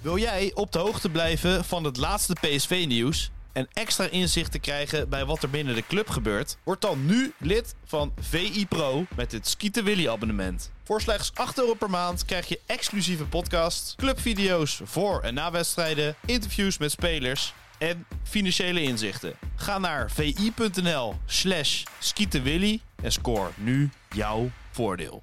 Wil jij op de hoogte blijven van het laatste PSV-nieuws en extra inzicht te krijgen bij wat er binnen de club gebeurt? Word dan nu lid van VI Pro met het Skieten Willy abonnement. Voor slechts 8 euro per maand krijg je exclusieve podcasts, clubvideo's voor en na wedstrijden, interviews met spelers en financiële inzichten. Ga naar vi.nl slash skietenwilly en score nu jouw voordeel.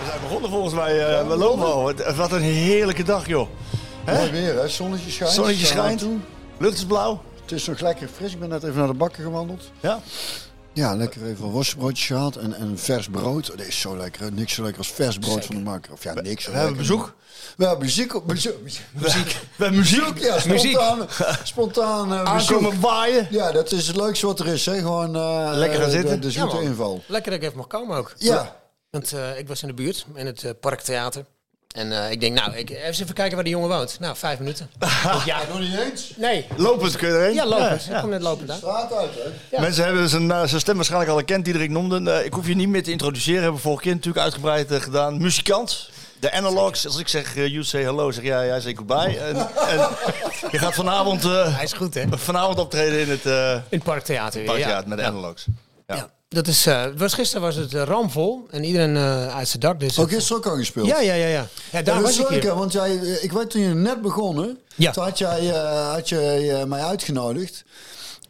We zijn begonnen volgens mij. eh, we lopen al. Wat- Wat een heerlijke dag, joh. Hè? Mooi weer hè, zonnetje schijnt. Zonnetje Zo schijnt. Lucht is blauw. Het is nog lekker fris. Ik ben net even naar de bakker gewandeld. Ja. Ja, lekker even een worstbroodjes gehaald en, en vers brood. Dat is zo lekker. hè. Niks zo lekker als vers brood van de bakker. Of ja, niks zo We hebben bezoek. We hebben muziek op muziek. Muziek. We hebben muziek. Ja, spontaan, spontaan eh, bezoek. Aankomen waaien. Ja, dat is het leukste wat er is. Hè? Gewoon eh, Lekker gaan zitten. De, de Ja, zoete man. inval. Lekker dat ik even mag komen ook. Ja. Want eh, ik was in de buurt, in het eh, Parktheater. En eh, ik denk, nou, ik, even even kijken waar die jongen woont. Nou, vijf minuten. ja, Nog niet eens. nee. Lopend kun je erheen. Ja, lopend. Ja, Ik kom net lopen daar. Straat uit, hè? Ja. Mensen hebben zijn, zijn stem waarschijnlijk al herkend, die ik noemde. Eh, ik hoef je niet meer te introduceren. Hebben we vorige keer natuurlijk uitgebreid gedaan. Muzikant. De analogs. Als ik zeg, you say hello, zeg jij, jij say goodbye. En, en je gaat vanavond, eh, Hij is goed, hè? vanavond optreden in het eh In het Parktheater weer, parktheater ja. met de Ja. analogs. Ja. Dat is, eh, was, gisteren was het eh, ramvol en iedereen eh, uit zijn dak. Dus Ook gisteren ook al gespeeld. ja, ja, ja, ja. Ja, daar was ik hier. want jij, ik weet toen je net begonnen, Ja. toen had jij, had jij eh, mij uitgenodigd.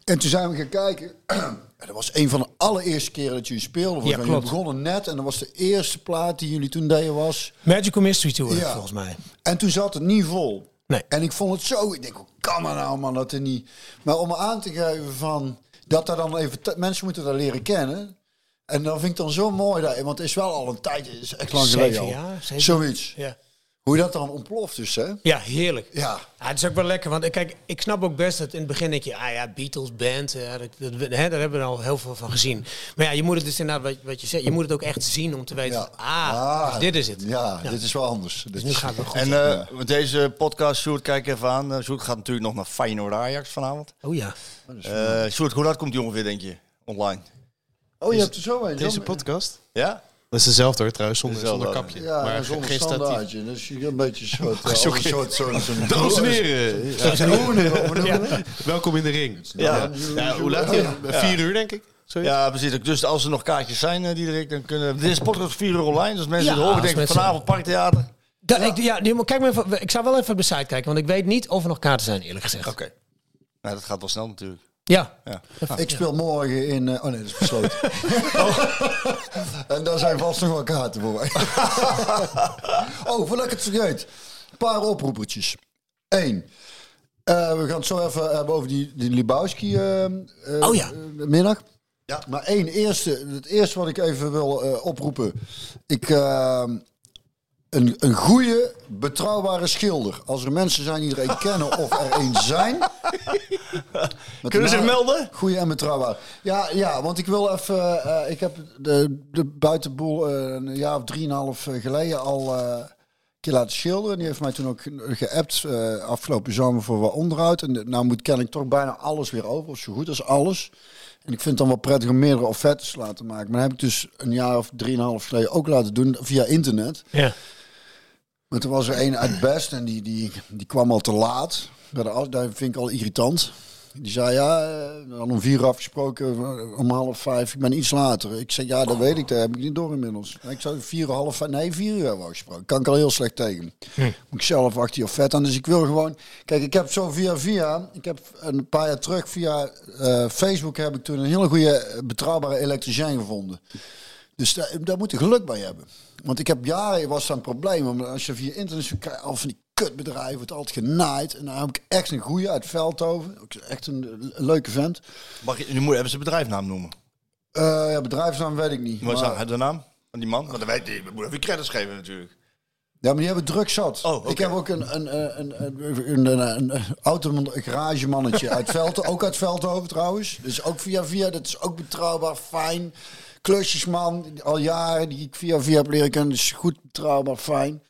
En toen zijn we gaan kijken. En dat was een van de allereerste keren dat jullie speelden. Ja, mij. Jullie klopt. begonnen net en dat was de eerste plaat die jullie toen deden was. Magical Mystery Tour, Ja. volgens mij. En toen zat het niet vol. Nee. En ik vond het zo, ik denk, hoe kan dat nou man, dat er niet... Maar om aan te geven van, dat er dan even, mensen moeten dat leren kennen. En dan vind ik dan zo mooi, dat, want het is wel al een tijd, het is echt lang geleden jaar, zeven- Zoiets. Ja. Hoe dat dan ontploft dus, hè? Ja, heerlijk. Ja. Ja, het is ook wel lekker, want eh, kijk, ik snap ook best dat in het begin denk je, ah ja, Beatles, band, eh, dat, dat, hè, daar hebben we al heel veel van gezien. Maar ja, je moet het dus inderdaad, wat, wat je zegt, je moet het ook echt zien om te weten, ah, dit is het. Ja, dit is wel anders. Dus nu gaat het goed. En eh, met deze podcast, Sjoerd, kijk even aan. Uh, Sjoerd gaat natuurlijk nog naar Feyenoord Ajax vanavond. oh ja. Eh Sjoerd, hoe laat komt die ongeveer, denk je, online? Oh, je hebt er zo een. Deze podcast? Ja? Dat is dezelfde hoor trouwens, zonder, Dezelfde, zonder kapje. Ja, maar zonder geen standaardje. Dus je een beetje een soort... uh, Sorry. een soort, soort, soort, Dames en heren, ja, Ja. welkom in de ring. Ja. Ja, hoe laat je? Vier uur denk ik. Zoiets? Ja, precies. Dus als er nog kaartjes zijn, eh, Diederik, dan kunnen... Dit is podcast 4 uur online, dus mensen Ja, het horen denken mensen- vanavond Parktheater. Da, Ik, ja, die- maar kijk maar even, ik zou wel even op de site kijken, want ik weet niet of er nog kaarten zijn, eerlijk gezegd. Oké. Nou, dat gaat wel snel natuurlijk. Ja. Ja. Ik speel morgen in... eh, oh nee, dat is besloten. en daar zijn vast nog wel kaarten voor mij. oh, voordat ik het vergeet. Een paar oproepertjes. Eén. eh, we gaan het zo even hebben over die, die Libowski eh, eh, Oh ja. middag. Ja. Maar één, eerste, het eerste wat ik even wil eh, oproepen. Ik, een, een goede, betrouwbare schilder. Als er mensen zijn die er een kennen of er een zijn. Kunnen ze zich melden? Goeie en betrouwbaar. Ja, ja want ik wil even... eh, ik heb de, de buitenboel eh, een jaar of drieënhalf eh, geleden al eh, een keer laten schilderen. Die heeft mij toen ook geappt eh, afgelopen zomer voor wat onderhoud. En nou moet kennelijk toch bijna alles weer over. Of zo goed als alles. En ik vind het dan wel prettig om meerdere offertes te laten maken. Maar dat heb ik dus een jaar of drieënhalf geleden ook laten doen via internet. Ja. Maar toen was er een uit Best en die, die, die kwam al te laat. Dat vind ik al irritant. Die zei, ja, eh, hadden om vier uur afgesproken, eh, om half vijf. Ik ben iets later. Ik zei, ja, dat weet ik, dat heb ik niet door inmiddels. Ik zou vier uur, half vijf, nee, vier uur hebben afgesproken. Kan ik al heel slecht tegen. Moet ik zelf achter die vet aan. Dus ik wil gewoon, kijk, ik heb zo via via, ik heb een paar jaar terug via eh, Facebook heb ik toen een hele goede, betrouwbare elektricien gevonden. Dus daar, daar moet je geluk bij hebben. Want ik heb jaren was dat een probleem. Want als je via internet al van die kutbedrijven, wordt altijd genaaid. En dan heb ik echt een goede uit Veldhoven. Echt een, leuke vent. Mag je, nu moet je even zijn bedrijfsnaam noemen. Eh ja, bedrijfsnaam weet ik niet. Wat is nou de naam van die man? Want dan weet je, we moeten even credits geven natuurlijk. Ja, maar die hebben druk zat. Oh. Ik heb ook een, een, een, een, een, een, auto, een garagemannetje uit Veldhoven. Ook uit Veldhoven trouwens. Dus ook via via. Dat is ook betrouwbaar, fijn. Klusjesman, al jaren, die ik via via heb leren kennen. Dus goed betrouwbaar, fijn.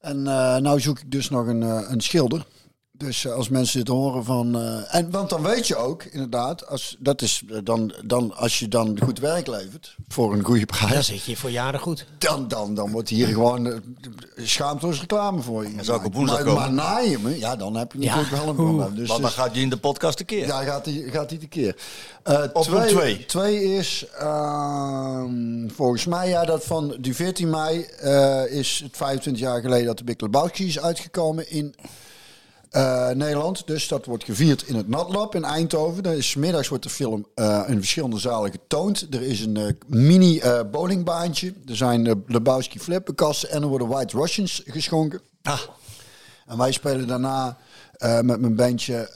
En eh nou zoek ik dus nog een, eh, een schilder. Dus eh, als mensen dit horen van... eh, en, want dan weet je ook, inderdaad, als, dat is, eh, dan, dan, als je dan goed werk levert voor een goede Dan prijs... zit je voor jaren goed. Dan, dan, dan wordt hier gewoon uh, schaamteloos reclame voor je. En zou ik op woensdag maar, komen? Maar naaien me, ja, dan heb je Ja. natuurlijk wel een probleem. Dus, Want dan dus- gaat je in de podcast een keer. ja, gaat hij gaat die tekeer. Eh Oproep twee, twee. twee is, ehm, volgens mij, ja, dat van die 14 mei eh, is het 25 jaar geleden dat de Big Lebowski is uitgekomen in eh, Nederland. Dus dat wordt gevierd in het Natlab in Eindhoven. Daar is, middags wordt de film eh, in verschillende zalen getoond. Er is een eh, mini bowlingbaantje. Er zijn eh, Lebowski flippenkasten en er worden White Russians geschonken. Ah, En wij spelen daarna met mijn bandje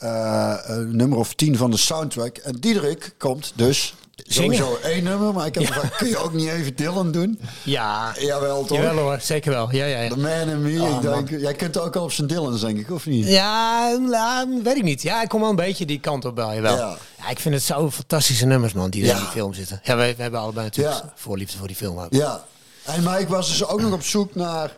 een nummer of tien van de soundtrack. En Diederik komt dus Zingen. sowieso één nummer. Maar ik heb gevraagd, kun je ook niet even Dylan doen? Ja, Jawel toch? jawel hoor. Zeker wel. Ja, ja, ja. The Man in Me. ik denk, jij kunt ook al op zijn Dylan, denk ik, of niet? Ja, nou, weet ik niet. Ja, ik kom wel een beetje die kant op bij je wel. Ja. Ja. ik vind het zo fantastische nummers, man, die Ja. in die film zitten. Ja, wij, we hebben allebei natuurlijk Ja. voorliefde voor die film. ook. Ja. En, maar ik was dus ook nog op zoek naar...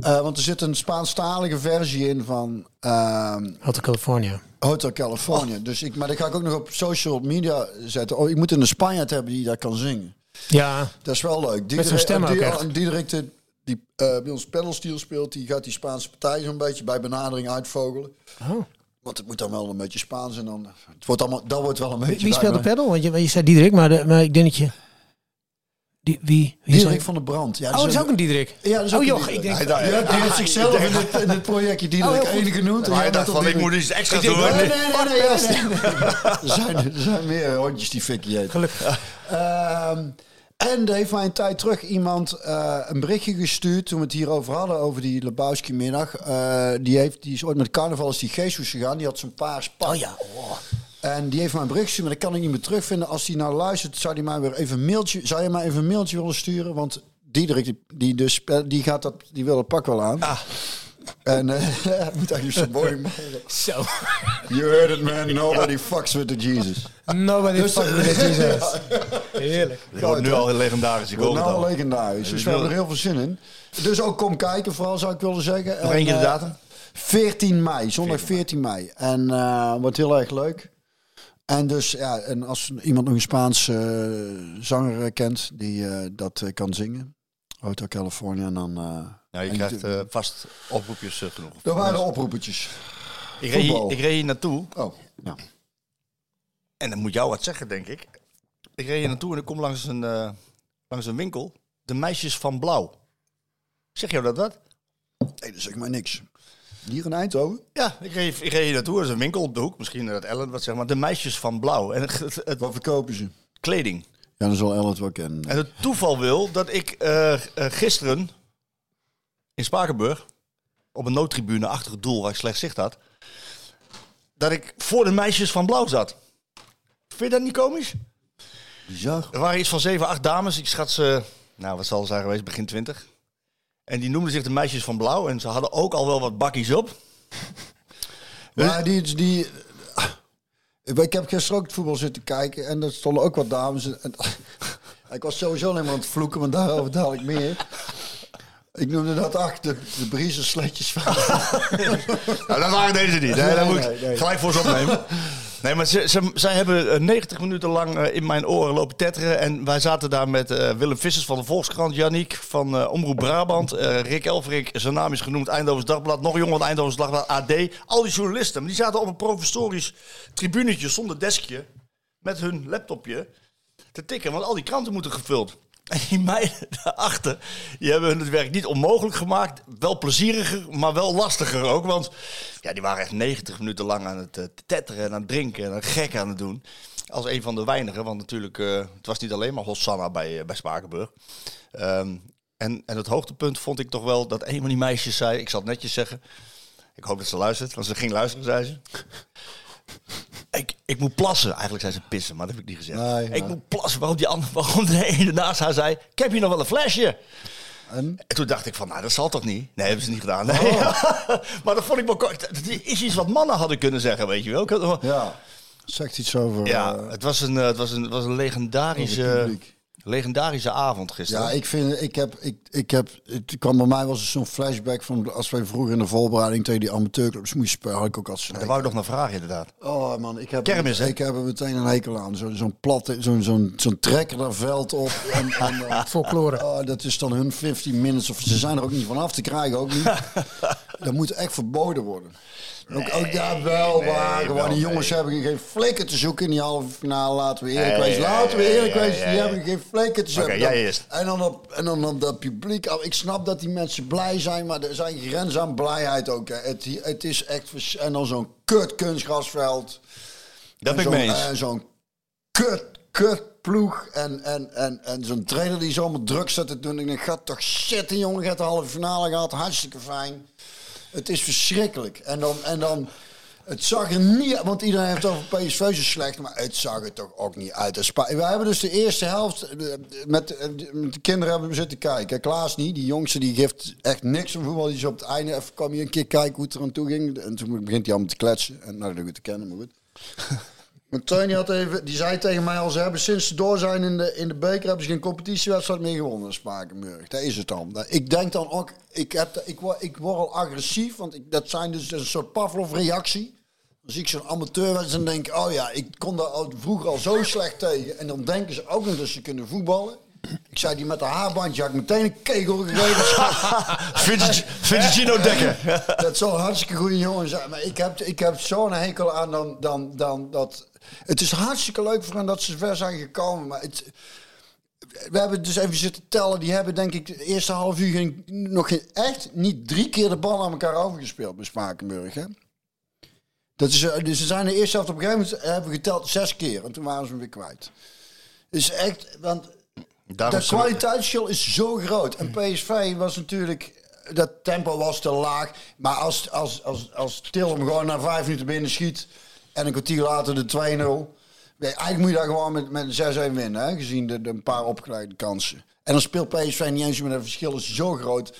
eh, want er zit een Spaanstalige versie in van ehm, Hotel California. Hotel California. Dus ik, maar dat ga ik ook nog op social media zetten. Oh, ik moet een Spanjaard hebben die dat kan zingen. Ja, Dat is wel leuk. Die Met zijn stem ook echt. Diederik, de, die eh, bij ons pedalsteel speelt, die gaat die Spaanse partij zo'n beetje bij benadering uitvogelen. Oh. Want het moet dan wel een beetje Spaans en dan... Het wordt allemaal, dat wordt wel een beetje... Wie, speelt de pedal? Want je, je zei Diederik, maar, de, maar ik denk dat je... Die, wie? wie Diederik zei- van de Brand. Ja, Oh, dat is ook een Diederik. Ja, dat is oh ook Diederik. ik denk... Ja, die heeft zichzelf in het, in het projectje Diederik Oh, heel goed. één genoemd. en maar jij je dacht van, ik Diederik. moet iets extra doen. nee, nee, nee, nee, nee, nee. Er zijn, er zijn meer hondjes die Vicky heet. Gelukkig. Ehm, en er heeft mij een tijd terug iemand eh, een berichtje gestuurd toen we het hierover hadden, over die Lebowski-middag. Eh, die, heeft, die is ooit met carnaval is die Geeshoes gegaan. Die had zijn paars pak. Oh ja. En die heeft mij een bericht gestuurd, maar dat kan ik niet meer terugvinden. Als hij nou luistert, zou hij mij weer even een mailtje, zou je mij even een mailtje willen sturen? Want Diederik, die, die, dus, die, gaat dat, die wil het pak wel aan. Ah. En eh, hij moet eigenlijk zijn boy maken. Zo. You heard it man, nobody fucks with the Jesus. Nobody Dus- fucking with Jesus. Heerlijk. Het wordt nu al heel legendarisch. Ik Wordt nou al. legendarisch. Dus we hebben er heel veel zin in. Dus ook kom kijken, vooral zou ik willen zeggen. Nog één keer de eh, datum? 14 mei, zondag 14 mei. En eh wordt heel erg leuk. En dus, ja, en als iemand nog een Spaans eh, zanger eh, kent die eh, dat kan zingen, Hotel California, en dan... eh, Ja, je krijgt eh, vast oproepjes genoeg. er waren oproepertjes. Ik reed, ik reed hier naartoe Oh, ja. en dan moet jou wat zeggen, denk ik. Ik reed hier naartoe en ik kom langs een, eh, langs een winkel. De Meisjes van Blauw. Zeg jou dat wat? Nee, dat zeg maar niks. Hier in Eindhoven? Ja, ik reed, ik reed hier naartoe. Er is een winkel op de hoek. Misschien dat Ellen wat zeg maar. De Meisjes van Blauw. En het, het, het- Wat verkopen ze? kleding. Ja, dan zal Elle het wel kennen. En het toeval wil dat ik eh, eh, gisteren in Spakenburg op een noodtribune achter het doel waar ik slecht zicht had, dat ik voor de meisjes van blauw zat. Vind je dat niet komisch? Bizar. Er waren iets van zeven, acht dames. Ik schat ze, nou wat zal het zijn geweest, begin twintig. En die noemden zich de meisjes van blauw en ze hadden ook al wel wat bakkies op. Ja, die, die, ik ik heb gisteren ook het voetbal zitten kijken en er stonden ook wat dames. En, ik was sowieso alleen maar aan het vloeken, maar daarover dadelijk meer. Ik noemde dat achter de Brieze sletjes van. Nou, dat waren deze niet. Nee, Nee, dat moet nee, ik nee. gelijk voor ze opnemen. Nee, maar ze, ze, zij hebben eh, 90 minuten lang eh, in mijn oren lopen tetteren. En wij zaten daar met eh, Willem Vissers van de Volkskrant, Yannick van eh, Omroep Brabant, eh, Rick Elfrik, zijn naam is genoemd, Eindhovens Dagblad, nog jonger dan Eindhovens Dagblad, AD. Al die journalisten, die zaten op een professorisch tribunetje zonder deskje met hun laptopje te tikken, want al die kranten moeten gevuld. En die meiden daarachter, die hebben hun het werk niet onmogelijk gemaakt. Wel plezieriger, maar wel lastiger ook. Want ja, die waren echt 90 minuten lang aan het eh, tetteren en aan het drinken en aan gek aan het doen. Als een van de weinigen, want natuurlijk, eh, het was niet alleen maar Hosanna bij, eh, bij Spakenburg. Ehm, en, en het hoogtepunt vond ik toch wel dat een van die meisjes zei, ik zal het netjes zeggen. Ik hoop dat ze luistert, want ze ging luisteren, zei ze. Ik, ik moet plassen. Eigenlijk zei ze pissen, maar dat heb ik niet gezegd. Nee, ik moet plassen. Waarom, die andere, waarom de ene naast haar zei... Ik heb hier nog wel een flesje. En? En toen dacht ik van, nou, dat zal toch niet? Nee, hebben ze niet gedaan. Nee. maar dat vond ik wel kort. Dat is iets wat mannen hadden kunnen zeggen, weet je wel. Ja. Zegt iets over... Ja, eh, het was een, eh, het was een, het was een legendarische, publiek. Legendarische avond gisteren. Ja, ik vind, ik heb, ik, ik heb, het kwam bij mij was het zo'n flashback van als wij vroeger in de voorbereiding tegen die amateurclubs moesten spelen, had ik ook als Daar wou ik nog naar vragen, inderdaad. Oh man, ik heb, Kermis, hè? ik heb er meteen een hekel aan. Zo- Zo'n platte, zo'n zo'n zo'n trekker dat veld op. En, en, dan- Folklore. Oh, dat is dan hun 15 minutes. Of ze zijn er ook niet van af te krijgen, ook niet. dat moet echt verboden worden. Ook, ook daar wel nee, waar. Gewoon die jongens nee. hebben geen flikken te zoeken in die halve finale. Laten we eerlijk wezen. ja, Laten we eerlijk wezen. Die hebben geen flikken te zoeken. Jij eerst. En dan, op, en dan op dat publiek. Oh, Ik snap dat die mensen blij zijn, maar er zijn grenzen aan blijheid ook. Hè. Het, het is echt... En dan zo'n kut kunstgrasveld. Dat ben ik mee eens. eh, Zo'n kut, kut ploeg. En, en, en, en zo'n trainer die zo allemaal druk zat te doen. Ik denk, gaat toch zitten jongen. Gaat de halve finale gehad. Hartstikke fijn. Het is verschrikkelijk. En dan... En dan het zag er niet want iedereen heeft over PSV zo slecht, maar het zag er toch ook niet uit. We hebben dus de eerste helft eh, met, eh, met de kinderen hebben we zitten kijken. Klaas niet, die jongste die geeft echt niks om voetbal. Die is op het einde even kwam hij een keer kijken hoe het er aan toe ging. En toen begint hij allemaal te kletsen. En nou, dat goed te kennen, maar goed. Teun die had even, die zei tegen mij al, ze hebben sinds ze door zijn in de, in de beker, hebben ze geen competitiewedstrijd meer gewonnen Spakenburg. Dat is het dan. Ik denk dan ook, ik, heb, ik, word, ik word al agressief, want ik, dat zijn dus een soort Pavlov-reactie. Dan zie ik zo'n amateurwedstrijd en denk oh ja, ik kon daar vroeger al zo slecht tegen. En dan denken ze ook nog dat ze kunnen voetballen. Ik zei die met een haarbandje, had ik meteen een kegel gegeven. Vintagino Dekker. dat een hartstikke goede jongen zijn. Maar ik heb, ik heb zo'n hekel aan dan, dan, dan dat... Het is hartstikke leuk voor hen dat ze ver zijn gekomen. Maar het, we hebben dus even zitten tellen. Die hebben denk ik de eerste half uur geen, nog geen, echt niet drie keer de bal aan elkaar overgespeeld bij Spakenburg. Hè? Dat is, eh, dus ze zijn de eerste helft op een gegeven moment hebben we geteld zes keer. En toen waren ze hem weer kwijt. Dus echt, want Daarom dat kwaliteitsverschil is zo groot. En PSV was natuurlijk... Dat tempo was te laag. Maar als, als, als, als Til hem gewoon na vijf minuten binnen schiet... en een kwartier later de 2-0... nee, Eigenlijk moet je daar gewoon met, met 6-1 winnen. Hè, gezien de, een paar opgeleide kansen. En dan speelt PSV niet eens meer. Het verschil is zo groot.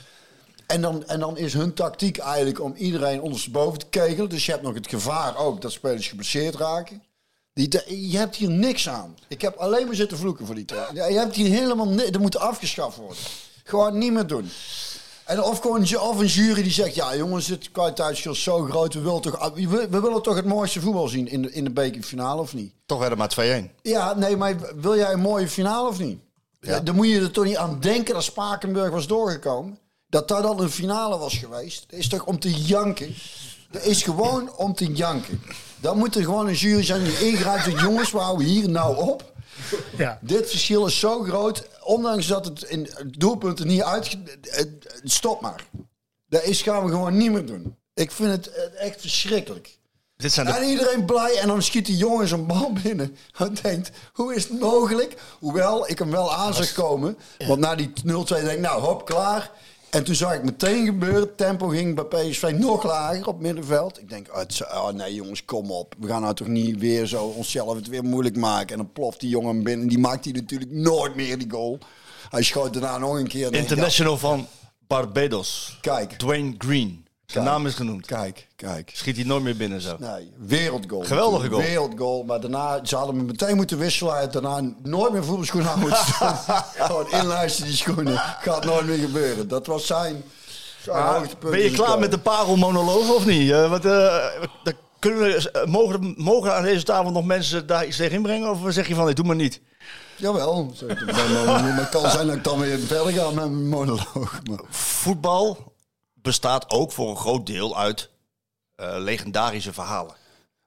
En dan, en dan is hun tactiek eigenlijk om iedereen ondersteboven te kegelen. Dus je hebt nog het gevaar ook dat spelers geblesseerd raken. Die, je hebt hier niks aan. Ik heb alleen maar zitten vloeken voor die. Ja, Je hebt hier helemaal niks. Dat moet afgeschaft worden. Gewoon niet meer doen. En of, gewoon, of een jury die zegt... Ja jongens, het kwaliteitsverschil is zo groot. We willen toch, we, willen toch het mooiste voetbal zien in de, in de bekerfinale of niet? Toch werden maar 2-1. Ja, nee, maar wil jij een mooie finale of niet? Ja. Dan moet je er toch niet aan denken dat Spakenburg was doorgekomen. Dat daar dan een finale was geweest. Dat is toch om te janken? Dat is gewoon om te janken. Dan moet er gewoon een jury zijn die ingrijpt. en Jongens, we houden hier nou op. Ja. Dit verschil is zo groot. Ondanks dat het in het doelpunt er niet uit... Stop maar. Dat is, gaan we gewoon niet meer doen. Ik vind het echt verschrikkelijk. Dit zijn de En iedereen blij en dan schiet die jongen zo'n bal binnen. En denkt, hoe is het mogelijk? Hoewel ik hem wel aan zag komen. Want na die 0-2 denk ik, nou hop, klaar. En toen zag ik meteen gebeuren. Tempo ging bij PSV nog lager op middenveld. Ik denk, oh, het oh, nee jongens, kom op. We gaan nou toch niet weer zo onszelf het weer moeilijk maken. En dan ploft die jongen binnen. Die maakt hij natuurlijk nooit meer, die goal. Hij schoot daarna nog een keer. ik, international van Barbados. Kijk. Dwayne Green. Zijn naam is genoemd. Kijk, kijk. Schiet hij nooit meer binnen zo. Nee, wereldgoal. Geweldige goal. Wereldgoal. Maar daarna, ze hadden me meteen moeten wisselen. Hij had daarna nooit meer voetbalschoenen aan moeten doen. Gewoon inlijsten die schoenen. Gaat nooit meer gebeuren. Dat was zijn, zijn hoogtepunt. Ben je klaar met de parelmonoloog of niet? Wat, dat kunnen we, eh, mogen, mogen aan deze tafel nog mensen daar iets tegen inbrengen? Of zeg je van, nee, doe maar niet? Jawel. het kan zijn dat ik dan weer verder ga met mijn monoloog. Maar, Voetbal bestaat ook voor een groot deel uit eh, legendarische verhalen.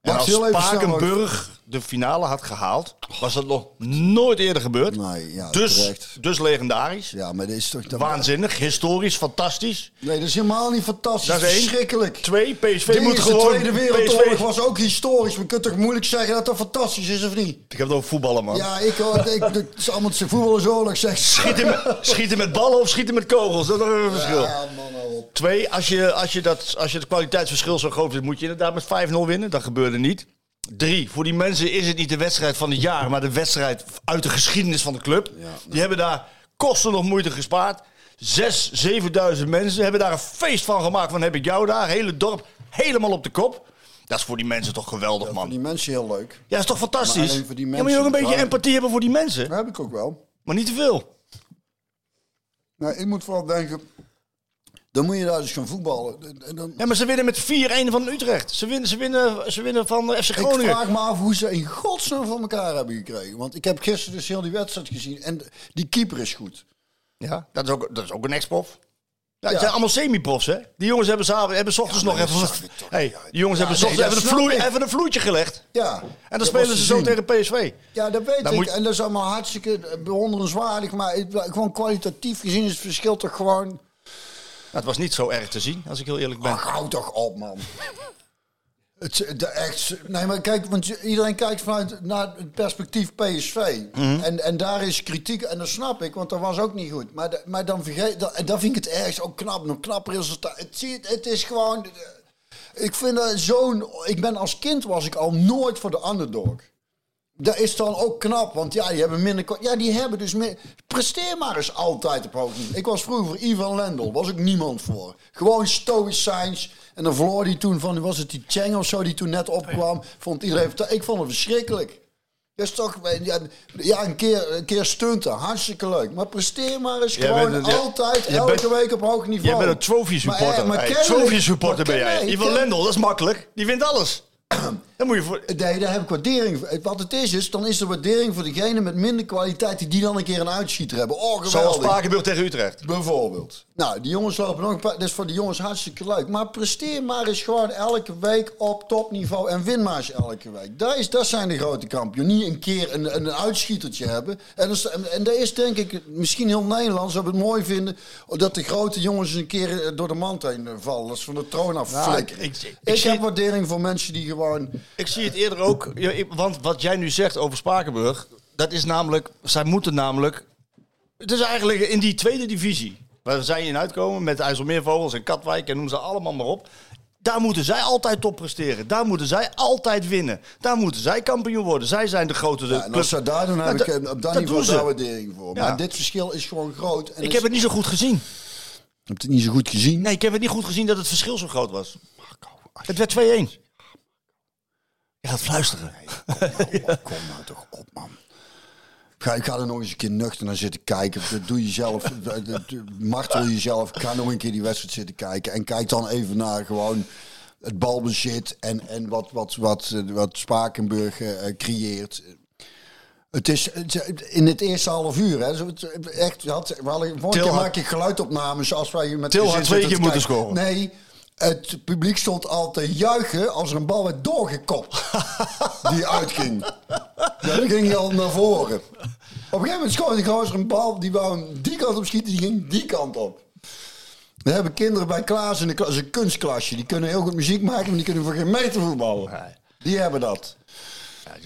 En als Spakenburg de finale had gehaald, was dat nog nooit eerder gebeurd. nee, ja, dus, terecht. dus legendarisch. Ja, maar dit is toch... Waanzinnig, historisch, fantastisch. Nee, dat is helemaal niet fantastisch. Dat is één. verschrikkelijk. Twee, PSV De moet gewoon... Tweede Wereldoorlog PSV was ook historisch. We kunnen toch moeilijk zeggen dat dat fantastisch is, of niet? Ik heb het over voetballen, man. Ja, ik hoor, ik, het is allemaal het voetbal is oorlog, zeg. Schieten, met, schieten met ballen of schieten met kogels, dat is een verschil. Ja, man, hou op. Twee, als je, als, je dat, als je het kwaliteitsverschil zo groot is, moet je inderdaad met 5-0 winnen. Dat gebeurde niet. Drie, voor die mensen is het niet de wedstrijd van het jaar, maar de wedstrijd uit de geschiedenis van de club. Die hebben daar kosten nog moeite gespaard. Zes, zevenduizend mensen hebben daar een feest van gemaakt. Van heb ik jou daar, hele dorp helemaal op de kop. Dat is voor die mensen toch geweldig, Voor man. die mensen heel leuk. Ja, dat is toch Maar fantastisch? alleen voor die ja, maar je moet ook een mensen beetje empathie hebben voor die mensen. Dat heb ik ook wel. Maar niet te veel. Nou, ik moet vooral denken, dan moet je daar dus gaan voetballen. En dan, Ja, maar ze winnen met 4-1 van Utrecht. Ze winnen, ze winnen, ze winnen van eh, FC ik Groningen. vraag me af hoe ze in godsnaam van elkaar hebben gekregen. Want ik heb gisteren dus heel die wedstrijd gezien. En die keeper is goed. Ja, dat is ook, dat is ook een ex-prof. Ja, het Ja. zijn allemaal semi-profs, hè? Die jongens hebben, samen, hebben 's ochtends Ja, nog even... ik toch Hey, die jongens Ja, hebben 's nee, ochtends even, ik. even een vloeitje gelegd. Ja. En dat dan spelen ze zo tegen PSV. Ja, dat weet Dan ik. moet En dat is allemaal hartstikke bewonderenswaardig. Maar gewoon kwalitatief gezien is het verschil toch gewoon... Het was niet zo erg te zien, als ik heel eerlijk ben. Ach, hou toch op, man. Het, de, echt, nee, maar kijk, want iedereen kijkt vanuit naar het perspectief PSV. Mhm. en, en daar is kritiek, en dat snap ik, want dat was ook niet goed. Maar, de- maar dan vergeet, dat, en dat vind ik het ergst ook knap, nog knap resultaat. Het, het is gewoon, ik vind dat zo'n, ik ben als kind was ik al nooit voor de underdog. Dat is dan ook knap, want ja, die hebben minder. Ja, die hebben dus meer. Presteer maar eens altijd op hoog niveau. Ik was vroeger voor Ivan Lendl, was ook niemand voor. Gewoon stoïcijns. En dan verloor die toen van, was het die Cheng of zo, die toen net opkwam. Vond iedereen. Ik vond het verschrikkelijk. Dat is toch, ja, ja een, keer, een keer stunten, hartstikke leuk. Maar presteer maar eens Jij gewoon bent altijd, elke bent- week op hoog niveau. Jij bent een trophy supporter. Maar, eh, maar Hey, kennelijk- trophy supporter ben maar jij. Ivan Lendl, dat is makkelijk. Die wint alles. Dan moet je voor... Nee, daar heb ik waardering voor. Wat het is, is, dan is er waardering voor degene met minder kwaliteit die die dan een keer een uitschieter hebben. Oh, geweldig. Zoals Spakenburg tegen Utrecht. Bijvoorbeeld. Nou, die jongens lopen nog een paar. Dat is voor die jongens hartstikke leuk. Maar presteer maar eens gewoon elke week op topniveau en win maar eens elke week. Dat, is, dat zijn de grote kampioenen. Niet een keer een, een uitschietertje hebben. En, dat is, en, dat is denk ik misschien heel Nederlands we het mooi vinden dat de grote jongens een keer eh, door de mand heen eh, vallen. Dat is van de troon af Nou, flikken. ik- ik- Ik, ik zie- heb waardering voor mensen die gewoon. Ik zie het eerder ook, want wat jij nu zegt over Spakenburg, dat is namelijk, zij moeten namelijk, het is eigenlijk in die tweede divisie, waar zij in uitkomen met IJsselmeervogels en Katwijk en noem ze allemaal maar op. Daar moeten zij altijd top presteren. Daar moeten zij altijd winnen. Daar moeten zij kampioen worden. Zij zijn de grote Ja, en club. als ze daar doen, heb ik op dat, dat niveau daar waardering voor. Ja. Maar dit verschil is gewoon groot. En Ik is- heb het niet zo goed gezien. Je hebt het niet zo goed gezien. Nee, ik heb het niet goed gezien dat het verschil zo groot was. Het werd 2-1. Je gaat fluisteren. Kom nou toch op, man. Ga, ik ga er nog eens een keer nuchter naar zitten kijken. Dat doe je zelf. dat- dat- Martel jezelf. Ga nog een keer die wedstrijd zitten kijken. En kijk dan even naar gewoon het balbezit. En, en wat, wat, wat, wat Spakenburg eh, creëert. Het is in het eerste half uur. Hè, echt, je had, we hadden, vorige Til keer had- maak ik geluidopnames als wij met Til had twee keer te moeten scoren. Nee, het publiek stond al te juichen als er een bal werd doorgekopt. die uitging. Ja, dan ging hij al naar voren. Op een gegeven moment scoorde ik gewoon een bal. Die wou hem die kant op schieten, die ging die kant op. We hebben kinderen bij Klaas in de klas, een kunstklasje. Die kunnen heel goed muziek maken, maar die kunnen voor geen meter voetballen. Die hebben dat.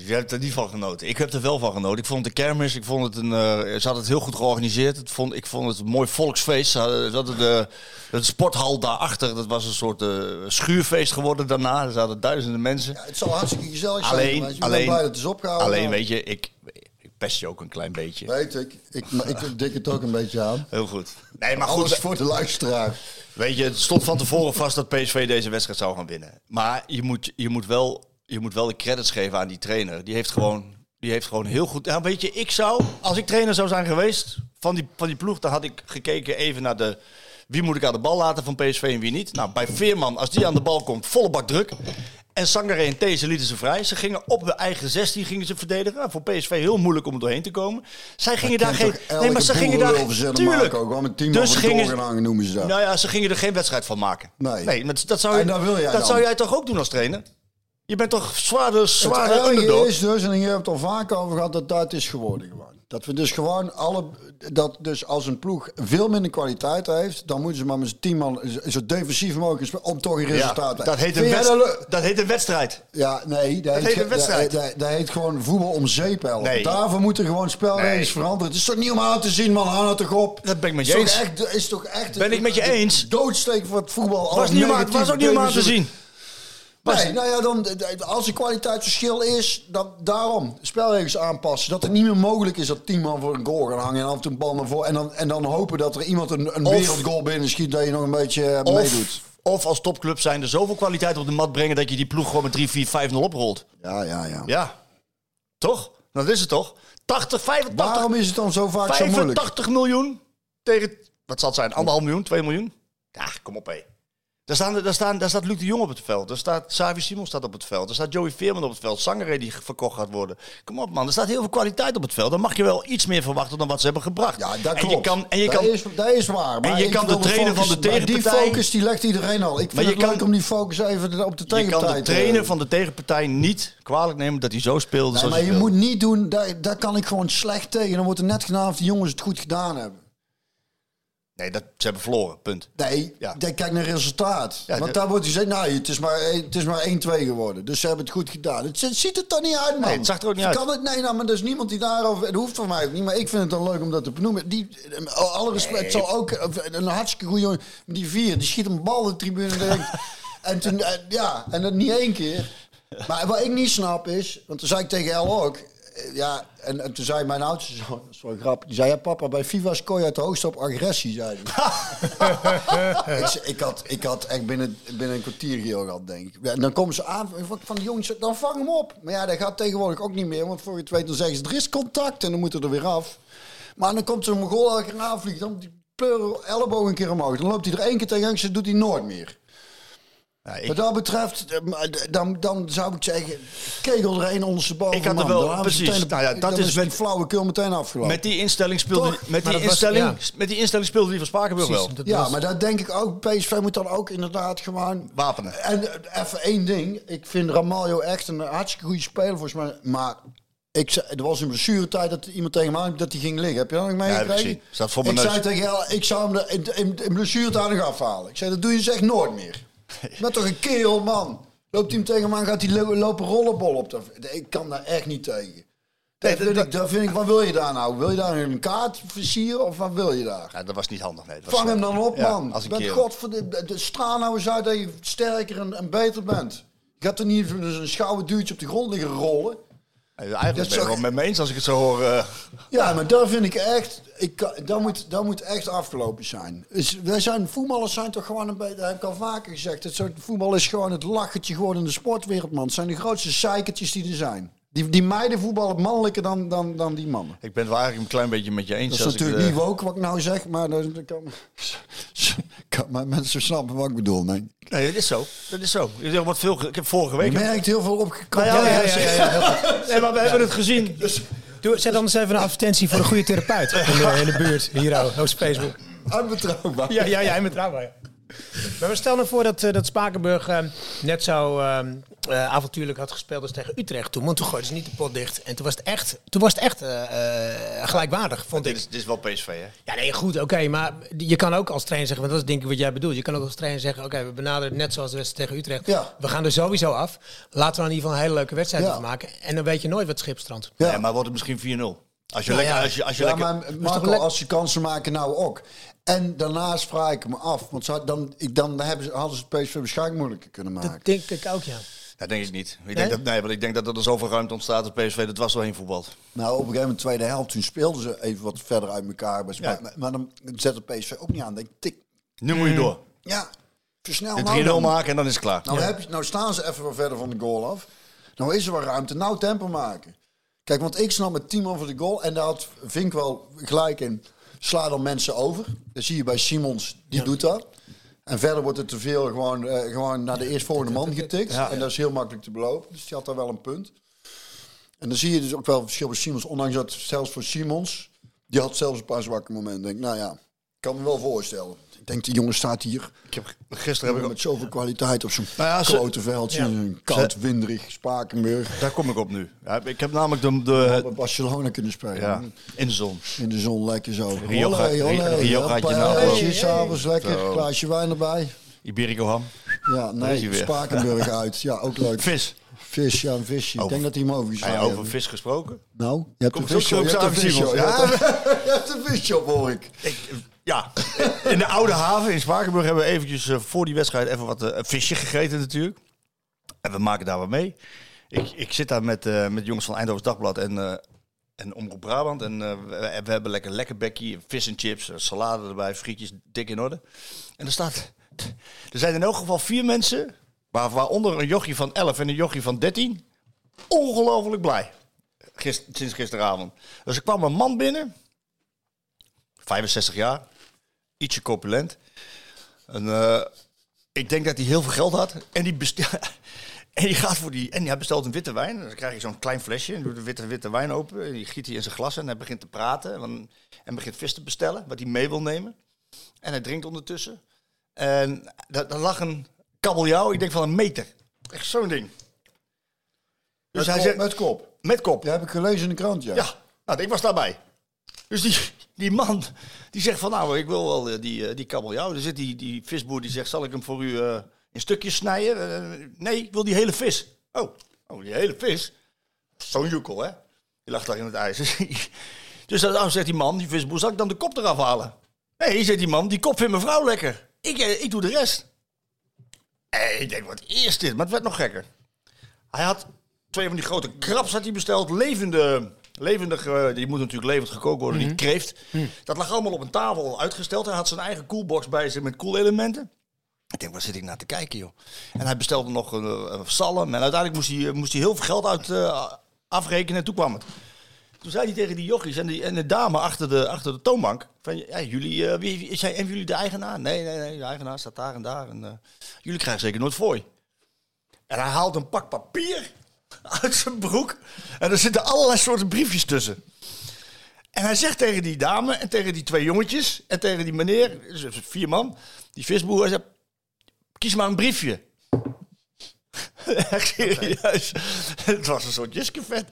Je hebt er niet van genoten. Ik heb er wel van genoten. Ik vond de kermis, ik vond het een, eh, ze hadden het heel goed georganiseerd. Het vond, ik vond het een mooi volksfeest. Ze hadden, ze hadden de, de sporthal daarachter, dat was een soort eh, schuurfeest geworden daarna. Er zaten duizenden mensen. Ja, het zal hartstikke gezellig zijn. alleen, alleen, blij dat het is opgehouden. alleen weet je, ik, ik pest je ook een klein beetje. Weet ik. Ik, maar ik dik het ook een beetje aan. Heel goed. Nee, maar Alles goed, voor de luisteraar. Weet je, het stond van tevoren vast dat PSV deze wedstrijd zou gaan winnen. Maar je moet, je moet, wel, je moet wel de credits geven aan die trainer. Die heeft gewoon, die heeft gewoon heel goed... Nou, weet je, ik zou, als ik trainer zou zijn geweest van die, van die ploeg... dan had ik gekeken even naar de... Wie moet ik aan de bal laten van PSV en wie niet? Nou, bij Veerman, als die aan de bal komt, volle bak druk. En Sangare en These lieten ze vrij. Ze gingen op de eigen 16 gingen ze verdedigen. Nou, voor PSV heel moeilijk om er doorheen te komen. Zij gingen daar geen... Nee, maar ze gingen daar... Tuurlijk. Ook wel met team Dus gingen- doorgehangen noemen ze dat. nou ja, ze gingen er geen wedstrijd van maken. Nee. dat, dat, zou, je, dat wil jij dat dan? zou jij toch ook doen als trainer? Je bent toch zware, zware het underdog? is dus, en hier hebben we het al vaak over gehad, dat dat is geworden gewoon. Dat we dus gewoon alle, dat dus als een ploeg veel minder kwaliteit heeft, dan moeten ze maar met z'n tien man zo defensief mogelijk om toch een resultaat te dat, heet een Vind jij wedst- dat heet een wedstrijd. Ja, nee, dat, heet heet, een wedstrijd. Dat, dat- heet gewoon voetbal om zeep helpen. Nee. Daarvoor moeten gewoon spelregels Nee. veranderen. Het is toch niet om aan te zien, man. Hou nou toch op. Dat ben ik met je eens. Echt, is toch echt Ben ik met je eens. Doodsteek voor het voetbal. Was, niet om aan- was ook niet om aan te zien. Nee, nou ja, dan, als er kwaliteitsverschil is, dan daarom spelregels aanpassen. Dat het niet meer mogelijk is dat tien man voor een goal gaan hangen en af en toe een bal naar voren. En dan, en dan hopen dat er iemand een, een Of- wereldgoal binnen schiet dat je nog een beetje eh, meedoet. Of, als topclub zijn er zoveel kwaliteit op de mat brengen dat je die ploeg gewoon met 3, 4, 5-0 oprolt. Ja, ja, ja. Ja. Toch? Dat is het toch? 80, 85, Waarom is het dan zo vaak zo moeilijk? 85 miljoen tegen, wat zal het zijn, anderhalf miljoen, 2 miljoen? Ja, kom op hé. Daar, staan, daar, staan, daar staat Luc de Jong op het veld. Daar staat Savi Simon staat op het veld. Daar staat Joey Veerman op het veld. Zangeré die verkocht gaat worden. Kom op man, er staat heel veel kwaliteit op het veld. Dan mag je wel iets meer verwachten dan wat ze hebben gebracht. Ja, dat en klopt. je kan, en je dat, kan, is, dat is waar. Maar je ik kan de trainer van de maar Die tegenpartij- focus die legt iedereen al. Ik vind je het leuk kan- om die focus even op de je kan tegenpartij de trainer van de tegenpartij niet kwalijk nemen dat hij zo speelde Nee, zoals maar je speelde. moet niet doen, daar, daar kan ik gewoon slecht tegen. Dan wordt er net gedaan of die jongens het goed gedaan hebben. Nee, dat, ze hebben verloren, punt. Nee, Ja. kijk naar het resultaat. Ja, Want daar wordt gezegd, nou, het is maar, het is maar 1-2 geworden. Dus ze hebben het goed gedaan. Het, zi- ziet er toch niet uit, man? Nee, het zag er ook niet uit. Kan het? Nee, nou, maar er is niemand die daarover... Het hoeft voor mij ook niet, maar ik vind het dan leuk om dat te benoemen. Die, eh, alle respect, het zal ook een hartstikke goede jongen... Die vier, die schiet een bal de tribune. en toen, eh, ja, en dat niet één keer. Maar wat ik niet snap is, want toen zei ik tegen El ook... eh, Ja, en, en toen zei mijn oudste wel grappig. Die zei, ja papa, bij FIFA scoor je het hoogst op agressie, zei ik, ik, had, ik had echt binnen, binnen een kwartier geel gehad, denk ik. Ja, en dan komen ze aan van- van die jongens, dan vang hem op. Maar ja, dat gaat tegenwoordig ook niet meer. Want voor je het weet, dan zeggen ze, er is contact en dan moeten er weer af. Maar dan komt zo'n goal elke keer aanvliegen. Dan die pleuren elleboog een keer omhoog. Dan loopt hij er één keer tegen en doet hij nooit meer. Ja, ik- Wat dat betreft, eh, dan, dan zou ik zeggen, kegel er één ondersteboven. Ik had er wel- precies. meteen- Nou ja, dat is met- flauwekul meteen afgelopen. Met die instelling speelde, Toch? met Maar die dat was- instelling, ja. met die instelling speelde die van Spakenburg wel. Dat Ja, was- maar daar denk ik ook, PSV moet dan ook inderdaad gewoon... Wapenen. En eh, even één ding. Ik vind Ramaljo echt een hartstikke goede speler volgens mij. Maar ik, zei- er was een blessuretijd dat iemand tegen me aan dat hij ging liggen. Heb je dat nog meegekregen? voor ik neus. zei tegen jou, ik zou hem de, in, in, in blessuretijd nog afhalen. Ik zei, dat doe je dus echt nooit meer. Met toch een kerel, man. Loopt hij hem tegen me aan, gaat hij lo- lopen rollenbol op. de- Ik kan daar echt niet tegen. Dat vind, ik, dat vind ik, wat wil je daar nou? Wil je daar een kaart versieren of wat wil je daar? Ja, dat was niet handig. Nee, dat was Vang hem dan op, Ja, man. als. God, voor de, de, straal nou eens uit dat je sterker en, en beter bent. Je gaat er niet dus een schouder duwtje op de grond liggen rollen. Eigenlijk Dat ben ik is wel met me eens als ik het zo hoor. eh. Ja, maar daar vind ik echt... Ik, dat, moet, dat moet echt afgelopen zijn. Dus wij zijn, voetballers zijn toch gewoon een beetje... Dat heb ik al vaker gezegd. Het soort voetbal is gewoon het lachertje gewoon in de sportwereld, man. Het zijn de grootste zeikertjes die er zijn. Die, die meiden voetballen mannelijker dan, dan, dan die mannen. ik ben het wel eigenlijk een klein beetje met je eens. Dat is als ik, natuurlijk eh, niet woke wat ik nou zeg, maar dat, dat kan, kan maar mensen snappen wat ik bedoel. Nee. Nee, dat is zo. Dat is zo. Er wordt veel, ik heb vorige Je week... merkt heel veel opgekomen. Ja, ja, ja, ja, ja. Nee, maar we hebben het gezien. Doe, zet anders even een advertentie voor een goede therapeut in de, in de buurt. Hier, oh, op Facebook. Onbetrouwbaar. Ja, ja, ja, en betrouwbaar. Ja. Maar we stellen nou voor dat, eh, dat Spakenburg eh, net zo eh, eh, avontuurlijk had gespeeld als tegen Utrecht toen. Want toen gooiden ze niet de pot dicht. En toen was het echt, toen was het echt eh, eh, gelijkwaardig, vond Dit ik. is, dit is wel PSV, hè? Ja, nee, goed, oké. maar je kan ook als trainer zeggen, want dat is denk ik wat jij bedoelt. Je kan ook als trainer zeggen, oké, we benaderen het net zoals de wedstrijd tegen Utrecht. Ja. We gaan er sowieso af. Laten we er in ieder geval een hele leuke wedstrijd Ja. van maken. En dan weet je nooit wat schip strandt. Ja. Ja, maar wordt het misschien 4-0. Als je Nou lekker... ja. Als je, als je Ja, lekker maar Marco, als ze kansen maken, nou ook. En daarnaast vraag ik me af, want ze dan, ik, dan hebben ze, hadden ze het PSV waarschijnlijk moeilijker kunnen maken. Dat denk ik ook, ja. Dat denk ik niet. Ik Nee? denk dat, nee, want ik denk dat er zoveel ruimte ontstaat dat PSV dat was wel heen voetbalt. Nou, op een gegeven moment, tweede helft, toen speelden ze even wat verder uit elkaar. Ja. Maar, maar dan zet het PSV ook niet aan. Dan denk ik, tik. Nu moet je door. Ja, versnel De 3-0 nou dan. maken en dan is het klaar. Nou, heb je, nou staan ze even wat verder van de goal af. Nou is er wel ruimte. Nou tempo maken. Kijk, want ik snap met 10 man voor de goal. En daar had Vink wel gelijk in. Sla dan mensen over. Dat zie je bij Simons. Die doet dat. En verder wordt het te veel gewoon, eh, gewoon naar de eerstvolgende man getikt. Ja. En dat is heel makkelijk te belopen. Dus die had daar wel een punt. En dan zie je dus ook wel verschil bij Simons. Ondanks dat zelfs voor Simons... Die had zelfs een paar zwakke momenten. Denk, nou ja, ik kan me wel voorstellen. Ik denk, die jongen staat hier Ik heb, gisteren heb ik... met zoveel kwaliteit op zo'n Nou ja, grote veldje. Een koud, winderig Spakenburg. Daar kom ik op nu. Ja, ik heb namelijk de... de Barcelona kunnen spelen. ja, in de zon. In de zon lekker zo. Rio gaat- je nou- s'avonds lekker. Glaasje wijn erbij. Iberico ham. Ja, nee. Spakenburg uit. Ja, ook leuk. Vis. Vis, ja, een visje. Ik denk dat hij hem Ja, over vis gesproken. Nou, je hebt een Komt visje op. Je hebt een visje op. Je Simons. hebt een- je hebt een visje op, hoor ik. Ik, ja, in de oude haven in Spakenburg hebben we eventjes eh, voor die wedstrijd even wat eh, visje gegeten natuurlijk. En we maken daar wat mee. Ik, ik zit daar met, eh, met jongens van Eindhoven Dagblad en, en Omroep Brabant. En we, we hebben lekker lekker bekkie, vis en chips, salade erbij, frietjes, dik in orde. En er staat... Er zijn in elk geval vier mensen, waar, waaronder een jochie van 11 en een jochie van 13, ongelooflijk blij. Sinds gisteravond. Dus er kwam een man binnen, 65 jaar, ietsje corpulent. En, eh, ik denk dat hij heel veel geld had. En die, en die gaat voor die. En hij bestelt een witte wijn. Dan krijg je zo'n klein flesje. En doet de witte, witte wijn open. En die giet hij in zijn glas. En hij begint te praten. En, en begint vis te bestellen. Wat hij mee wil nemen. En hij drinkt ondertussen. En daar, lag een kabeljauw. Ik denk van een meter. Echt zo'n ding. Dus Met hij kop, zegt. met kop. Met kop. Ja, heb ik gelezen in de krant, ja. Ja, nou, ik was daarbij. Dus die, die man, die zegt van, nou, ik wil wel eh, die, eh, die kabeljauw. Er zit die, die visboer, die zegt, zal ik hem voor u eh, in stukjes snijden? Nee, ik wil die hele vis. Oh, oh die hele vis? Zo'n joekel, hè? Die lag daar in het ijs. dus dan zegt die man, die visboer, zal ik dan de kop eraf halen? Nee, zegt die man, die kop vindt mijn vrouw lekker. Ik, ik doe de rest. Ik denk, wat is dit? Maar het werd nog gekker. Hij had twee van die grote krabs had hij besteld. Levende, levendig, eh, die moet natuurlijk levend gekookt worden. Die kreeft. Dat lag allemaal op een tafel uitgesteld. Hij had zijn eigen koelbox bij zich met koelelementen. Ik denk, waar zit ik naar te kijken, joh? En hij bestelde nog een, een salm. En uiteindelijk moest hij, eh, moest hij heel veel geld uit eh, afrekenen. En toen kwam het. Toen zei hij tegen die jochies en, die, en de dame achter de, achter de toonbank... Van, ja, jullie, eh, wie, wie, zijn, hebben jullie de eigenaar? Nee, nee, nee, de eigenaar staat daar en daar. En, eh, jullie krijgen zeker nooit fooi. En hij haalt een pak papier uit zijn broek. En er zitten allerlei soorten briefjes tussen. En hij zegt tegen die dame en tegen die twee jongetjes... en tegen die meneer, dus vier man, die visboer... Hij zegt, kies maar een briefje. Echt serieus. Het was een soort Jiskevet.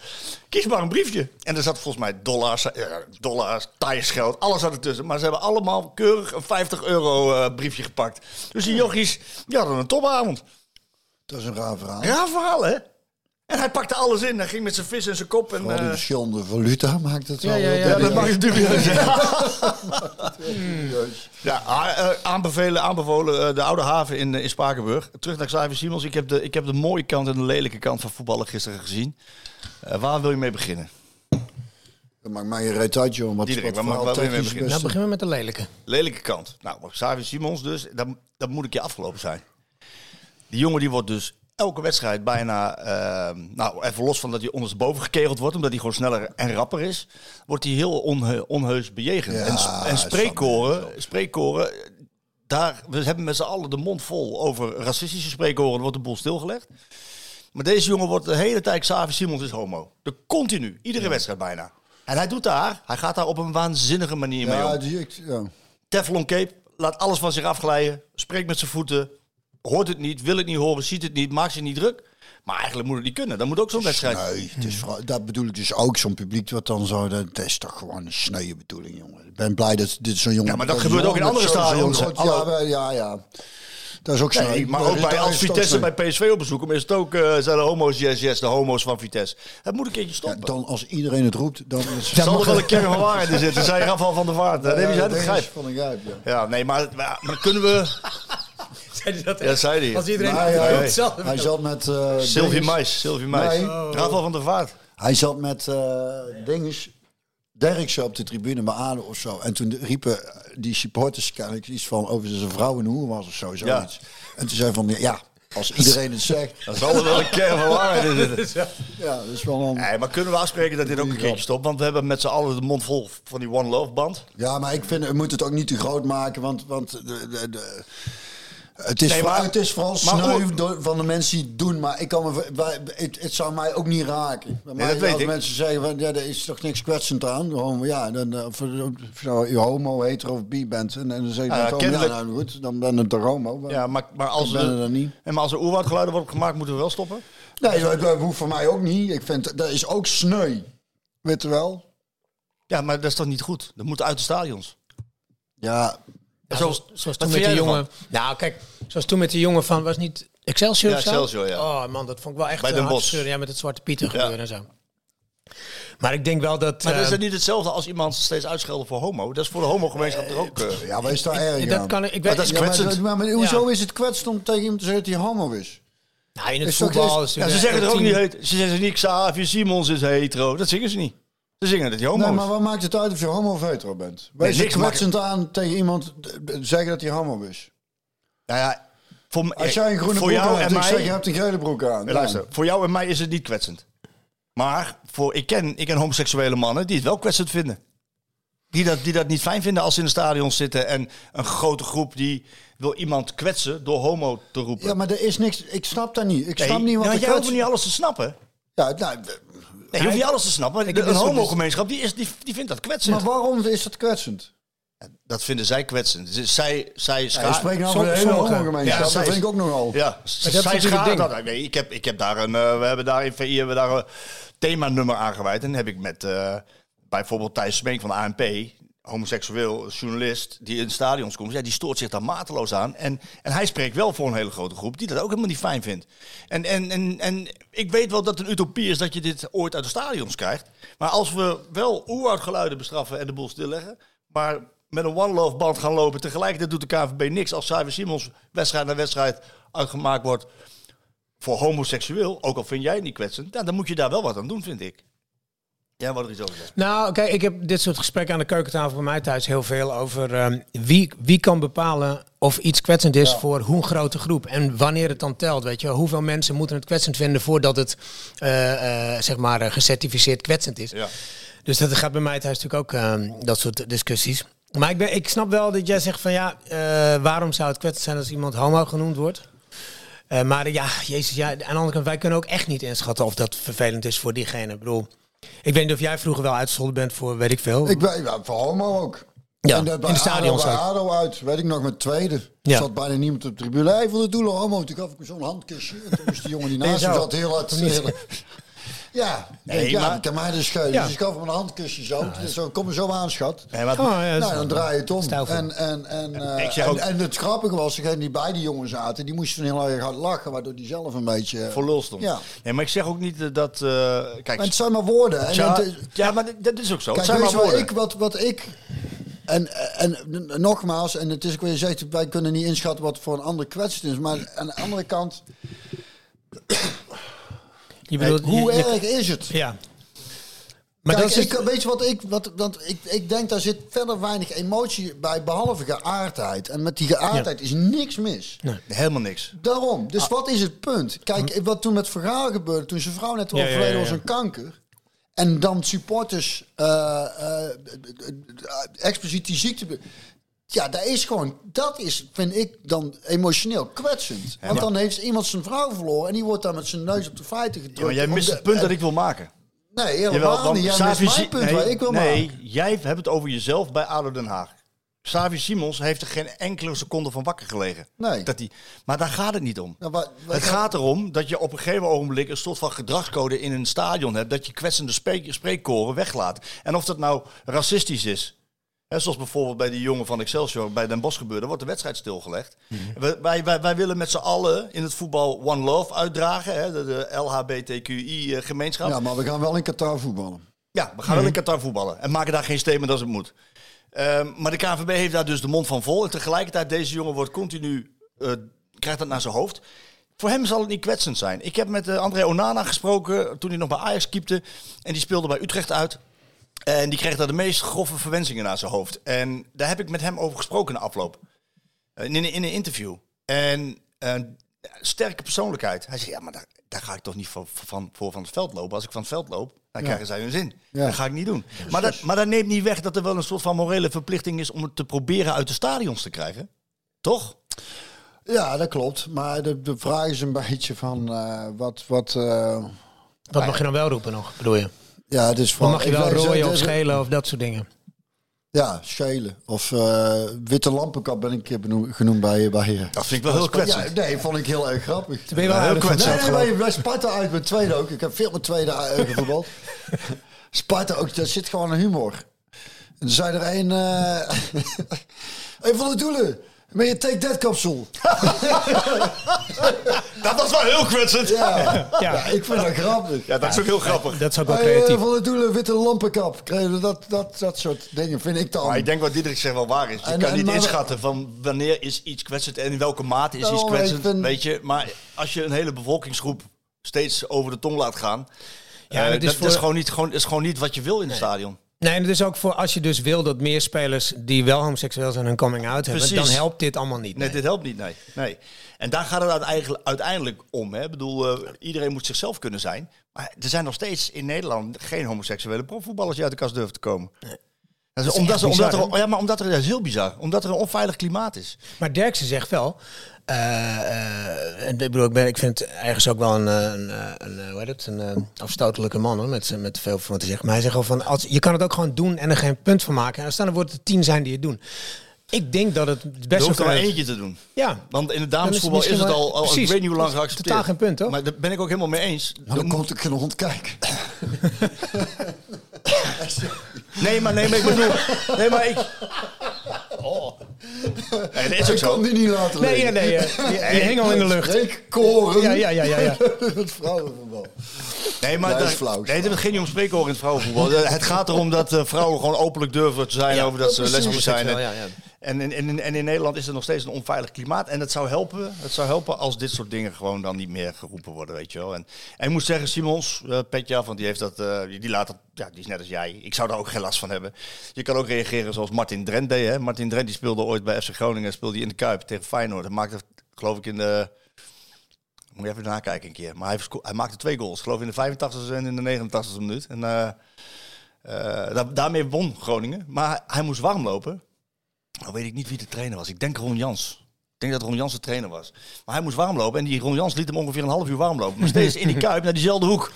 Kies maar een briefje. En er zat volgens mij dollars, eh, dollars taaiensgeld, alles zat ertussen. Maar ze hebben allemaal keurig een 50 euro eh, briefje gepakt. Dus die jochies, die hadden een topavond. Dat is een raar verhaal. Ja, verhaal hè? En hij pakte alles in. Hij ging met zijn vis en zijn kop. En, Vooral die eh, valuta maakt het wel. ja, ja, ja, dat mag je dubieus. Ja, ah, eh, aanbevelen, aanbevolen eh, de Oude Haven in, in Spakenburg. Terug naar Xavier Simons. Ik heb, de, ik heb de mooie kant en de lelijke kant van voetballen gisteren gezien. Eh, waar wil je mee beginnen? Dat maakt mij een reet uit, joh. Wat, Diederik, wat waar- waar wil je mee beginnen? Nou, beginnen we met de lelijke. Lelijke kant. Nou, Xavier Simons dus, dat, dat moet ik je afgelopen zijn. Die jongen die wordt dus elke wedstrijd bijna, eh, nou even los van dat hij ondersteboven gekegeld wordt, omdat hij gewoon sneller en rapper is, wordt hij heel onhe- onheus bejegend. Ja, en, sp- en spreekkoren, spreekkoren, daar, we hebben met z'n allen de mond vol over racistische spreekkoren, wordt de boel stilgelegd. Maar deze jongen wordt de hele tijd, Xavier Simons is homo. De continu, iedere wedstrijd bijna. En hij doet daar, hij gaat daar op een waanzinnige manier mee om. Ja, die, ik, ja. Teflon cape, laat alles van zich afglijden, spreekt met zijn voeten, hoort het niet, wil het niet horen, ziet het niet, maakt zich niet druk. Maar eigenlijk moet het niet kunnen. Dat moet ook zo'n wedstrijd. Nee, het dat bedoel ik dus ook. Zo'n publiek wat dan zo... Dat is toch gewoon een sneuwe bedoeling, jongen. Ik ben blij dat dit zo'n jongen... Ja, maar dat gebeurt ook in andere stadions. Ja, ja, ja. Dat is ook. Nee, maar ook bij als Vitesse bij PSV op bezoek is het ook, eh, zijn de homo's yes, yes, de homo's van Vitesse. Het moet een keertje Ja, stoppen. dan als iedereen het roept, dan is Zal er wel een kern van waarheid in zitten, zei Rafael van der Vaart. Dat heb je Ja, dat begrijp. Van de Grijp, ja. Ja, nee, maar, maar, maar kunnen we... Zei hij dat Ja, zei hij. Als iedereen Nou ja, hij- zat met... eh, Sylvie. Mais, Sylvie Mais. Nee. Rafael van der Vaart. Hij zat met eh dinges, Derksen op de tribune bij ADO of zo. En toen riepen die supporters kennelijk iets van over zijn vrouw en hoe was of zo. Zoiets. En toen zei hij van, ja, als iedereen het zegt. Dan zal er wel een kern van waarheid in zitten. Ja, dat is wel een... Nee, maar kunnen we afspreken dat dit ook een keertje stopt? Want we hebben met z'n allen de mond vol van die One Love band. Ja, maar ik vind, we moeten het ook niet te groot maken, want, want de, de, de- het, is Nee, vooral, het is vooral maar sneu door- van de mensen die het doen, maar ik kan me, wij- het, het zou mij ook niet raken. Bij mij, dat weet als ik. mensen zeggen, van, ja, er is toch niks kwetsend aan. Homo, ja, dan, eh, of, of je nou homo, hetero of bi bent, en, en dan zeg je ja, kennelijk- nou goed, dan ben je toch homo. Maar, Ja, maar, maar als ben dan niet. en maar als er oerwoudgeluiden worden gemaakt, moeten we wel stoppen. Nee, dat, dat hoeft voor mij ook niet. Ik vind, dat is ook sneu. Weet je wel? Ja, maar dat is toch niet goed? Dat moet uit de stadions. Ja, Ja, zoals, toen met die jongen. Nou, kijk, zoals toen met die jongen van was niet Excelsior Ja, of zo? Excelsior, ja. Oh man, dat vond ik wel echt Bij eh, Den hard Bosch. Ja, met het zwarte Pieter Ja. gebeuren en zo. Maar ik denk wel dat. Maar eh, is dat niet hetzelfde als iemand steeds uitschelden voor homo? Dat is voor de homogemeenschap toch ook... eh, ja, maar is daar erg dat aan? kan ik. ik Maar weet, dat is Ja, maar, kwetsend. maar, maar hoezo Ja. is het kwetsend om tegen iemand te zeggen dat hij homo is? Nou, in het Is voetbal... is Ja, het ze zeggen er ook niet, ze zeggen niet Xavier Simons is hetero. Dat zingen ze niet. Ze zingen dat hij homo Nee, maar wat maakt het uit of je homo of hetero bent? Wees er kwetsend aan tegen iemand zeggen dat hij homo is. Nou ja, voor, Als jij een groene voor broek jou aan en ik zeg mij... je hebt een gele broek aan. Luister, voor jou en mij is het niet kwetsend. Maar voor, ik, ken, ik ken homoseksuele mannen die het wel kwetsend vinden. Die dat, die dat niet fijn vinden als ze in een stadion zitten en een grote groep die wil iemand kwetsen door homo te roepen. Ja, maar er is niks. Ik snap dat niet. Ik Nee, snap niet wat er jij hoeft kwets- niet alles te snappen. Ja, nou, Nee, je hoeft niet alles te snappen. Maar de, een homogemeenschap die, is, die, die vindt dat kwetsend. maar waarom is dat kwetsend? dat vinden zij kwetsend. Zij, zij Ja, scha- je spreekt nou over de hele homogemeenschap. Ja, dat zij- vind ik ook nogal. Ja, zij scharen dat. Nee, ik heb, ik heb daar een, eh, we hebben daar in VI hebben daar een themanummer aangeweid. En heb ik met eh, bijvoorbeeld Thijs Smeenk van de ANP, homoseksueel journalist, die in stadions komt. Ja, die stoort zich daar mateloos aan. En, en hij spreekt wel voor een hele grote groep die dat ook helemaal niet fijn vindt. En, en, en, en ik weet wel dat het een utopie is dat je dit ooit uit de stadions krijgt. Maar als we wel oerwoudgeluiden bestraffen en de boel stilleggen, maar met een One Love band gaan lopen. Tegelijkertijd doet de KVB niks als Cyber Simons wedstrijd na wedstrijd uitgemaakt wordt voor homoseksueel. Ook al vind jij het niet kwetsend. Ja, dan moet je daar wel wat aan doen, vind ik. Jij wou er iets over zeggen. Nou, kijk, ik heb dit soort gesprekken aan de keukentafel bij mij thuis heel veel over ehm, wie, wie kan bepalen of iets kwetsend is voor hoe grote groep en wanneer het dan telt. Weet je, hoeveel mensen moeten het kwetsend vinden voordat het eh, eh, zeg maar eh, gecertificeerd kwetsend is. Ja. Dus dat gaat bij mij thuis natuurlijk ook ehm, dat soort discussies. Maar ik, ben, ik snap wel dat jij zegt van ja, waarom zou het kwetsend zijn als iemand homo genoemd wordt? Maar ja, jezus, ja, aan de andere kant, wij kunnen ook echt niet inschatten of dat vervelend is voor diegene. Ik bedoel, ik weet niet of jij vroeger wel uitgescholden bent voor, weet ik veel. Ik ben ja, voor homo ook. Ja, En dat bij in de stadions ADO, bij ook. ADO uit, weet ik nog, met tweede. Ja. zat bijna niemand op de tribune. Hij voor de doelen homo. Toen gaf ik me zo'n handkusje. En toen moest die jongen die naast zo? zat heel hard... Heel- ja, Nee, nee, ja, maar- ik kan mij dus schelen. Ja. Dus ik gaf hem een handkusje zo. zo kom er zo aan, schat. Nee, Oh, ja, Nou, dan draai je het om. En, en, en, eh, ik zeg en, ook- en het grappige was, degene die bij die jongen zaten, die moesten heel erg hard lachen, waardoor die zelf een beetje... voor lul stond. Ja. Nee, maar ik zeg ook niet dat... eh, kijk, Maar het zijn maar woorden. En ja, het is- ja, maar dat is ook zo. Kijk, het zijn maar je wat woorden. ik, wat, wat ik en, en nogmaals, en het is ook wat je zegt, wij kunnen niet inschatten wat voor een ander kwetsend is. Maar aan de andere kant, je bedoelt, hoe je- je- erg is het? Ja. Maar Kijk, dat is ik, weet je wat ik, wat, want ik, ik denk daar zit verder weinig emotie bij, behalve geaardheid. En met die geaardheid is niks mis. Helemaal niks. Daarom. Ah. Dus wat is het punt? Kijk, wat toen met Vergaal gebeurde, toen zijn vrouw net Ja, ja, overleden ja, was een kanker. En dan supporters eh, eh, expliciet die ziekte... Ja, dat is gewoon, dat is, vind ik, dan emotioneel kwetsend. Want dan heeft iemand zijn vrouw verloren en die wordt dan met zijn neus op de feiten gedrukt. Ja, maar jij mist het punt dat ik wil maken. Nee, helemaal niet. Jij mist mijn punt nee, waar ik wil nee, maken. jij hebt het over jezelf bij ADO Den Haag. Xavi Simons heeft er geen enkele seconde van wakker gelegen. Nee. Dat die, maar daar gaat het niet om. Nou, Het gaat erom dat je op een gegeven ogenblik een soort van gedragscode in een stadion hebt. Dat je kwetsende spreek, spreekkoren weglaat. En of dat nou racistisch is. Hè, zoals bijvoorbeeld bij die jongen van Excelsior bij Den Bosch gebeurde, wordt de wedstrijd stilgelegd. Mhm. Wij, wij, wij willen met z'n allen in het voetbal One Love uitdragen, hè, de, de LHBTQI-gemeenschap. Ja, maar we gaan wel in Qatar voetballen. Ja, we gaan wel in Qatar voetballen. En maken daar geen statement als het moet. Ehm, maar de KNVB heeft daar dus de mond van vol. En tegelijkertijd, deze jongen wordt continu, eh, krijgt dat naar zijn hoofd. Voor hem zal het niet kwetsend zijn. Ik heb met eh, André Onana gesproken toen hij nog bij Ajax keepte. En die speelde bij Utrecht uit. En die kreeg daar de meest grove verwensingen naar zijn hoofd. En daar heb ik met hem over gesproken in de afloop. Eh, In, in, in een interview. En eh, sterke persoonlijkheid. Hij zei, ja, maar daar, daar ga ik toch niet voor van, voor van het veld lopen. Als ik van het veld loop, dan krijgen zij hun zin. Ja. Dat ga ik niet doen. Maar dat, maar dat neemt niet weg dat er wel een soort van morele verplichting is... om het te proberen uit de stadions te krijgen. Toch? Ja, dat klopt. Maar de, de vraag is een beetje van eh, wat... wat eh, Wat mag je dan wel roepen nog, bedoel je? Ja, het is Of van, mag je ik wel rooien of schelen of dat soort dingen? Ja, schelen. Of eh, witte lampenkap ben ik een keer genoemd bij... bij Dat vind ik wel heel kwetsend. Ja, nee, vond ik heel erg grappig. Toen ben je wel heel kwetsend. Nee, Sparta uit met tweede ook. Ik heb veel met tweede uh, gevoetbald. Sparta ook, daar zit gewoon een humor. En er zei er een... eh, hey, van de doelen. Maar je take that kapsel. Dat was wel heel kwetsend. Ja. Ja. ja, ik vind dat grappig. Ja, dat is ook heel grappig. Dat is ook wel Hey, creatief. eh, van de doelen witte lampenkap. Krijgen dat, dat, dat soort dingen, vind ik dan. Maar ik denk wat Diederik zegt wel waar is. Je En- kan en niet inschatten van wanneer is iets kwetsend en in welke mate is iets Nou, kwetsend. ik vind- Weet je, maar als je een hele bevolkingsgroep steeds over de tong laat gaan. Ja, eh, dat is dat gewoon niet, gewoon, is gewoon niet wat je wil in het stadion. Nee, en het is ook voor als je dus wil dat meer spelers die wel homoseksueel zijn hun coming out hebben, Precies. dan helpt dit allemaal niet. Nee, dit helpt niet, nee. nee. En daar gaat het uiteindelijk, uiteindelijk om. Hè. Ik bedoel, eh, iedereen moet zichzelf kunnen zijn. Maar er zijn nog steeds in Nederland geen homoseksuele profvoetballers die uit de kast durven te komen. Dat is, is omdat, omdat, er, ja, maar omdat er, dat is heel bizar. Omdat er een onveilig klimaat is. Maar Derksen zegt wel. Eh, eh, en ik, bedoel, ik, ben, ik vind het ergens ook wel een, eh, een, een, hoe heet het, een eh, afstotelijke man hoor, met, met veel van wat te zeggen. Maar hij zegt al van, als, je kan het ook gewoon doen en er geen punt van maken. En dan staan er wordt er tien zijn die het doen. Ik denk dat het Er best hoeft er maar wel eentje te doen. Ja, Want in het is het damesvoetbal is, het wel- al, al ik precies. weet niet hoe lang geaccepteerd. totaal geen punt, hoor. Maar daar ben ik ook helemaal mee eens. Nou, dan komt ik een hond kijken. Nee, maar, nee, maar ik bedoel... Nee, maar ik... Oh. Nee, dat is ook Ik zo. kon die niet laten Nee, liggen. ja, nee, eh, je, je hing al in de lucht. Spreekkoren. Ja, ja, ja, ja. ja. Het vrouwenvoetbal. Nee, maar Nee, daar- is flauw, nee, het gaat niet om spreekhoor in het vrouwenvoetbal. Het gaat erom dat eh, vrouwen gewoon openlijk durven te zijn over dat ze lesbisch zijn. En. En, in- in- Nederland is er nog steeds een onveilig klimaat. En het zou helpen, het zou helpen als dit soort dingen gewoon dan niet meer geroepen worden, weet je wel. En, ik moet zeggen, Simons, eh petje want die heeft dat, eh, die, laat dat, ja, die is net als jij. Ik zou daar ook geen last van hebben. Je kan ook reageren zoals Martin Drent deed. Hè? Martin Drent speelde ooit bij FC Groningen, speelde in de Kuip tegen Feyenoord. Hij maakte, geloof ik, in de... Moet je even nakijken een keer. Maar hij, maakte twee goals. Ik geloof in de 85e en in de 89e minuut. En eh, da- daarmee won Groningen. Maar hij moest warm lopen. Dan weet ik niet wie de trainer was. Ik denk Ron Jans. Ik denk dat Ron Jans de trainer was. Maar hij moest warm lopen. En die Ron Jans liet hem ongeveer een half uur warm lopen. Maar steeds in die kuip naar diezelfde hoek.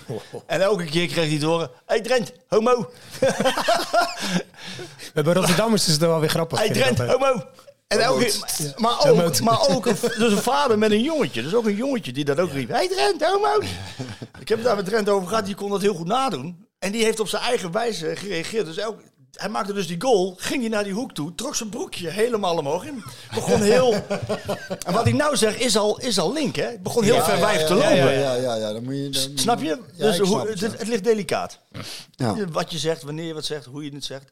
En elke keer kreeg hij te horen... Hey Drent, homo. Bij Rotterdam is het wel weer grappig. Hey vind ik Drent, homo. En elke, maar ook, maar ook een, dus een vader met een jongetje. Dus ook een jongetje die dat ook riep. Hey Drent, homo. Ik heb het daar met Drent over gehad. Die kon dat heel goed nadoen. En die heeft op zijn eigen wijze gereageerd. Dus elk, hij maakte dus die goal. Ging hij naar die hoek toe. Trok zijn broekje helemaal omhoog. En begon heel... En wat ik nou zeg is al, is al link, hè. Begon heel Ja, ver ja, te lopen. Ja, ja, ja, ja, dan moet je... dan- Snap je? Dus hoe, het, het, ligt delicaat. Ja. Wat je zegt, wanneer je wat zegt, hoe je het zegt.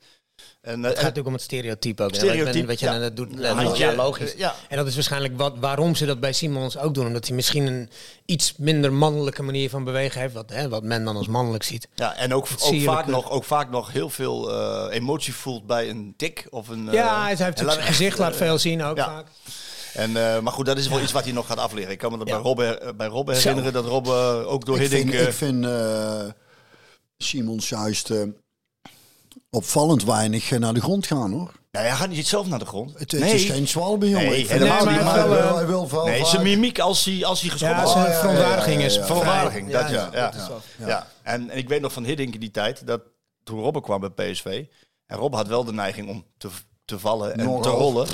En, eh, Het gaat natuurlijk om het stereotype ook. hè. Stereotype, Wat, wat je ja. doet, dat ja, ja, logisch. ja. En dat is waarschijnlijk wat, waarom ze dat bij Simons ook doen. Omdat hij misschien een iets minder mannelijke manier van bewegen heeft. Wat, hè, wat men dan als mannelijk ziet. Ja, en ook, vaak nog, ook vaak nog heel veel eh, emotie voelt bij een tik of een... eh, ja, hij heeft zijn gezicht laat eh, veel zien ook ja. vaak. En, eh, maar goed, dat is wel iets wat hij nog gaat afleren. Ik kan me dat Ja. bij Rob, her- bij Rob herinneren dat Rob eh, ook door ik Hiddink... vind, eh, ik vind eh, Simons juist eh, opvallend weinig eh, naar de grond gaan, hoor. nou, hij gaat niet zelf naar de grond. Het, het is geen zwalbe, jongen. Nee, helemaal het- niet. maar wel, wil- hij wil wel Nee, zijn mimiek als hij, als hij geschopt Ja, wordt. zijn ja, ja, verontwaardiging ja, is ja, ja. Verontwaardiging, dat ja. ja. Ja. En, en ik weet nog van Hiddink in die tijd, dat toen Robben kwam bij PSV, en Rob had wel de neiging om te, te vallen en te rollen.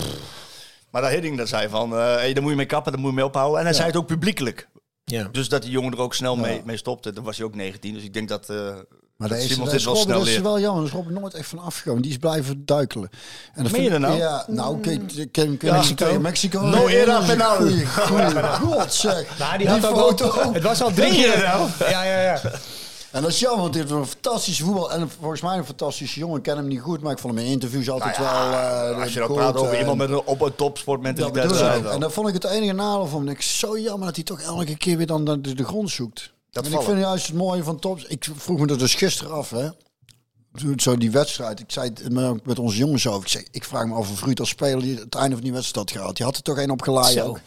Maar dat Hiddink dat zei van, eh hey, daar moet je mee kappen, daar moet je mee ophouden. En hij zei het ook publiekelijk. Ja. Dus dat die jongen er ook snel mee, mee stopte. Dan was hij ook 19, dus ik denk dat, eh Maar dat daar is, wel Robben, snel dat is leert. wel jammer. Daar is Robben nooit echt van afgekomen. Die is blijven duikelen. En dat Meen je dat nou? Ja, nou, kijk, ken, ken, ken Ja. Mexico. Mexico. No era penal. Goeie, goeie, god zeg. Nou, die had ook het was al drie keer. nou? Ja, ja, ja. En dat is jammer, want hij heeft een fantastische voetbal. En volgens mij een fantastische jongen. Ik ken hem niet goed, maar ik vond hem in interviews altijd Nou ja, wel... eh, als je dan praat over iemand met een, op een topsportmentaliteit. dan wel. En dat vond ik het enige nadeel van hem. Ik zo jammer dat hij toch elke keer weer dan de, de grond zoekt. Dat en ik vind juist het mooie van tops. Ik vroeg me dat dus gisteren af, hè. Zo- Zo die wedstrijd. Ik zei het met- met onze jongens over. Ik zeg, ik vraag me af of Ruud als speler die het einde van die wedstrijd had gehaald. Die had er toch één op ook.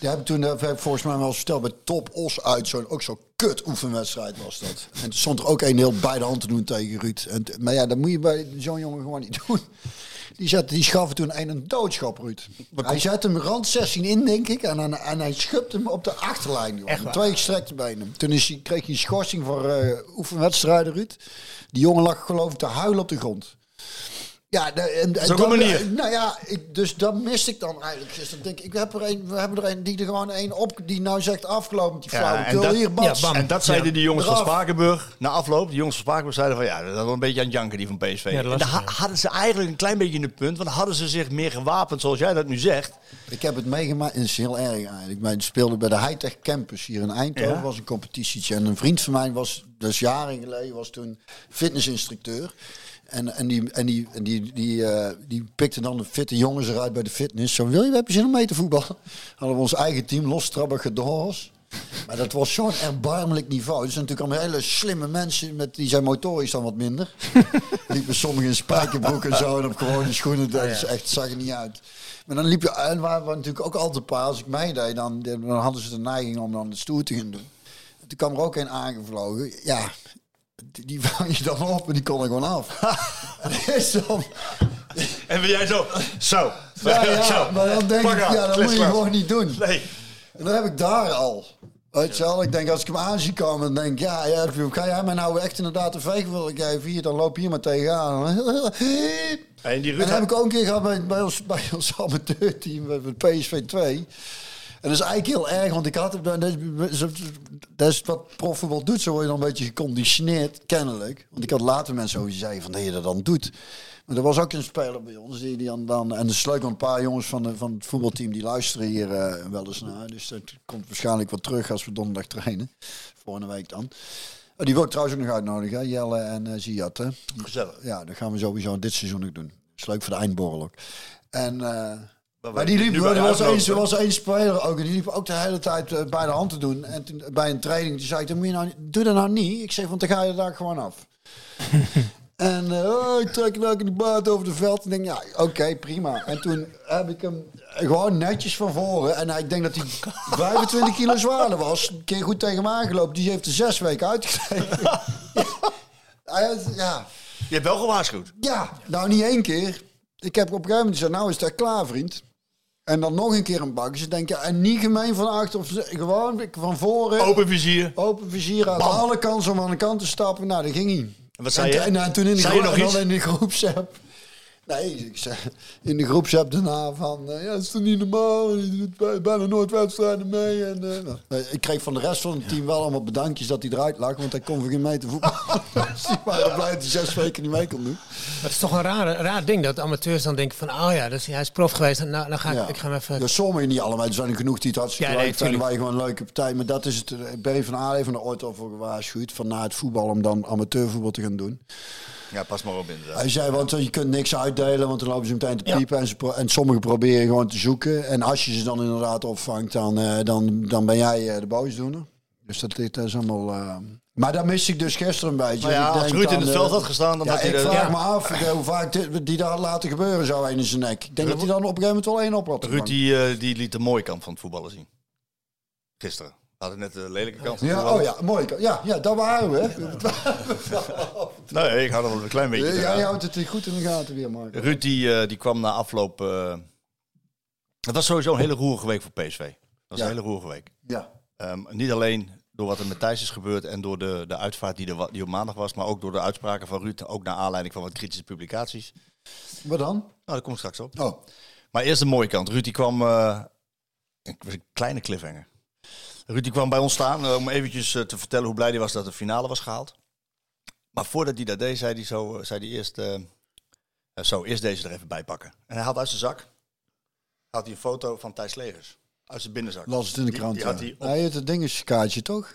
Die hebben toen, heb ik volgens mij wel verteld, bij Top Os uit. Zo'n, ook zo'n kut oefenwedstrijd was dat. En er stond er ook een heel bij de hand te doen tegen Ruud. En, maar ja, dat moet je bij zo'n jongen gewoon niet doen. Die, zet, die schafte toen een een doodschap, Ruud. Hij zet hem rand 16 in, denk ik. En, en hij schupt hem op de achterlijn. joh. Echt? Twee gestrekte benen. Toen is hij, kreeg hij een schorsing voor eh, oefenwedstrijden, Ruud. Die jongen lag geloof ik te huilen op de grond. Ja, de, en, manier. Nou ja, ik, dus dat miste ik dan eigenlijk gisteren. Denk ik, ik heb er een, we hebben er een die er gewoon één op, die nou zegt afgelopen met die Ja, flauwekul. en dat- Hier, Bas. ja, bam. En dat zeiden die jongens van. Spakenburg na afloop. Die jongens van Spakenburg zeiden van ja, dat was wel een beetje aan het janken die van PSV. Ja, dat en daar hadden ze eigenlijk een klein beetje in het punt. Want hadden ze zich meer gewapend zoals jij dat nu zegt. Ik heb het meegemaakt en het is heel erg eigenlijk. Wij speelden bij de Hightech Campus hier in Eindhoven. Ja. was een competitietje. En een vriend van mij was, dus jaren geleden, was toen fitnessinstructeur. En, en, die, en, die, en die, die, eh, die pikte dan de fitte jongens eruit bij de fitness. Zo, wil je, heb je zin om mee te voetballen? Hadden we ons eigen team, losstrabbige doors. Maar dat was zo'n erbarmelijk niveau. Zijn natuurlijk allemaal hele slimme mensen. Met, die zijn motorisch dan wat minder. Liepen sommigen in spijkerbroek en zo. En op gewone schoenen. Dat is echt, zag er niet uit. Maar dan liep je... En waren we natuurlijk ook altijd een paar. Als ik meedeed, dan, dan hadden ze de neiging om dan de stoer te gaan doen. Toen kwam er ook een aangevlogen. Ja, die, die vang je dan op en die kon er gewoon af. Dat is dan... En ben jij zo, zo. Ja, ja, Zo. maar dan denk Pak ik, aan, ja, dat moet je gewoon niet doen. Nee. En dan heb ik daar al. Weet je wel, ik denk als ik hem aan zie komen, dan denk ik, ja, ja, ga jij mij nou echt inderdaad een veeg willen geven hier, dan loop je hier maar tegenaan. En die En dat heb ik ook een keer gehad bij, bij, ons, bij ons amateurteam, bij het PSV 2. En dat is eigenlijk heel erg, want ik had dat is, wat profvoetbal doet. Zo word je dan een beetje geconditioneerd, kennelijk. Want ik had later mensen over die zeiden van dat je dat dan doet. Maar er was ook een speler bij ons die, die dan, dan en dat is leuk, want een paar jongens van, de, van het voetbalteam die luisteren hier eh, wel eens naar. Dus dat komt waarschijnlijk wat terug als we donderdag trainen. Volgende week dan. Oh, die wil ik trouwens ook nog uitnodigen, hè? Jelle en eh Ziad. Hè? Gezellig. Ja, dat gaan we sowieso dit seizoen ook doen. Is leuk voor de eindborrel ook. En, eh, maar, die liep, er was er was één speler ook, en die liep ook de hele tijd eh, bij de hand te doen. En toen, bij een training die zei ik, dan moet je nou, doe dat nou niet. Ik zeg, want dan ga je daar gewoon af. en eh, oh, ik trek nou die baard over de veld. En denk, ja, oké, prima. En toen heb ik hem gewoon netjes van voren. En ik denk dat hij 25 kilo zwaarder was. Een keer goed tegen me aangelopen. Die heeft er zes weken uitgekregen. Ja. Je hebt wel gewaarschuwd. Ja, nou niet één keer. Ik heb op een gegeven moment gezegd, nou is het echt klaar, vriend. En dan nog een keer een bak. Ik denk, ja, en niet gemeen van achter, of gewoon van voren. Open vizier. Open vizier, uit alle kanten om aan de kant te stappen. Nou, dat ging hij. En wat zei en, je? En, en toen in de, Zei je groep, nog en iets? dan in de groepsapp. Nee, ik zei in de groepsapp daarna van... eh, ja, het is toch niet normaal? Je doet bij- bijna nooit wedstrijden mee. En, eh, nou, ik kreeg van de rest van het team wel allemaal bedankjes dat hij eruit lag. Want hij kon voor geen meter voetballen. Dus die waren blij dat hij zes weken niet mee kon doen. Maar het is toch een raar, raar ding dat amateurs dan denken van... oh ja, dus hij is prof geweest, nou, dan ga ik, Ja. ik ga hem even... Ja, sommigen niet allemaal. Er zijn er genoeg die het hartstikke Ja, nee, vinden. Waar je gewoon een leuke partij. Maar dat is het. eh, Barry van Aal heeft er ooit al voor gewaarschuwd. Van na het voetbal om dan amateurvoetbal te gaan doen. Ja, pas maar op inderdaad. Hij zei, want eh, je kunt niks uitdelen, want dan lopen ze meteen te piepen. En, ze pro- en sommigen proberen gewoon te zoeken. En als je ze dan inderdaad opvangt, dan, eh, dan, dan ben jij eh, de boosdoener. Dus dat, dit is allemaal... eh, Maar dat mis ik dus gisteren een beetje. Maar ja, Ik als Ruud in het veld had gestaan, dan ja, had hij ik de- vraag Ja. me af hoe vaak dit, die daar laten gebeuren zou een in zijn nek. Ik denk dat hij dan op een gegeven moment wel één op had. Ruud die, eh, die liet de mooie kant van het voetballen zien. Gisteren. Hadden net de lelijke kant Ja, oh ja, mooi. Ja, ja, daar waren we. Nee, ik hou er wel een klein beetje Ja, aan. houdt het goed in de gaten weer, Mark. Ruud die, eh, die kwam na afloop... eh, het was sowieso een hele roerige week voor PSV. Het was Ja. een hele roerige week. Ja. Ehm, niet alleen door wat er met Thijs is gebeurd en door de, de uitvaart die, er, die op maandag was, maar ook door de uitspraken van Ruud, ook naar aanleiding van wat kritische publicaties. Wat dan? Nou, daar kom ik straks op. Oh, Maar eerst de mooie kant. Ruud die kwam, ik was een kleine cliffhanger. Ruud die kwam bij ons staan eh, om eventjes eh, te vertellen hoe blij hij was dat de finale was gehaald. Maar voordat hij dat deed, zei hij, zo, eh, zei hij eerst, zo, eerst deze er even bij pakken. En hij haalt uit zijn zak, had hij een foto van Thijs Legers. Uit zijn binnenzak. las het in de krant. Die, had hij op Hij heeft het dingeskaartje, toch?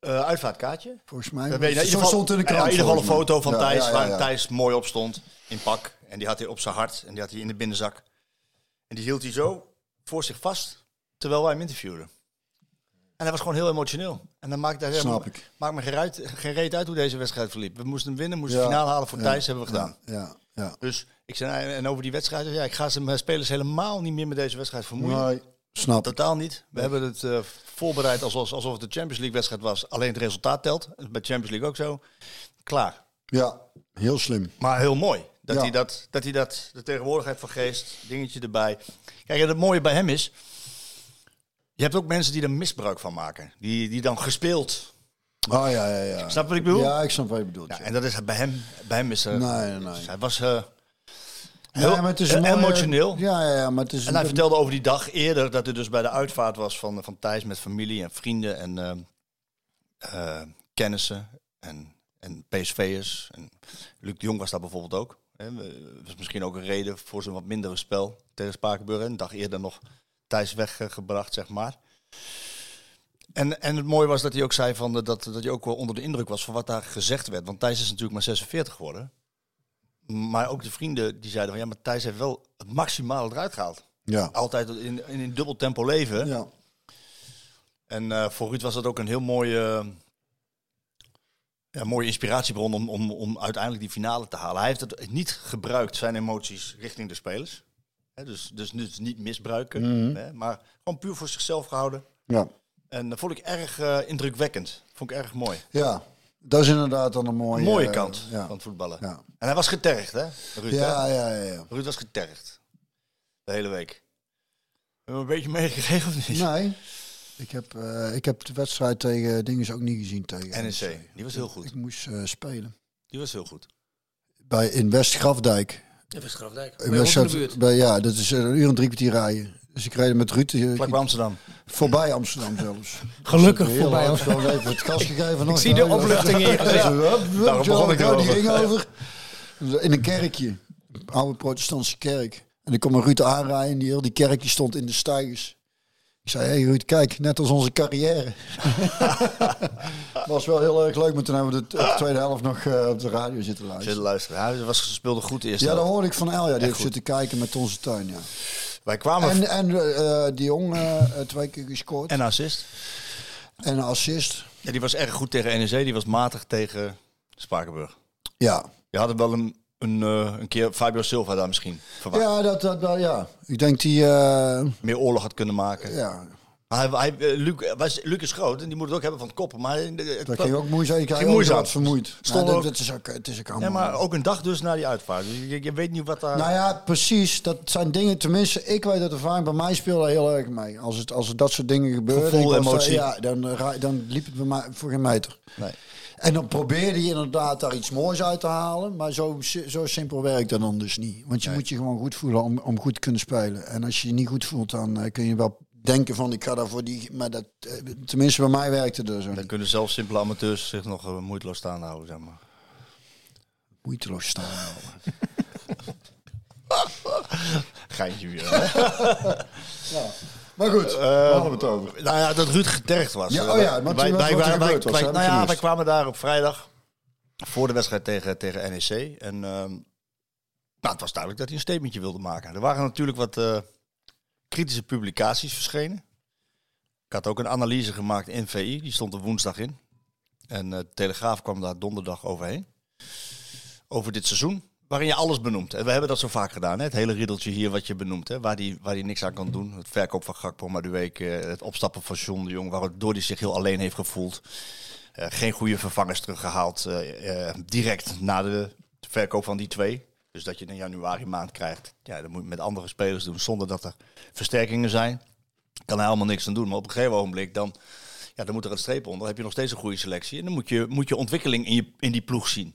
uitvaartkaartje. Volgens mij. Dat weet je, in Zo ieder geval, stond in de krant. in ieder geval een foto van Ja, Thijs, ja, ja, waar. Thijs mooi op stond in pak. En die had hij op zijn hart en die had hij in de binnenzak. En die hield hij zo voor zich vast, terwijl wij hem interviewden. En hij was gewoon heel emotioneel. En dan maakt, Snap ik. maakt me geen, geen reet uit hoe deze wedstrijd verliep. We moesten hem winnen, moesten Ja, de finale halen voor ja, Thijs, hebben we gedaan. Ja, ja. Dus ik zei, en over die wedstrijd, ja, ik ga zijn spelers helemaal niet meer met deze wedstrijd vermoeien. Nee, snap ik. Totaal niet. We hebben het eh, voorbereid alsof, alsof het de Champions League wedstrijd was. Alleen het resultaat telt. Dat bij Champions League ook zo. Klaar. Ja, heel slim. Maar heel mooi. Dat, hij dat, dat hij dat, de tegenwoordigheid van geest, dingetje erbij. Kijk, en het mooie bij hem is, je hebt ook mensen die er misbruik van maken. Die, die dan gespeeld. Oh ja, ja, ja. Snap wat ik bedoel? Ja, ik snap wat je bedoelt. Ja, ja. en dat is bij hem, bij hem is er. Nee, nee, nee. dus hij was, eh, Heel Ja, maar het is eh, emotioneel. Ja, ja, ja, maar het is En hij vertelde over die dag eerder dat hij dus bij de uitvaart was van, van Thijs met familie en vrienden en eh, kennissen en, en PSV'ers. En Luc de Jong was daar bijvoorbeeld ook. Dat was misschien ook een reden voor zijn wat mindere spel tegen Spakenburg. Een dag eerder nog Thijs weggebracht, zeg maar. En, en het mooie was dat hij ook zei van, eh, dat, dat hij ook wel onder de indruk was van wat daar gezegd werd. Want Thijs is natuurlijk maar 46 geworden. Maar ook de vrienden die zeiden van ja, maar Thijs heeft wel het maximale eruit gehaald. Ja. Altijd in, in een dubbel tempo leven. Ja. En eh, voor Ruud was dat ook een heel mooie, ja, mooie inspiratiebron om, om, om uiteindelijk die finale te halen. Hij heeft het niet gebruikt, zijn emoties, richting de spelers. Hè, dus, dus, dus niet misbruiken, Mhm. hè, maar gewoon puur voor zichzelf gehouden. Ja. En dat vond ik erg eh, indrukwekkend. Vond ik erg mooi. ja, dat is inderdaad dan een mooie... Een mooie eh, kant ja. van het voetballen. Ja. En hij was getergd, hè? Ruud, Ja, hè? ja, ja, ja. Ruud was getergd. De hele week. Hebben we een beetje meegegeven of niet? Nee, ik heb, eh, ik heb de wedstrijd tegen dingen ook niet gezien tegen NEC. Die was heel goed. Ik moest spelen. Die was heel goed. Bij, in is Grafdijk. In Bij ons in de West- buurt. bij, ja, dat is een uur en drie kwartier rijden. Dus ik reed met Ruud. eh, Vlak bij Amsterdam. Voorbij Amsterdam zelfs. Gelukkig Dus, eh, voorbij Amsterdam. even het gas gegeven. nog. zie de opluchting hup, Daarom begon ik die ring over. In een kerkje. Een oude protestantse kerk. En ik kom een Ruud aanrijden. En die, heel die kerk die stond in de stijgers. Ik zei, hey Ruud, kijk, net als onze carrière. was wel heel erg leuk, maar toen hebben we de, de tweede helft nog eh, op de radio zitten Zitten luisteren. luisteren. Hij was, speelde goed de eerste Ja, dat helft. hoorde ik van Elja. Die heeft zitten kijken met onze tuin, ja. Wij kwamen... En, en eh, die jong eh, eh, twee keer gescoord. En assist. En assist. Ja, die was erg goed tegen NEC. Die was matig tegen Spakenburg. Ja. Je had wel een, een, eh, een keer Fabio Silva daar misschien verwacht. Ja, dat, dat, dat- ja. Ik denk die... eh, Meer oorlog had kunnen maken. ja, Hij, hij, eh, Luc, was, Luc is groot en die moet het ook hebben van het koppen. Maar, het- dat ging ook moeizaam. Ik Ging moeizaam. vermoeid. Stond ook- dat, is ook, het is ook ja, maar ook een dag dus na die uitvaart. Dus je, je weet niet wat daar... Nou ja, precies. Dat zijn dingen, tenminste, ik weet dat ervaring bij mij speelde heel erg mee. Als, het, als er dat soort dingen gebeuren, Gevoel, emotie. daar- ja, dan, dan liep het bij mij voor geen meter. Nee. En dan probeerde je inderdaad daar iets moois uit te halen. Maar zo, zo simpel werkt dat dan dus niet. Want je moet je gewoon goed voelen om, om goed te kunnen spelen. En als je je niet goed voelt, dan eh, kun je wel denken van ik ga daar voor die... Maar dat, eh, tenminste bij mij werkte dat zo Dan niet. kunnen zelfs simpele amateurs zich nog eh, moeiteloos staan houden, zeg maar. Moeiteloos staan. Geintje weer. hè? Maar goed, waar hadden we het over? Nou ja, dat Ruud getergd was. Ja, oh ja, maar wij, wij, wij, was, nou ja, wij kwamen daar op vrijdag voor de wedstrijd tegen, tegen NEC. En ehm, nou, het was duidelijk dat hij een statementje wilde maken. Er waren natuurlijk wat eh, kritische publicaties verschenen. Ik had ook een analyse gemaakt in VI, die stond er woensdag in. En eh, de Telegraaf kwam daar donderdag overheen. Over dit seizoen, waarin je alles benoemt. En we hebben dat zo vaak gedaan, hè? het hele riddeltje hier wat je benoemt. Hè? Waar hij waar die niks aan kan doen. Het verkoop van Gakpo, maar de week het opstappen van John de Jong, waardoor hij zich heel alleen heeft gevoeld. Eh, geen goede vervangers teruggehaald eh, eh, direct na de verkoop van die twee. Dus dat je een januari maand krijgt. Ja, dat moet je met andere spelers doen zonder dat er versterkingen zijn. Kan hij helemaal niks aan doen. Maar op een gegeven ogenblik dan, ja, dan moet er een streep onder. Dan heb je nog steeds een goede selectie. En dan moet je, moet je ontwikkeling in, je, in die ploeg zien.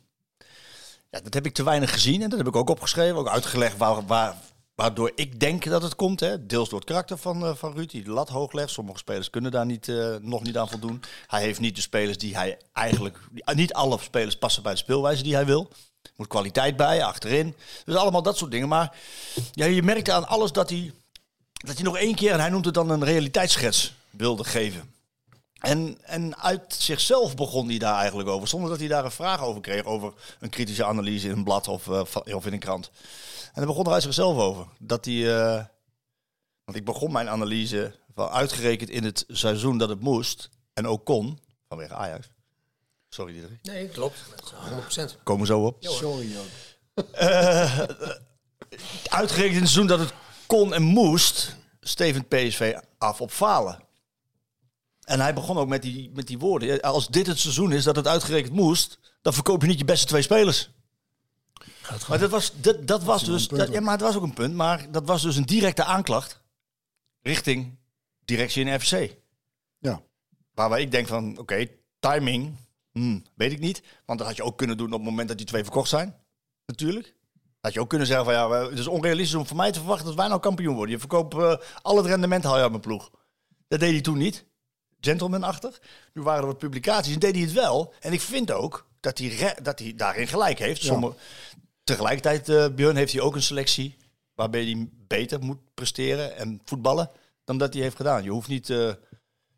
Ja, dat heb ik te weinig gezien. En dat heb ik ook opgeschreven. Ook uitgelegd waar, waar, waardoor ik denk dat het komt. Hè. Deels door het karakter van, uh, van Ruud, die de lat hoog legt. Sommige spelers kunnen daar niet, uh, nog niet aan voldoen. Hij heeft niet de spelers die hij eigenlijk... Niet alle spelers passen bij de speelwijze die hij wil. Er moet kwaliteit bij, achterin. Dus allemaal dat soort dingen. Maar ja, je merkte aan alles dat hij, dat hij nog één keer... En hij noemt het dan een realiteitsschets wilde geven. En, en uit zichzelf begon hij daar eigenlijk over. Zonder dat hij daar een vraag over kreeg. Over een kritische analyse in een blad of, uh, of in een krant. En hij begon er uit zichzelf over. Dat hij... Uh, want ik begon mijn analyse van uitgerekend in het seizoen dat het moest. En ook kon. Vanwege Ajax. Sorry Diederik. Nee, klopt. 100%. Komen we zo op. Sorry ook. Uh, uitgerekend in het seizoen dat het kon en moest. Steven PSV af op falen. En hij begon ook met die, met die woorden. Als dit het seizoen is dat het uitgerekend moest, dan verkoop je niet je beste twee spelers. Maar dat was, dat, dat was dus. Dat, ja, maar het was ook een punt. Maar dat was dus een directe aanklacht richting directie in FC. Ja. Waarbij ik denk van, oké, okay, timing, hmm, weet ik niet. Want dat had je ook kunnen doen op het moment dat die twee verkocht zijn. Natuurlijk. Had je ook kunnen zeggen van ja, het is onrealistisch om voor mij te verwachten dat wij nou kampioen worden. Je verkoopt eh, al het rendement haal je uit mijn ploeg. Dat deed hij toen niet. Gentleman-achtig. Nu waren er wat publicaties en deed hij het wel. En ik vind ook dat hij, dat hij daarin gelijk heeft. Ja. Sommige, tegelijkertijd, eh Björn, heeft hij ook een selectie waarbij hij beter moet presteren en voetballen dan dat hij heeft gedaan. Je hoeft, niet, eh,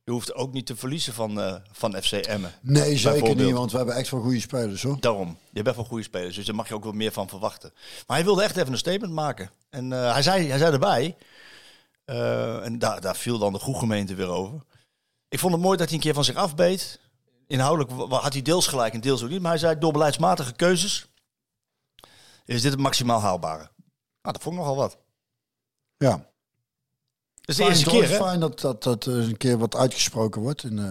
je hoeft ook niet te verliezen van, eh, van FC Emmen. Nee, zeker niet, want we hebben echt wel goede spelers hoor. Daarom. Je hebt echt wel goede spelers, dus daar mag je ook wel meer van verwachten. Maar hij wilde echt even een statement maken. En hij, zei, hij zei erbij, en daar, daar viel dan de groegemeente weer over. Ik vond het mooi dat hij een keer van zich afbeet. Inhoudelijk had hij deels gelijk en deels ook niet. Maar hij zei, door beleidsmatige keuzes is dit het maximaal haalbare. Nou, dat vond ik nogal wat. Ja. Dat is de Fijn, eerste keer, hè? Fijn dat dat, dat een keer wat uitgesproken wordt. En, eh,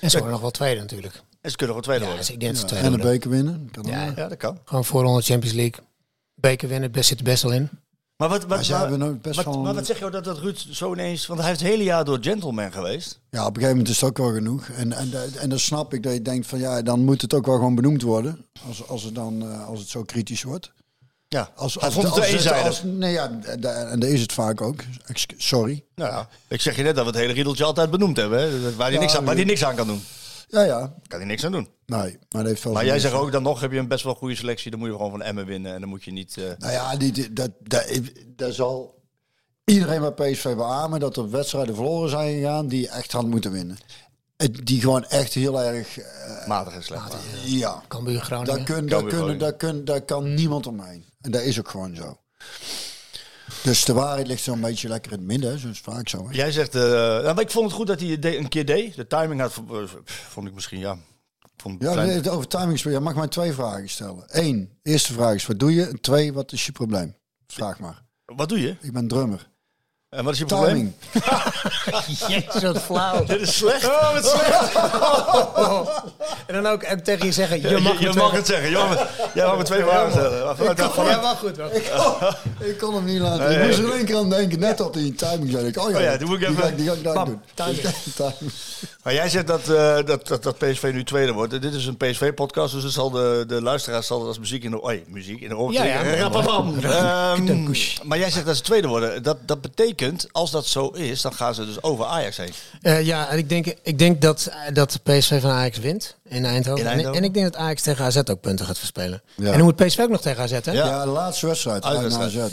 En ze worden nog wel tweede natuurlijk. En ze kunnen wel tweede Ja, worden. dus ik denk dat ze ja, tweede en de beker winnen. Kan Ja. Ja, dat kan. Gewoon voorronde Champions League. Beker winnen, best zit er best wel in. Maar wat, wat, Maar best wat- wel- maar wat zeg je dat dat Ruud zo ineens... Want hij heeft het hele jaar door gentleman geweest. Ja, op een gegeven moment is het ook wel genoeg. En, en, en dan snap ik dat je denkt van ja, dan moet het ook wel gewoon benoemd worden. Als, als, het, dan, eh, als het zo kritisch wordt. Ja, Als, als eenzijdig. als- Nee, ja, en dat is het vaak ook. Sorry. Nou ja, ik zeg je net dat we het hele riedeltje altijd benoemd hebben. Hè? Waar, hij Ja, niks aan, waar nee. niks aan kan doen. Ja, ja. Kan hij niks aan doen. Nee, maar dat heeft wel Maar jij zegt ook, dan nog heb je een best wel goede selectie. Dan moet je gewoon van Emmen winnen. En dan moet je niet... eh, Nou ja, die, die- dat, dat, dat zal iedereen bij PSV beamen dat er wedstrijden verloren zijn gegaan die je echt had moeten winnen. Het- Die gewoon echt heel erg... eh, matig en slecht. ja, daar, Groningen. kun, Kan daar, weer kun, gooien. daar, kun, daar kan niemand omheen. En dat is ook gewoon zo. Dus de waarheid ligt zo'n beetje lekker in het midden, zoals vaak zo. Hè? Jij zegt... eh, nou, ik vond het goed dat hij het een keer deed. De timing had... eh, Vond ik misschien, ja... Vond Ja, klein- nee, over timing. Je mag mij twee vragen stellen. Eén, eerste vraag is wat doe je? En twee, wat is je probleem? Vraag maar. Wat doe je? Ik ben drummer. En wat is je probleem? Timing. Jezus, wat flauw. Dit is slecht. Oh, wat slecht. En dan ook en tegen je zeggen, je mag, je, mag het zeggen. Jij mag, jij mag me twee vragen stellen. Ja, maar goed. wel. Ik kon, ik kon hem niet laten. Nee, ik moest er in één keer aan denken. Net op die timing zei ik. Oh ja, Oh ja, die moet ik die even- ga ik, die ga ik daar doen. timing. Timing. Maar jij zegt dat, eh, dat, dat, dat PSV nu tweede wordt. Dit is een PSV-podcast, dus het zal de, de luisteraar zal dat als muziek in de, oei, muziek in de oren Ja, ja. Ehm, maar jij zegt dat ze tweede worden. Dat, dat betekent, als dat zo is, dan gaan ze dus over Ajax heen. Eh, ja, en ik denk, ik denk dat, dat PSV van Ajax wint in Eindhoven. In En- Eindhoven. En, ik denk dat Ajax tegen AZ ook punten gaat verspelen. Ja. En dan moet PSV ook nog tegen AZ, hè? Ja. Ja, de laatste wedstrijd. Uit. AZ. Nou,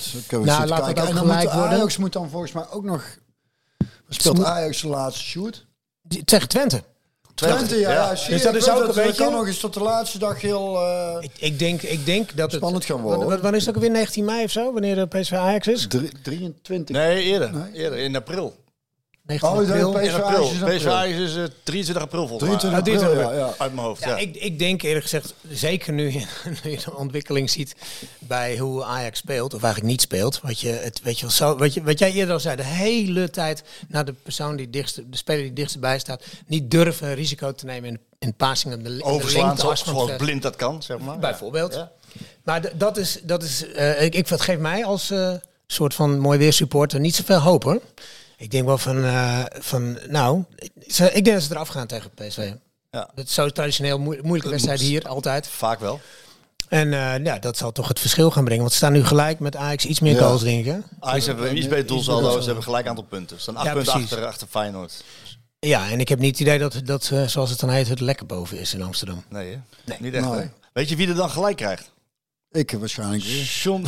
laat het kijken. ook En dan gelijk moet worden. Ajax moet dan volgens mij ook nog... Speelt Ajax de laatste shoot? Die- Tegen Twente. Twente, ja. ja. zie Dus dat is ook een beetje- kan nog eens tot de laatste dag heel... eh, Ik, ik, denk, ik denk dat het... Spannend gaan worden, Wanneer is het ook weer 19 mei of zo? Wanneer de PSV Ajax is? drie- 23. Nee, eerder. Nee. Eerder, in april. 19 Oh, april. PSV In april. Ajax is is eh, 23 april volgens mij. 23 Ah, april, 23 ja. ja. Uit mijn hoofd, ja. Ja, ik, ik denk eerlijk gezegd, zeker nu, je- nu je de ontwikkeling ziet bij hoe Ajax speelt, of eigenlijk niet speelt. Wat, je, het, weet je, wel, zo, wat, je, wat jij eerder al zei, de hele tijd naar de persoon die dichtste, de speler die dichtst bij staat, niet durven risico te nemen in, in passing op de, Overslaan zoals, blind dat kan, zeg maar. Bijvoorbeeld. Ja. Maar dat is, dat is eh, ik, ik, dat geeft mij als eh, soort van mooi weer supporter niet zoveel hoop hoor. Ik denk wel van, eh, van nou, ik denk dat ze eraf gaan tegen PSV. Ja. Dat is zo traditioneel moe- moeilijke wedstrijd hier altijd. Vaak wel. En eh, ja, dat zal toch het verschil gaan brengen. Want ze staan nu gelijk met Ajax iets meer Ja. goals drinken. Ajax hebben een iets beter doelsaldo. Ze hebben gelijk aantal punten. Ze staan acht Ja, punten precies. achter, achter Feyenoord. Ja, en ik heb niet het idee dat, dat eh, zoals het dan heet, het lekker boven is in Amsterdam. Nee, hè? Niet echt, Nee. hè? Weet je wie er dan gelijk krijgt? Ik waarschijnlijk weer. John,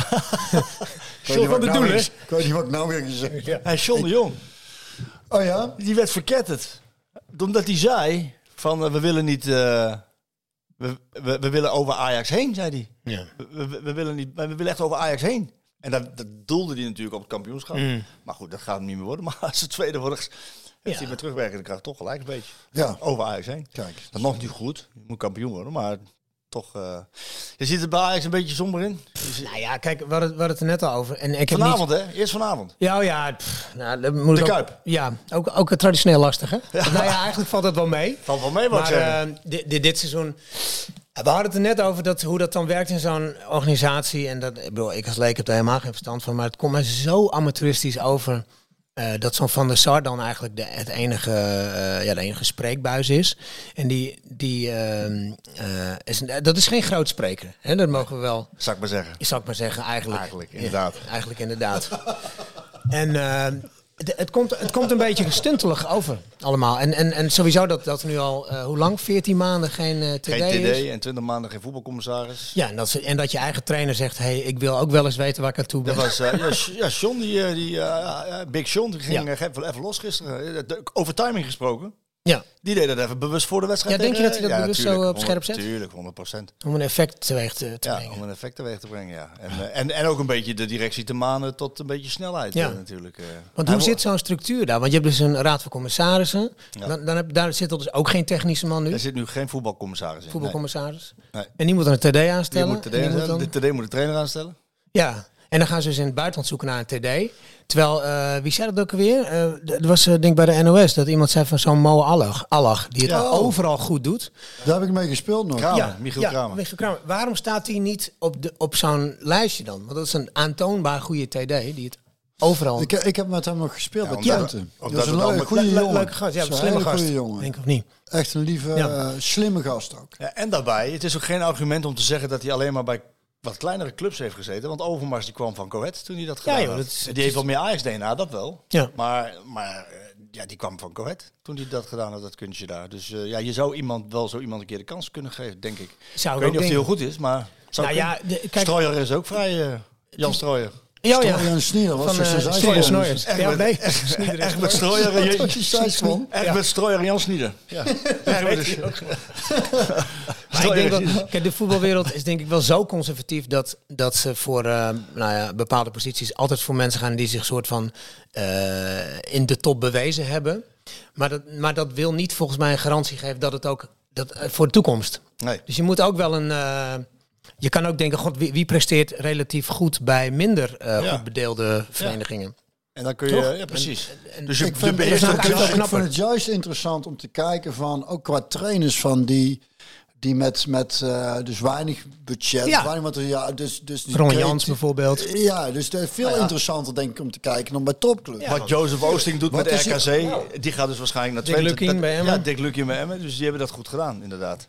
John van de nou Doelen. Ik weet niet wat ik nou weer gezegd heb. Hey, John de Jong. Oh ja? Die werd verketterd. Omdat hij zei van eh, we willen niet... eh, we, we, we willen over Ajax heen, zei hij. Ja. We, we, we willen niet, we willen echt over Ajax heen. En dat, dat doelde hij natuurlijk op het kampioenschap. Maar goed, dat gaat hem niet meer worden. Maar als het tweede wordt, heeft Ja. hij met terugwerkende kracht toch gelijk een beetje Ja. over Ajax heen. Kijk. Dat nog niet goed. Je moet kampioen worden, maar toch... eh, je ziet het bij Ajax een beetje somber in. Nou ja, kijk, we hadden, we hadden het er net al over. En ik heb Vanavond, niet... hè? Eerst vanavond. Ja, oh ja, pff, nou, dat moet De ook- Kuip. Ja, ook, ook traditioneel lastig, hè? Nou ja, eigenlijk valt het wel mee. Valt wel mee, wat Maar zeggen. eh, dit, dit, dit seizoen... We hadden het er net over dat, hoe dat dan werkt in zo'n organisatie. En dat, ik, bedoel, ik als leek heb daar helemaal geen verstand van. Maar het komt mij zo amateuristisch over eh, dat zo'n Van der Sar dan eigenlijk de, het enige, eh, ja, de enige spreekbuis is. En die, die eh, is, dat is geen groot spreker. Hè? Dat mogen we wel, Zou ik maar zeggen. zou ik maar zeggen, eigenlijk. Eigenlijk, inderdaad. Ja, eigenlijk inderdaad. en ehm, het, het, komt, het komt een beetje gestuntelig over allemaal. En, en, en sowieso dat, dat nu al, eh, hoe lang? 14 maanden geen eh, TD, Geen is. TD en 20 maanden geen voetbalcommissaris. Ja, en dat, ze, en dat je eigen trainer zegt, hey, ik wil ook wel eens weten waar ik aan toe ben. Dat was, eh, ja, John, die, die Big John, die ging Ja. even, even los gisteren. Over timing gesproken. Ja, Die deed dat even bewust voor de wedstrijd. Ja, denk je dat hij dat bewust zo op scherp zet? Tuurlijk, 100 procent. om een effect teweeg te, te Ja, brengen. om een effect teweeg te brengen, ja. En, eh, en, en ook een beetje de directie te manen tot een beetje snelheid Ja. eh, natuurlijk. eh. Want hoe zit zo'n structuur daar? Want je hebt dus een raad van commissarissen. Ja. Dan, dan heb, daar zit er dus ook geen technische man nu, Er zit nu geen voetbalcommissaris in. voetbalcommissaris. Nee. En die moet dan een TD. Die aanstellen. moet de, En die moet dan- de TD moet de trainer aanstellen. ja, en dan gaan ze dus in het buitenland zoeken naar een TD. Terwijl, eh, wie zei dat ook alweer? Eh, d- Er was eh, denk ik bij de NOS dat iemand zei van zo'n Mo Allag, Allag die het Ja. overal goed doet. Daar heb ik mee gespeeld nog. Kramer, Michiel Kramer. Michiel Kramer. Waarom staat hij niet op, de, op zo'n lijstje dan? Want dat is een aantoonbaar goede TD die het overal... Ik, ik heb met hem nog gespeeld bij Twente. Dat is een leuke, goede Le- le- jongen. leuke gast, ja, Dat is een slimme gast. goede jongen. Denk of niet? Echt een lieve, Ja. eh, slimme gast ook. Ja, en daarbij, het is ook geen argument om te zeggen dat hij alleen maar bij wat kleinere clubs heeft gezeten. Want Overmars die kwam van Coët toen hij dat gedaan joh, dat is- die heeft wel meer Ajax-DNA, dat wel. Ja. Maar, maar eh, ja, die kwam van Coët toen hij dat gedaan had, dat kunstje daar. Dus eh, ja, je zou iemand wel zo iemand een keer de kans kunnen geven, denk ik. Zou ik weet niet of hij heel goed is, maar... zou Nou ja, de- kijk- Strooier is ook vrij, eh, Jan Strooier. Ja, ja. Strooier en Sneer, zijsprong. Snoyers. Echt Ja, met- Strooier en zijsprong. Echt met Strooier en Jan Snieder. Ja. Maar ik denk dat, kijk, de voetbalwereld is denk ik wel zo conservatief dat, dat ze voor eh, nou ja, bepaalde posities altijd voor mensen gaan die zich soort van eh, in de top bewezen hebben. Maar dat, maar dat wil niet volgens mij een garantie geven dat het ook dat, eh, voor de toekomst. Nee. Dus je moet ook wel een. eh, je kan ook denken, god, wie, wie presteert relatief goed bij minder eh, Ja. goed bedeelde verenigingen? En dan kun je... Toch? Ja, precies. En- dus je, Ik vind, beheerst ik, ook vind- wel ik vind knapper. het juist interessant om te kijken van, ook qua trainers van die, die met, met eh, dus weinig budget, Ja. weinig materiaal, dus, dus die Ron creatief- Jans bijvoorbeeld. Ja, dus dat is veel interessanter denk ik om te kijken dan bij topclubs. Wat Jozef Oosting doet Wat met RKC, die gaat dus waarschijnlijk naar Dick Twente. Lukkien Dat- bij Emmen. Ja, Dick bij Emmen. Dus die hebben dat goed gedaan, inderdaad.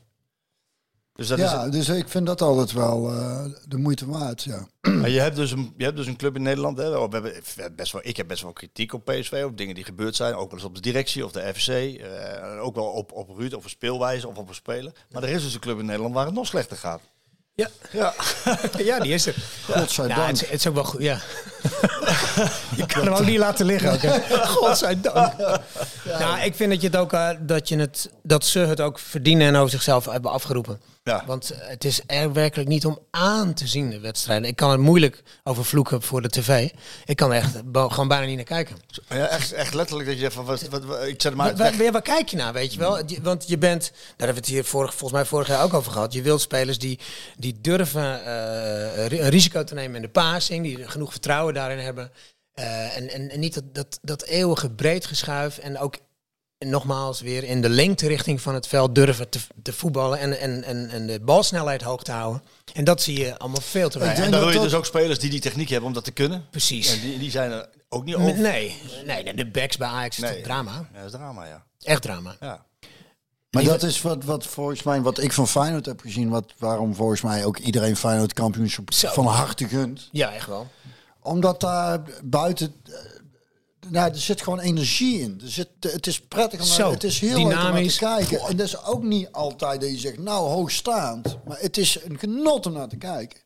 Dus dat ja, is dus ik vind dat altijd wel eh, de moeite waard, ja. Maar je hebt, dus een, je hebt dus een club in Nederland. Hè, we hebben, we hebben best wel, ik heb best wel kritiek op PSV, op dingen die gebeurd zijn. Ook wel eens op de directie of de FC. eh, ook wel op, op Ruud, of een speelwijze of op een speler. Maar er is dus een club in Nederland waar het nog slechter gaat. Ja. Ja. ja, die is er. Godzijdank. Ja, het, is- het is ook wel goed. Ja. je kan hem ook niet laten liggen. Hè. Godzijdank. Nou, ik vind dat, je het ook, eh, dat, je het, dat ze het ook verdienen en over zichzelf hebben afgeroepen. Ja. Want het is er werkelijk niet om aan te zien, de wedstrijden. Ik kan er moeilijk over vloeken voor de tv. Ik kan er echt gewoon bijna niet naar kijken. Ja, echt, echt letterlijk dat je van, wat, wat, wat- ik zet hem uit. Waar, waar, kijk je naar, weet je wel? Je- Want je bent, daar hebben we het hier vorig, volgens mij vorig jaar ook over gehad. Je wilt spelers die, die durven eh, een risico te nemen in de passing, die genoeg vertrouwen daarin hebben. Eh, en, en, en niet dat, dat, dat eeuwige breedgeschuif en ook nogmaals weer in de lengte-richting van het veld durven te, te voetballen en, en, en, en de balsnelheid hoog te houden. En dat zie je allemaal veel te weinig. En dan wil je dus ook spelers die die techniek hebben om dat te kunnen. Precies. En die, die zijn er ook niet over. nee, nee, de backs bij Ajax is Nee. toch drama. Ja, dat is drama, ja. Echt drama. ja. Maar dat is wat, wat volgens mij, wat ik van Feyenoord heb gezien, wat, waarom volgens mij ook iedereen Feyenoord kampioenschap Zo. van harte gunt. Ja, echt wel. Omdat daar buiten, nou, er zit gewoon energie in. Er zit, het is prettig om Zo, het is heel leuk om naar dynamisch. te kijken. En dat is ook niet altijd dat je zegt, nou hoogstaand. Maar het is een genot om naar te kijken.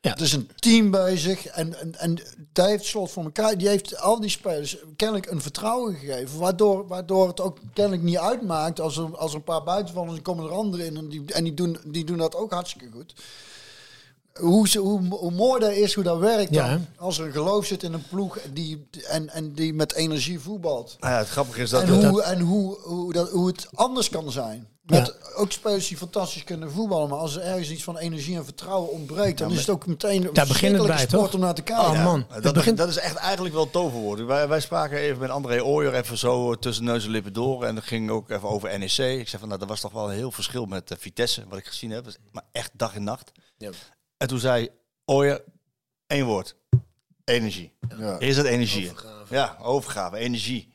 Ja. Het is een team bezig en, en, en daar heeft Slot voor elkaar, die heeft al die spelers kennelijk een vertrouwen gegeven, waardoor, waardoor het ook kennelijk niet uitmaakt als er, als er een paar buitenvallers en komen er anderen in en die, en die, doen, die doen dat ook hartstikke goed. Hoe, ze, hoe, hoe mooi dat is, hoe dat werkt Ja, dan, als er een geloof zit in een ploeg die, en, en die met energie voetbalt. Nou ja, het grappige is dat... En, dat- hoe, en hoe, hoe, dat, hoe het anders kan zijn. Met ook spelers die fantastisch kunnen voetballen. Maar als er ergens iets van energie en vertrouwen ontbreekt, dan is het ook meteen een Daar begint het verschrikkelijke sport toch? om naar te kijken. Oh, Ja. man. dat, begint- dat is echt eigenlijk wel het toverwoord. Wij, wij spraken even met André Ooyer even zo tussen neus en lippen door. En dat ging ook even over NEC. Ik zei van, nou, dat was toch wel een heel verschil met eh, Vitesse, wat ik gezien heb. Maar echt dag en nacht. En toen zei Ooyer één woord. Energie. Ja. Hier zit energie. Ja, overgave, energie.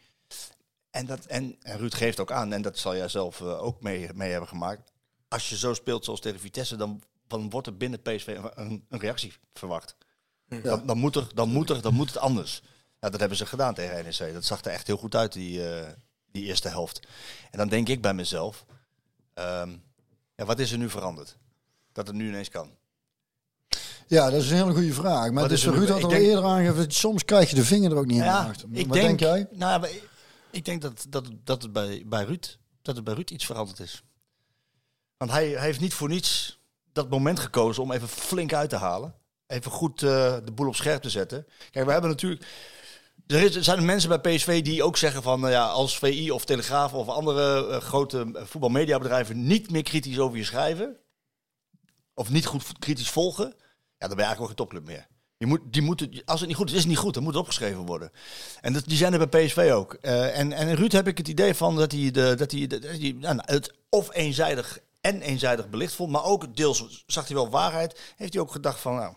En, dat, en, en Ruud geeft ook aan, en dat zal jij zelf eh, ook mee, mee hebben gemaakt. Als je zo speelt zoals tegen Vitesse, dan, dan wordt er binnen PSV een, een, een reactie verwacht. Dan, dan, moet er, dan, moet er, dan moet het anders. Ja, dat hebben ze gedaan tegen NEC. Dat zag er echt heel goed uit, die, eh, die eerste helft. En dan denk ik bij mezelf, ehm, ja, wat is er nu veranderd? Dat het nu ineens kan. Ja, dat is een hele goede vraag. Maar dus Ruud had al denk- eerder aangegeven, soms krijg je de vinger er ook niet aan achter. ik Wat denk, denk jij? Nou, ja, ik denk dat, dat, dat, het bij, bij Ruud, dat het bij Ruud iets veranderd is. Want hij, hij heeft niet voor niets dat moment gekozen om even flink uit te halen. Even goed eh, de boel op scherp te zetten. Kijk, we hebben natuurlijk... Er, is, er zijn mensen bij PSV die ook zeggen van... nou ja, als VI of Telegraaf of andere eh, grote eh, voetbalmediabedrijven... niet meer kritisch over je schrijven... of niet goed kritisch volgen... ja, dan ben je eigenlijk ook geen topclub meer. Je moet, die moeten, als het niet goed is, is het niet goed. Dan moet het opgeschreven worden. En dat, die zijn er bij PSV ook. Eh, en, en Ruud heb ik het idee van dat hij, de, dat hij, dat hij nou, het of eenzijdig en eenzijdig belicht vond. Maar ook deels zag hij wel waarheid. Heeft hij ook gedacht van, nou,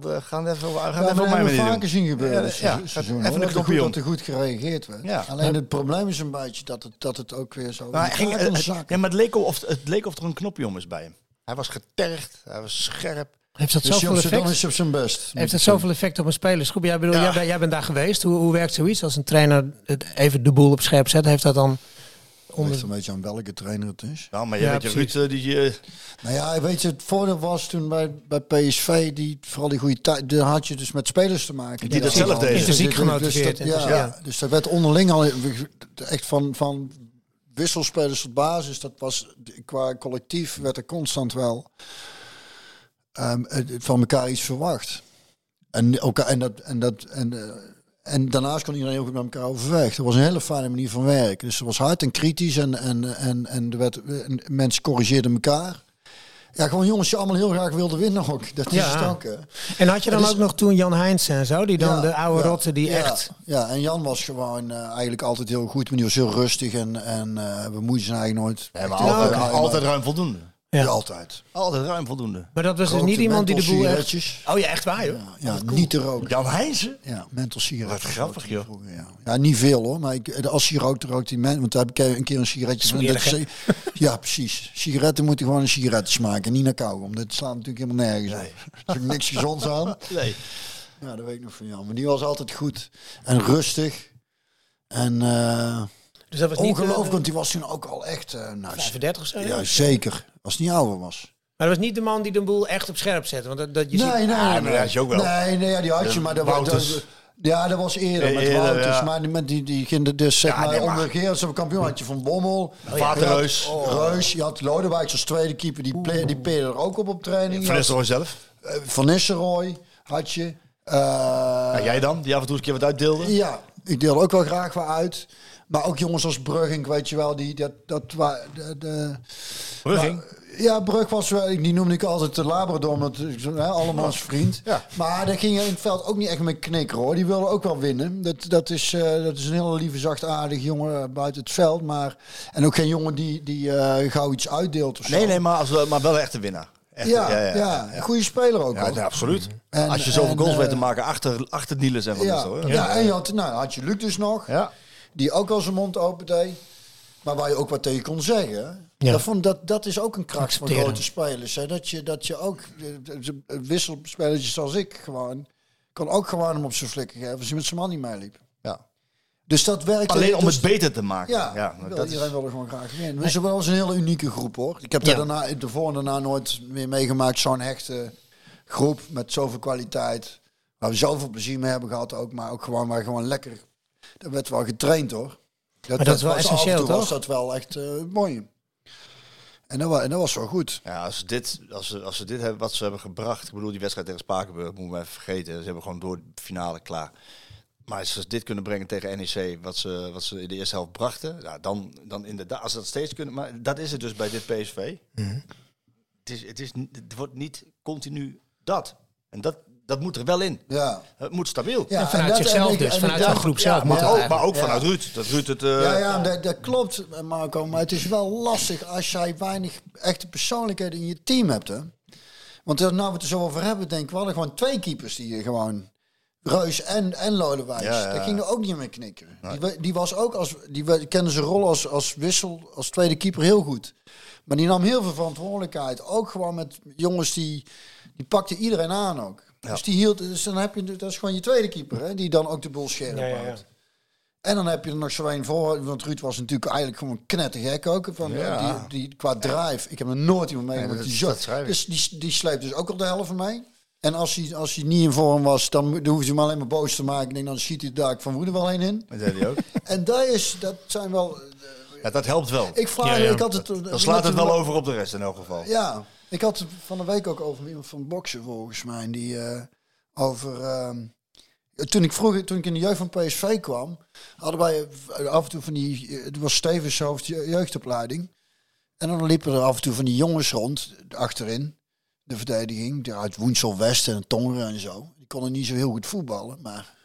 we gaan even, we gaan Ja, even op mijn manier vaker zien gebeuren. Ja, ja, seizoen, even een goed-. Dat er goed gereageerd werd. Ja. Alleen het probleem is een beetje dat het, dat het ook weer zo... Maar, ging, het, ja, maar het, leek of, het leek of er een knopje om is bij hem. Hij was getergd, hij was scherp. Heeft dat Dus zoveel effect? is hij op zijn best. Heeft dat zoveel effect op een spelersgroep? Jij, bedoel, jij, bent- jij bent daar geweest. Hoe, hoe werkt zoiets als een trainer het even de boel op scherp zet? Heeft dat dan ligt een beetje aan welke trainer het is. Ja, maar je Ja, weet je, precies. Ruud, eh, die... eh, Nou ja, weet je, het voordeel was toen bij, bij PSV, die, vooral die goede tijd, daar had je dus met spelers te maken. Die dat dat zelf deden. Intrinsiek Dus- gemotiveerd, Dus, dat, ja, ja. dus dat werd onderling al echt van, van wisselspelers tot basis. Dat was qua collectief werd er constant wel ehm, van elkaar iets verwacht. En, elkaar, en, dat, en, dat, en, eh, en daarnaast kon iedereen goed met elkaar overweg. Dat was een hele fijne manier van werken. Dus het was hard en kritisch en, en, en, en, er werd, en mensen corrigeerden elkaar. Ja, gewoon jongens die allemaal heel graag wilden winnen ook. Dat is Ja. het ook, hè. En had je dan is- ook nog toen Jan Heijns en zo, die dan Ja, de oude ja, rotte die ja, echt... Ja, en Jan was gewoon eh, eigenlijk altijd heel goed. Maar die was heel rustig en, en eh we moesten zijn eigenlijk nooit... Nee, maar echt heel altijd, ruim voldoende. Ja. Ja, altijd. Altijd ruim voldoende. Maar dat was dus Rookte niet iemand die de boel echt... Oh ja, echt waar joh? Ja, niet te roken. Jan Heijzen? Ja, menthol sigaretten. Wat grappig, joh. vroeger, Ja. ja, niet veel hoor. Maar ik, als hij rookt, rookt hij men. Want daar heb ik een keer een sigaretje van. Dat Ja, precies. Sigaretten moeten gewoon een sigaretten smaken. Niet naar kauwgom. Dat slaat natuurlijk helemaal nergens op. Er is niks gezonds aan. Nee. Ja, dat weet ik nog van Jan. Maar die was altijd goed. En rustig. En eh, Dus dat was niet... ongelooflijk. eh, Want die was toen ook al echt... eh nou, 35 of zo? ja, zeker. Als het niet ouder was. Maar dat was niet de man die de boel echt op scherp zette. Want dat, dat je Nee, ziet... nee, nee. die had je ook wel. Nee, nee, ja, die had je, maar dat was... Ja, dat was eerder Eh, met eerder, Wouters. ja. Maar die, met die, die ging er dus zeg Ja, maar nee, maar- onder op kampioen had je van Bommel. Vaterreus. Je had Reus, je had Lodewijk als tweede keeper. Die, play, die peerde er ook op op training. Van Nistelrooy zelf. eh, Van Nistelrooy had je. Eh, Ja, jij dan? Die af en toe eens een keer wat uitdeelde? ja, ik deel ook wel graag wel uit. Maar ook jongens als Brugging, weet je wel, die dat, dat wa- de, de, Brugging? ja, Brug was wel, die noemde ik altijd de Labrador, met hè, allemaal als vriend. Ja. Maar daar ging je in het veld ook niet echt mee knikken hoor. Die wilde ook wel winnen. Dat, dat, is, eh, dat is een hele lieve, zachtaardig jongen eh, buiten het veld. Maar, en ook geen jongen die, die eh, gauw iets uitdeelt of zo. Nee, nee, maar, als, we- maar wel echt een winnaar. Echt, Ja, ja, een goede speler ook Ja, ja, absoluut. En- als je zoveel en, goals eh, weet te maken achter, achter Niels en Van Ja, Nistelrooy. ja. en je had, nou, had je Luc dus nog. Ja. Die ook al zijn mond open deed. Maar waar je ook wat tegen kon zeggen. Ja. Dat, vond, dat, dat is ook een kracht van grote spelers. Hè? Dat, je, dat je ook eh, eh, wisselspelers zoals ik gewoon. Kan ook gewoon hem op zijn flikken geven als hij met zijn man niet meeliep. Ja. Dus dat werkt. Alleen om dus, het beter te maken. Ja, Ja, wil- dat is, iedereen wilde gewoon graag winnen. Dus dat was een hele unieke groep hoor. Ik heb Ja. daar daarna, ervoor en daarna nooit meer meegemaakt. Zo'n hechte groep met zoveel kwaliteit. Waar we zoveel plezier mee hebben gehad ook. Maar ook gewoon, waar gewoon lekker... Dat werd wel getraind hoor. Dat, dat is wel was- essentieel, toch? was dat wel echt eh, mooi. En dat, was, en dat was wel goed. ja, als, ze dit, als, ze, als ze dit hebben wat ze hebben gebracht. Ik bedoel, die wedstrijd tegen Spakenburg moeten we even vergeten. Ze hebben gewoon door de finale klaar. Maar als ze dit kunnen brengen tegen NEC, wat ze, wat ze in de eerste helft brachten, ja, dan, dan inderdaad, als ze dat steeds kunnen. Maar dat is het dus bij dit PSV. Mhm. Het, is, het, is, het wordt niet continu dat. En dat, dat moet er wel in. Ja. Het moet stabiel. Ja, En vanuit dat- zichzelf dus, en vanuit zo'n groep zelf Ja, moet maar, het ook, maar ook Ja. vanuit Ruud. Dat Ruud het... eh, Ja, ja dat, dat klopt, Marco. Maar het is wel lastig als jij weinig echte persoonlijkheden in je team hebt. Hè? Want er, nou we het er zo over hebben, denk ik, we hadden gewoon twee keepers die je gewoon... Reus en, en Lodewijs. Ja, ja. Daar ging er ook niet meer knikkeren. Die, die was ook als... Die kende zijn rol als, als wissel, als tweede keeper heel goed. Maar die nam heel veel verantwoordelijkheid. Ook gewoon met jongens die... Die pakte iedereen aan ook. Dus die hield... Dus dan heb je... Dat is gewoon je tweede keeper, hè? Die dan ook de boel scherp Ja, ja, ja. houdt. En dan heb je er nog zo een voor. Want Ruud was natuurlijk eigenlijk gewoon knettergek ook. Van, Ja. die, die, qua drive. Ik heb nog nooit iemand meegemaakt. dat- die dat dus die, die sleept dus ook al de helft van mij. En als hij, als hij niet in vorm was, dan, dan hoefde hij hem alleen maar boos te maken. Ik denk, dan schiet hij daar van woede wel heen in. Dat deed hij ook. En dat, is, dat zijn wel... Ja, dat helpt wel. Ik vraag, Ja, ja. ik had het... Dan slaat het wel over op de rest in elk geval. Ja, ik had het van de week ook over iemand van boksen volgens mij. Die eh, over. ehm, toen ik vroeger, toen ik in de jeugd van PSV kwam, hadden wij eh, af en toe van die. eh, Het was Stevens hoofd je- jeugdopleiding. En dan liepen er af en toe van die jongens rond achterin. De verdediging, uit Woensel West en Tongeren en zo. Die konden niet zo heel goed voetballen, maar.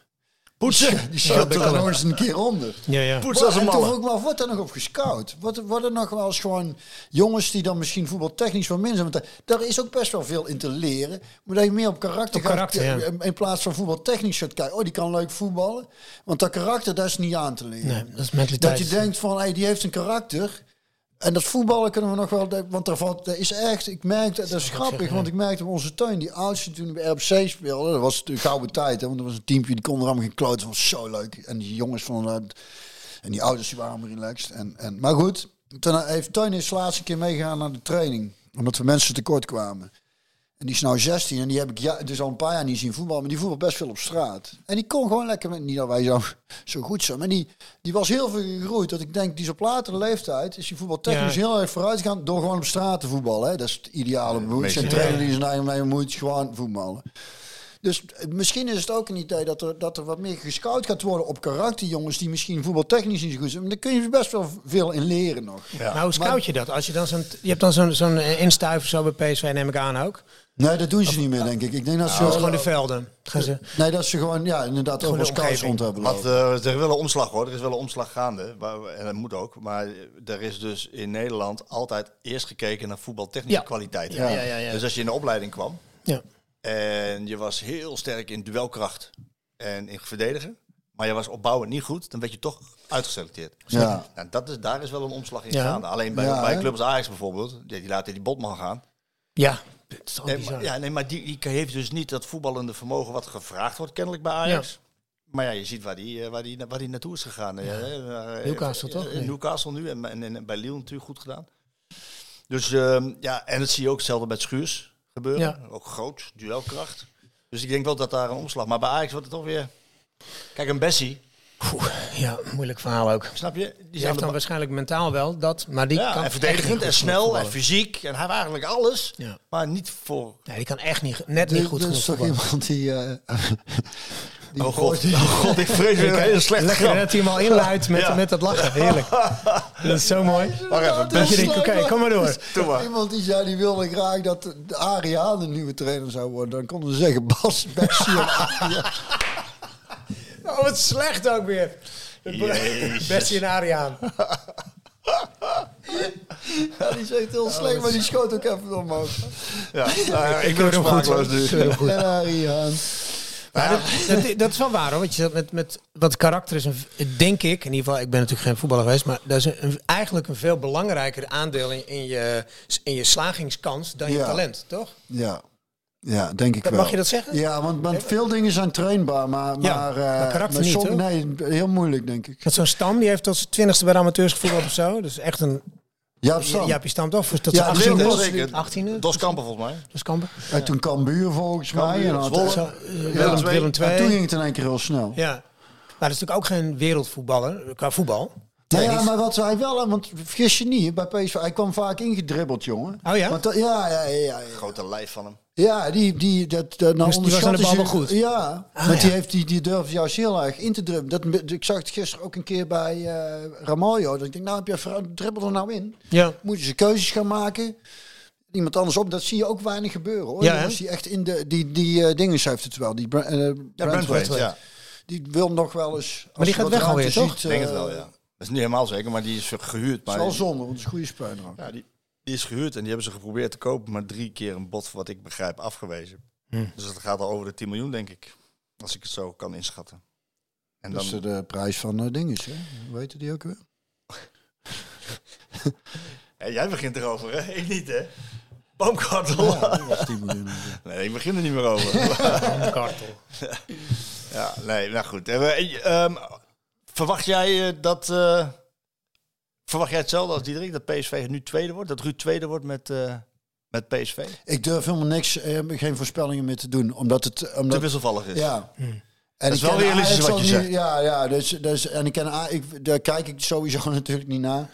Poetsen! Die schoten er nog eens een keer onder. Ja, ja. Poetsen als een En vroeg ik me af, wordt er nog op gescout? Wordt, worden er nog wel eens gewoon jongens die dan misschien voetbaltechnisch wat minder zijn? Want daar, is ook best wel veel in te leren. Maar dat je meer op karakter Op gaat karakter, ja. in- in plaats van voetbaltechnisch gaat kijken. Oh, die kan leuk voetballen. Want dat karakter, dat is niet aan te leren. Nee, dat is mentaliteit. Dat je denkt van, hey, die heeft een karakter. En dat voetballen kunnen we nog wel... Want daar valt, dat is echt... Ik merkte, dat is grappig, zeggen, want ik merkte op onze tuin, die oudste toen we bij RBC speelden, dat was de gouden tijd, hè, want er was een teampje, die kon er allemaal geen kloten, was zo leuk. En die jongens van... eh, en die ouders die waren relaxed. En, en, maar goed, toen heeft Teun is de laatste keer meegegaan naar de training. Omdat we mensen tekort kwamen. En die is nou 16 en die heb ik ja, dus al een paar jaar niet zien voetballen. Maar die voetbal best veel op straat. En die kon gewoon lekker, met, niet dat wij zo, zo goed zijn. Maar die, die was heel veel gegroeid. Dat ik denk, die is op latere leeftijd, is die voetbal technisch Ja. heel erg vooruit gegaan. Door gewoon op straat te voetballen. Hè. Dat is het ideale behoed. Zijn trainer die zijn eigen mee moet gewoon voetballen. Dus misschien is het ook een idee dat er, dat er wat meer gescout gaat worden op karakterjongens die misschien voetbaltechnisch niet zo goed zijn. Maar daar kun je best wel veel in leren nog. Maar hoe scout je dat? Als je dan zo'n, je hebt dan zo'n zo'n eh, instuiver zo bij PSV neem ik aan ook. Nee, dat doen ze niet meer, denk ik. Ik denk dat ze wel- gewoon de velden. Gaan ze, Nee, dat ze gewoon, ja, inderdaad, Gewoon omgeving. rond hebben Wat, eh, er is wel een omslag hoor, er is wel een omslag gaande. Waar, en dat moet ook. Maar er is dus in Nederland altijd eerst gekeken naar voetbaltechnische Ja. kwaliteit. Ja, ja, ja, ja. Dus als je in de opleiding kwam ja. en je was heel sterk in duelkracht en in verdedigen, maar je was opbouwen niet goed, dan werd je toch uitgeselecteerd. Ja. Nou, dat is, daar is wel een omslag in Ja. gaande. Alleen bij, Ja, bij clubs Ajax bijvoorbeeld, die, die laten die botman gaan. ja, is Nee, maar, ja, nee, maar die, die heeft dus niet dat voetballende vermogen wat gevraagd wordt kennelijk bij Ajax. Maar ja, je ziet waar die, eh, waar die, waar die naartoe is gegaan. Newcastle, eh, toch? Nee. Newcastle nu en, en, en bij Lille natuurlijk goed gedaan. Dus ehm, ja, en dat zie je ook hetzelfde met Schuurs gebeuren. Ja. Ook groot, duelkracht. Dus ik denk wel dat daar een omslag. Maar bij Ajax wordt het toch weer... Kijk, een Bessie, Ja, moeilijk verhaal ook. snap je? Die heeft dan waarschijnlijk mentaal wel dat, maar die ja, kan en verdedigend en snel en fysiek. En hij heeft eigenlijk alles. Ja. Maar niet voor... Nee, die kan echt niet, net niet goed er genoeg is toch voetballen. iemand die... eh, die Oh god, oh god, ik vrees weer een hele slechte Lekker grap. dat hij hem al inluidt met, Ja. met dat lachen. Heerlijk. Dat is zo mooi. Wacht even, Dat je denkt, oké, kom maar door. Doe maar. Iemand die zei, die wilde graag dat de- de Aria de nieuwe trainer zou worden. Dan konden ze zeggen, Bas, Bessie en Aria. Oh, wat slecht ook weer. Bessie en Ariaan. Ja, die zegt heel slecht, maar die schoot ook even omhoog. Ja, nou, ja, ik ben keur hem goed, nu. Heel goed. En Aria. Maar dat, dat, dat is wel waar hoor. Wat je met, met wat karakter is, een, denk ik, in ieder geval, ik ben natuurlijk geen voetballer geweest, maar dat is een, een- eigenlijk een veel belangrijker aandeel in, in, je, in je slagingskans dan je Ja. talent, toch? Ja. Ja, denk ik Mag wel. je dat zeggen? Ja, want, want veel dingen zijn trainbaar, maar, Ja, maar, eh, maar karakter niet, som- hoor. Nee, heel moeilijk, denk ik. Dat zo'n Stam, die heeft tot zijn twintigste bij de amateurs gevoetbald of zo. Dus echt een... Ja, op stand. Ja, je Stam toch? Tot Ja, zijn die 18e? was zeker. 18e? Dos Kampen volgens mij. Dus Kampen. En toen Cambuur volgens mij. En, dan- Zwolle. Zo, eh, Ja. Willem, Willem en toen II. ging het in één keer heel snel. Ja. Maar dat is natuurlijk ook geen wereldvoetballer qua voetbal. Nee, ja, maar wat hij wel, want vergis je niet, bij PSV, hij kwam vaak ingedribbeld, jongen. Oh ja? Want dat- ja, ja, ja, ja. Grote lijf van hem. Ja, die, die, dat, dat nou Dus die was aan de bal onderschatten wel ze- goed? Ja, Ah, want die, ja. heeft, die, die durfde juist heel erg in te dribbelen. Dat, ik zag het gisteren ook een keer bij eh Ramaljo. Dat ik denk, nou heb je dribbel er nou in. Ja. Moeten ze keuzes gaan maken. Iemand anders op. Dat zie je ook weinig gebeuren hoor. Ja, die echt in de, die, die eh dingen heeft het wel. Die, Bra- eh, Ja, ja. Die wil nog wel eens... als die je gaat weg alweer, toch? Ik denk het wel, ja. Dat is niet helemaal zeker, maar die is gehuurd. Maar is wel zonde, want het is goede speler ook. Ja, die, Die is gehuurd en die hebben ze geprobeerd te kopen, maar drie keer een bod, wat ik begrijp, afgewezen. Hm. Dus dat gaat al over de 10 miljoen, denk ik. Als ik het zo kan inschatten. En Dat dan, is de prijs van uh, dinges, hè? Heet die ook weer? Ja, jij begint erover, hè? Ik niet, hè? Boomkartel. Ja, dat was 10 miljoen. Nee, ik begin er niet meer over. Kartel. ja, nee, nou goed. Eh, ehm, verwacht jij eh, dat... eh, verwacht jij hetzelfde als Diederik? Dat PSV nu tweede wordt? Dat Ruud tweede wordt met, eh, met PSV? Ik durf helemaal niks, eh, geen voorspellingen meer te doen. Omdat het... Te Omdat, wisselvallig is. ja. Hm. En Dat is ik wel realistisch Ajax wat je zegt. Ja, ja. Dus, dus, en ik ken ik, daar kijk ik sowieso natuurlijk niet naar.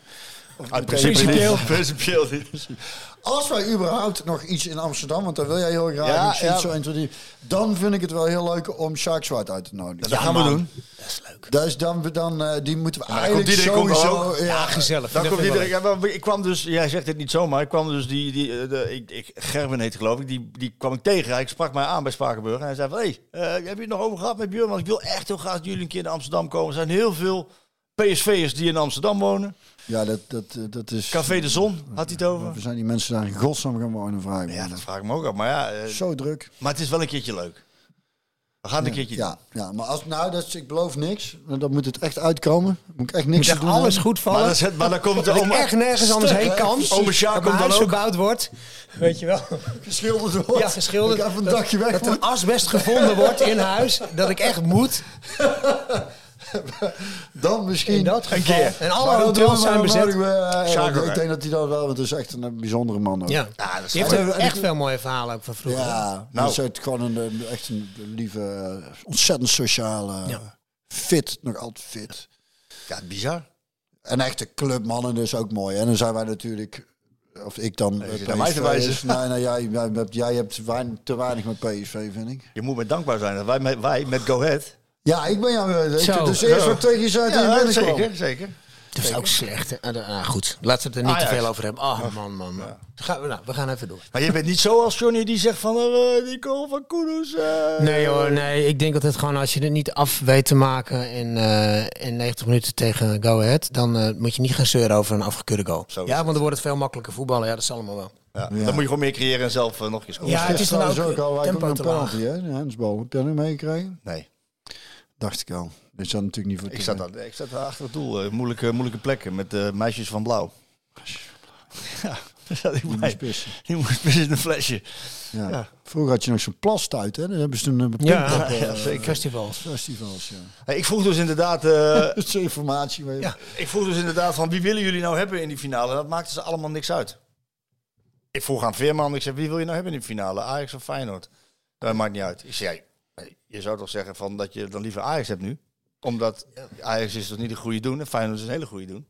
Uit principieel. Niet. Als wij überhaupt nog iets in Amsterdam, want daar wil jij heel graag, Ja, ik zie ja. het zo 1, 2, 3, dan vind ik het wel heel leuk om Shark Zwart uit te nodigen. Dat gaan we doen. Dat is leuk. Dus dan, dan eh, die moeten we dan eigenlijk komt sowieso... ook. Ja, Ja, gezellig. Dan komt iedereen. Ja, ik kwam dus, jij zegt dit niet zomaar. Ik kwam dus die, die eh, de, ik, ik, Gerben heet geloof ik, die, die kwam ik tegen. Hij sprak mij aan bij Spakenburg en hij zei van, hé, hey, eh, heb je het nog over gehad met Björn? Want ik wil echt heel graag dat jullie een keer naar Amsterdam komen. Er zijn heel veel PSV'ers die in Amsterdam wonen. Ja dat, dat, eh, dat is... Café de Zon had hij het over. We zijn die mensen daar in godsnaam gaan wonen, vraag ik me. Ja, dat vraag ik me ook af. Maar ja, eh, Zo druk. maar het is wel een keertje leuk. We gaan het een keertje doen. Ja, ja, maar als, nou, dat is, ik beloof niks. Dan moet het echt uitkomen. Moet ik echt niks Moet echt doen. alles hebben. goed vallen. Maar, dan, zet- maar dan komt dat ik oma... echt nergens anders heen kan. Ome Sjaak Dat komt dan huis ook. verbouwd wordt. Weet je wel. Geschilderd wordt. Ja, geschilderd. Ik even een Dat- dagje weg Dat moet. er asbest gevonden wordt in huis. Dat ik echt moet. Dan misschien. In dat geval. keer. En alle Maar hotels zijn bezet. eh, ik hè? denk dat hij dat wel, want het is echt een bijzondere man. Ook. Ja. Ja, dat heeft En echt ik- veel mooie verhalen ook van vroeger. Ja, Nou. is het gewoon een, een- echt een lieve, eh, ontzettend sociale, Ja. fit, nog altijd fit. Ja, bizar. Een echte clubman en dus ook mooi. En dan zijn wij natuurlijk, of ik dan, eh, zit naar mij te wijzen. Nee, nee, jij, jij, hebt- jij hebt te weinig met PSV, vind ik. Je moet me dankbaar zijn dat wij met, wij met Go Ahead... Ja, ik ben jou. eh, Zo. Dus eerst wat tegen je zei je binnenkwam. zeker, zeker. Dat is ook slecht. hè. Ah, ah, goed, laten we het er niet Ajax. te veel over hebben. Ah, man, man, man. Gaan we, nou, we gaan even door. Maar je bent niet zo als Johnny die zegt van eh, die goal van Kudus. eh. Nee hoor, nee. Ik denk dat het gewoon als je het niet af weet te maken in, eh, in 90 minuten tegen Go Ahead, dan moet je niet gaan zeuren over een afgekeurde goal. Zo ja, want dan wordt het veel makkelijker voetballen. Ja, dat is allemaal wel. Ja, Ja. Dan moet je gewoon meer creëren en zelf nog eens scoren. Ja, het is dan trouwens ook al, tempo ook een penalty, hè? De handsbal. Heb je dat nu meegekregen? Nee, Dacht ik al. Dat is dan natuurlijk niet voor ik zat, ik zat daar achter het doel. eh, moeilijke, moeilijke plekken met de meisjes van blauw. Ja, daar zat ik Die moest bij. Die moest pissen in een flesje. Ja. Ja. Vroeger had je nog zo'n plastuit, hè? Dan hebben ze toen een Ja, op, ja, eh, zeker. Festivals. festivals, ja. Hey, ik vroeg dus inderdaad... eh, Dat informatie. Je. Ja, ik vroeg dus inderdaad van wie willen jullie nou hebben in die finale? Dat maakte ze allemaal niks uit. Ik vroeg aan Veerman, ik zei wie wil je nou hebben in die finale? Ajax of Feyenoord? Dat maakt niet uit. Ik zei, je zou toch zeggen van dat je dan liever Ajax hebt nu? Omdat Ajax is toch niet een goede doen en Feyenoord is een hele goede doen.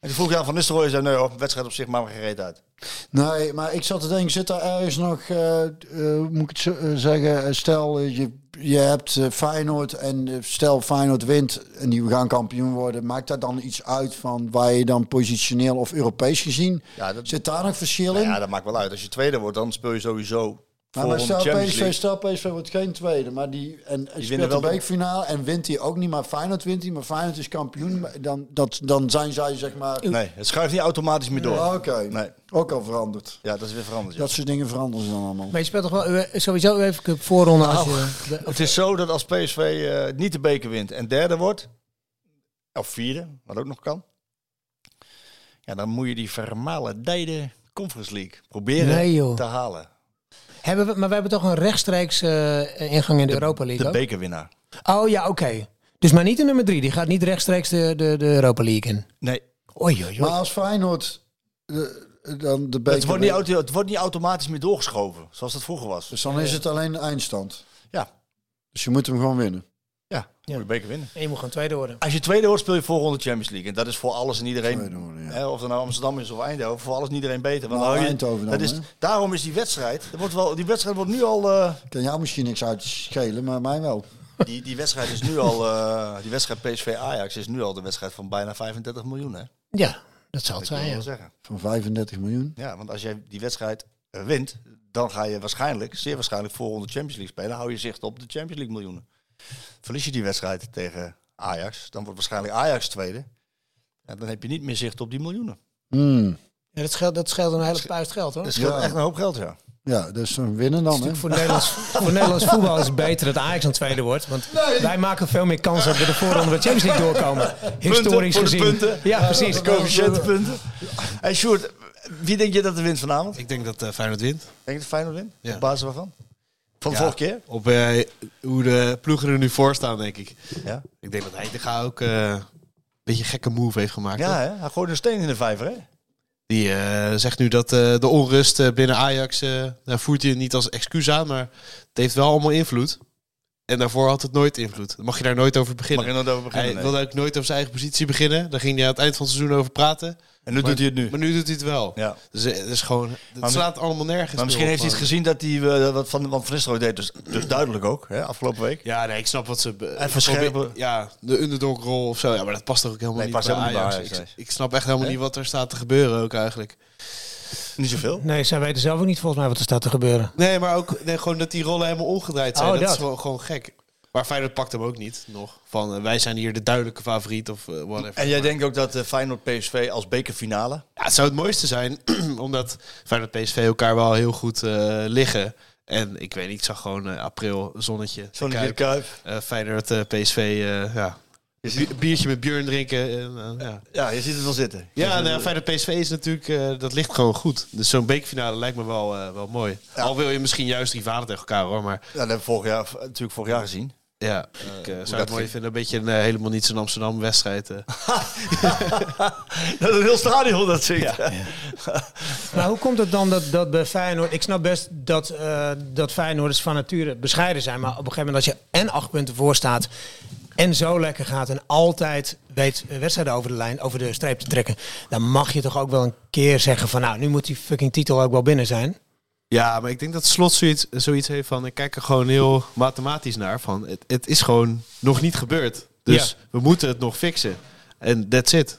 En toen vroeg ik aan Van Nistelrooy, zei nee hoor, wedstrijd op zich maakt me gereed uit. Nee, maar ik zat te denken, zit daar ergens nog, hoe moet ik het zo, eh, zeggen, stel je, je hebt Feyenoord en stel Feyenoord wint en die gaan kampioen worden, maakt dat dan iets uit van waar je dan positioneel of Europees gezien? Ja, dat, Zit daar nog verschil nou in? ja, dat maakt wel uit. Als je tweede wordt, dan speel je sowieso Maar, maar stel PSV, stel PSV wordt geen tweede, maar die en, en winnen speelt de wel de- beekfinale en wint hij ook niet, maar Feyenoord wint hij, maar Feyenoord is kampioen, dan, dat, dan zijn zij zeg maar, Nee, het schuift niet automatisch meer door. Ja, oké, Nee. ook al veranderd. Ja, dat is weer veranderd. ja. Dat soort dingen veranderen ze dan allemaal. Maar je speelt toch wel eh, sowieso even cup voorronde als Nou, je... de- Het is zo dat als PSV eh, niet de beker wint en derde wordt, of vierde, wat ook nog kan, ja, dan moet je die vermalendijde Conference League proberen Nee, joh. te halen. Hebben we, maar we hebben toch een rechtstreeks eh, ingang in de, Europa League De ook? bekerwinnaar. Oh ja, oké. Dus maar niet de nummer drie. Die gaat niet rechtstreeks de, de, de Europa League in. Nee, Oei, oei, Maar als Feyenoord de, dan de beker... het wordt, niet, auto- het wordt niet automatisch meer doorgeschoven, zoals dat vroeger was. Dus dan is het alleen de eindstand. Ja, Dus je moet hem gewoon winnen. Ja, dan moet je beker winnen. En je moet gewoon tweede worden. Als je tweede wordt, speel je voorronde Champions League. En dat is voor alles en iedereen. Tweede worden, ja. Hè, of het nou Amsterdam is of Eindhoven, voor alles en iedereen beter. Want Nou, dan hou je- Eindhoven dan, dat is, daarom is die wedstrijd. Er wordt wel, die wedstrijd wordt nu al. eh, Kan jou misschien niks uitschelen, maar mij wel. Die, die wedstrijd is nu al, eh, die wedstrijd PSV Ajax is nu al de wedstrijd van bijna 35 miljoen. Hè? Ja, dat zal het Dat zijn, ja. Van 35 miljoen. Ja, want als jij die wedstrijd eh, wint, dan ga je waarschijnlijk, zeer waarschijnlijk voor de Champions League spelen. Hou je zicht op de Champions League miljoenen. Verlies je die wedstrijd tegen Ajax, dan wordt waarschijnlijk Ajax tweede. En dan heb je niet meer zicht op die miljoenen. Hmm. Ja, dat, scheelt, dat scheelt een hele puist geld hoor. Dat scheelt Ja. echt een hoop geld, ja. Ja, dus een winnen dan. Hè? Voor Nederlands, voor Nederlands voetbal is het beter dat Ajax een tweede wordt. Want wij maken veel meer kans dat we de voorronde de Champions League doorkomen. Historisch voor de gezien. punten. Ja, precies. De coëfficiëntenpunten. Hey Sjoerd, wie denk je dat er wint vanavond? Ik denk dat eh, Feyenoord wint. Denk je dat Feyenoord wint? Ja. Op basis waarvan? Van de Ja. vorige keer? Op eh, hoe de ploegen er nu voor staan, denk ik. Ja. Ik denk dat Heitinga ook eh, een beetje een gekke move heeft gemaakt. Ja, hè? hij gooide een steen in de vijver, hè? Die eh, zegt nu dat de onrust binnen Ajax, daar voert hij het niet als excuus aan, maar het heeft wel allemaal invloed. En daarvoor had het nooit invloed. Dan mag je daar nooit over beginnen. Mag je nooit over beginnen, Hij nee. wilde ook nooit over zijn eigen positie beginnen. Daar ging hij aan het eind van het seizoen over praten. En nu Maar- doet hij het nu. Maar nu doet hij het wel. Ja. Dus eh, het is gewoon, het Maar slaat allemaal nergens Maar misschien heeft hij het gezien dat hij eh, wat van, Van Nistelrooy deed, dus, dus duidelijk ook, hè, afgelopen week. Ja, nee, ik snap wat ze... probeer- Ja, de underdog-rol of zo. Ja, maar dat past toch ook helemaal Nee, niet past bij helemaal niet bij Ajax. Ajax, Ik, ik snap echt helemaal niet wat er staat te gebeuren ook eigenlijk. Niet zoveel. Nee, zij weten zelf ook niet volgens mij wat er staat te gebeuren. Nee, maar ook nee, gewoon dat die rollen helemaal omgedraaid zijn. Oh, dat, dat. is gewoon, gewoon gek. Maar Feyenoord pakt hem ook niet nog. Van eh, wij zijn hier de duidelijke favoriet of eh, whatever. En jij Maar- denkt ook dat eh, Feyenoord PSV als bekerfinale... Ja, het zou het mooiste zijn, omdat Feyenoord en PSV elkaar wel heel goed eh, liggen. En ik weet niet, ik zag gewoon april, zonnetje. Zo'n Kuip. Kuip. Eh, Feyenoord, PSV, eh, ja. Bi- biertje met Björn drinken. En, eh, ja, Ja, je ziet het wel zitten. ja Je nou, ja, Feyenoord PSV is natuurlijk, eh, dat ligt gewoon goed. Dus zo'n bekerfinale lijkt me wel, eh, wel mooi. Ja. Al wil je misschien juist rivalen tegen elkaar hoor, maar Ja, dat hebben we vorig jaar, natuurlijk vorig jaar gezien. ja, ik eh, zou het mooi vinden. Een beetje een eh, helemaal niet zo'n Amsterdam wedstrijd. eh. Dat een heel stadion dat zingt. Maar hoe komt het dan dat, dat bij Feyenoord... Ik snap best dat, eh dat Feyenoorders van nature bescheiden zijn. Maar op een gegeven moment als je en acht punten voor staat... en zo lekker gaat en altijd weet eh, wedstrijden over de lijn, over de streep te trekken... dan mag je toch ook wel een keer zeggen van... nou, nu moet die fucking titel ook wel binnen zijn. Ja, maar ik denk dat Slot zoiets, zoiets heeft van... Ik kijk er gewoon heel mathematisch naar. Van, het, het is gewoon nog niet gebeurd. Dus we moeten het nog fixen. En that's it.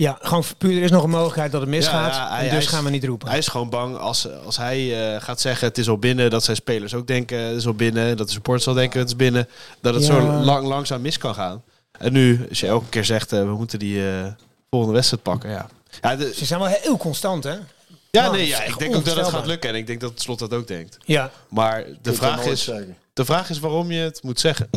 Ja, gewoon puur, er is nog een mogelijkheid dat het misgaat. Ja, ja, hij- en dus is- gaan we niet roepen. Hij is gewoon bang als, als hij eh, gaat zeggen het is al binnen. Dat zijn spelers ook denken het is al binnen. Dat de supporters al denken het is binnen. Dat het Ja. zo lang, langzaam mis kan gaan. En nu, als je elke keer zegt eh, we moeten die eh, volgende wedstrijd pakken. Ja, ja, de- Ze zijn wel heel constant, hè? ja, nee, het ja ik denk ook dat het gaat lukken. En ik denk dat Slot dat ook denkt. Ja, Maar de vraag, is, zeggen. De vraag is waarom je het moet zeggen.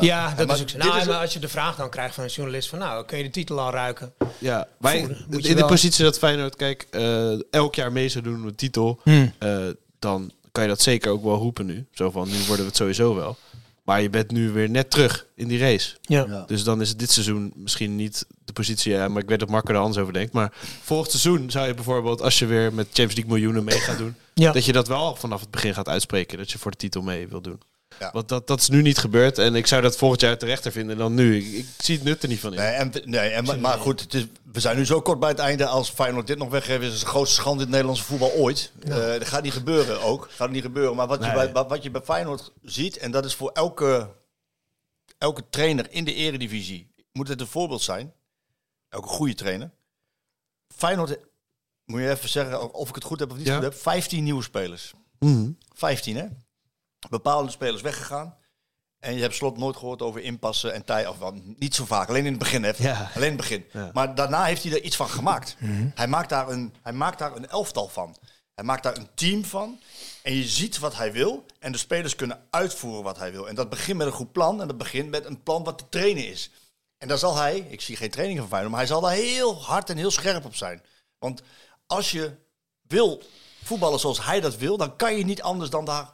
ja dat maar is ook zo. Nou, is- maar als je de vraag dan krijgt van een journalist van... nou, kun je de titel al ruiken? Ja, wij, in de positie dat Feyenoord, kijk, eh, elk jaar mee zou doen met titel, Hmm. eh, dan kan je dat zeker ook wel roepen nu. Zo van, nu worden we het sowieso wel. Maar je bent nu weer net terug in die race. Ja. Ja. Dus dan is het dit seizoen misschien niet de positie, ja, maar ik weet dat Marco er anders over denkt. Maar volgend seizoen zou je bijvoorbeeld, als je weer met Champions League miljoenen mee gaat doen, Ja. dat je dat wel vanaf het begin gaat uitspreken, dat je voor de titel mee wil doen. Ja. Want dat, dat is nu niet gebeurd en ik zou dat volgend jaar terechter vinden dan nu. Ik, ik zie het nut er niet van in. Nee, en, nee en, maar- maar goed, het is, we zijn nu zo kort bij het einde. Als Feyenoord dit nog weggeeft, is het de grootste schande in het Nederlandse voetbal ooit. Eh, dat gaat niet gebeuren ook. Gaat niet gebeuren. Maar wat, je bij, wat- wat je bij Feyenoord ziet, en dat is voor elke, elke trainer in de eredivisie, moet het een voorbeeld zijn. Elke goede trainer. Feyenoord, moet je even zeggen of ik het goed heb of niet Ja. goed heb, 15 nieuwe spelers. Mhm. 15 hè? Bepaalde spelers weggegaan. En je hebt slot nooit gehoord over inpassen en tijd. Of niet zo vaak. Alleen in het begin. Hè? Ja. Alleen in het begin. Ja. Maar daarna heeft hij er iets van gemaakt. hij, maakt daar een, hij maakt daar een elftal van. Hij maakt daar een team van. En je ziet wat hij wil. En de spelers kunnen uitvoeren wat hij wil. En dat begint met een goed plan. En dat begint met een plan wat te trainen is. En daar zal hij, ik zie geen training van Feyenoord, maar hij zal daar heel hard en heel scherp op zijn. Want als je wil voetballen zoals hij dat wil, dan kan je niet anders dan daar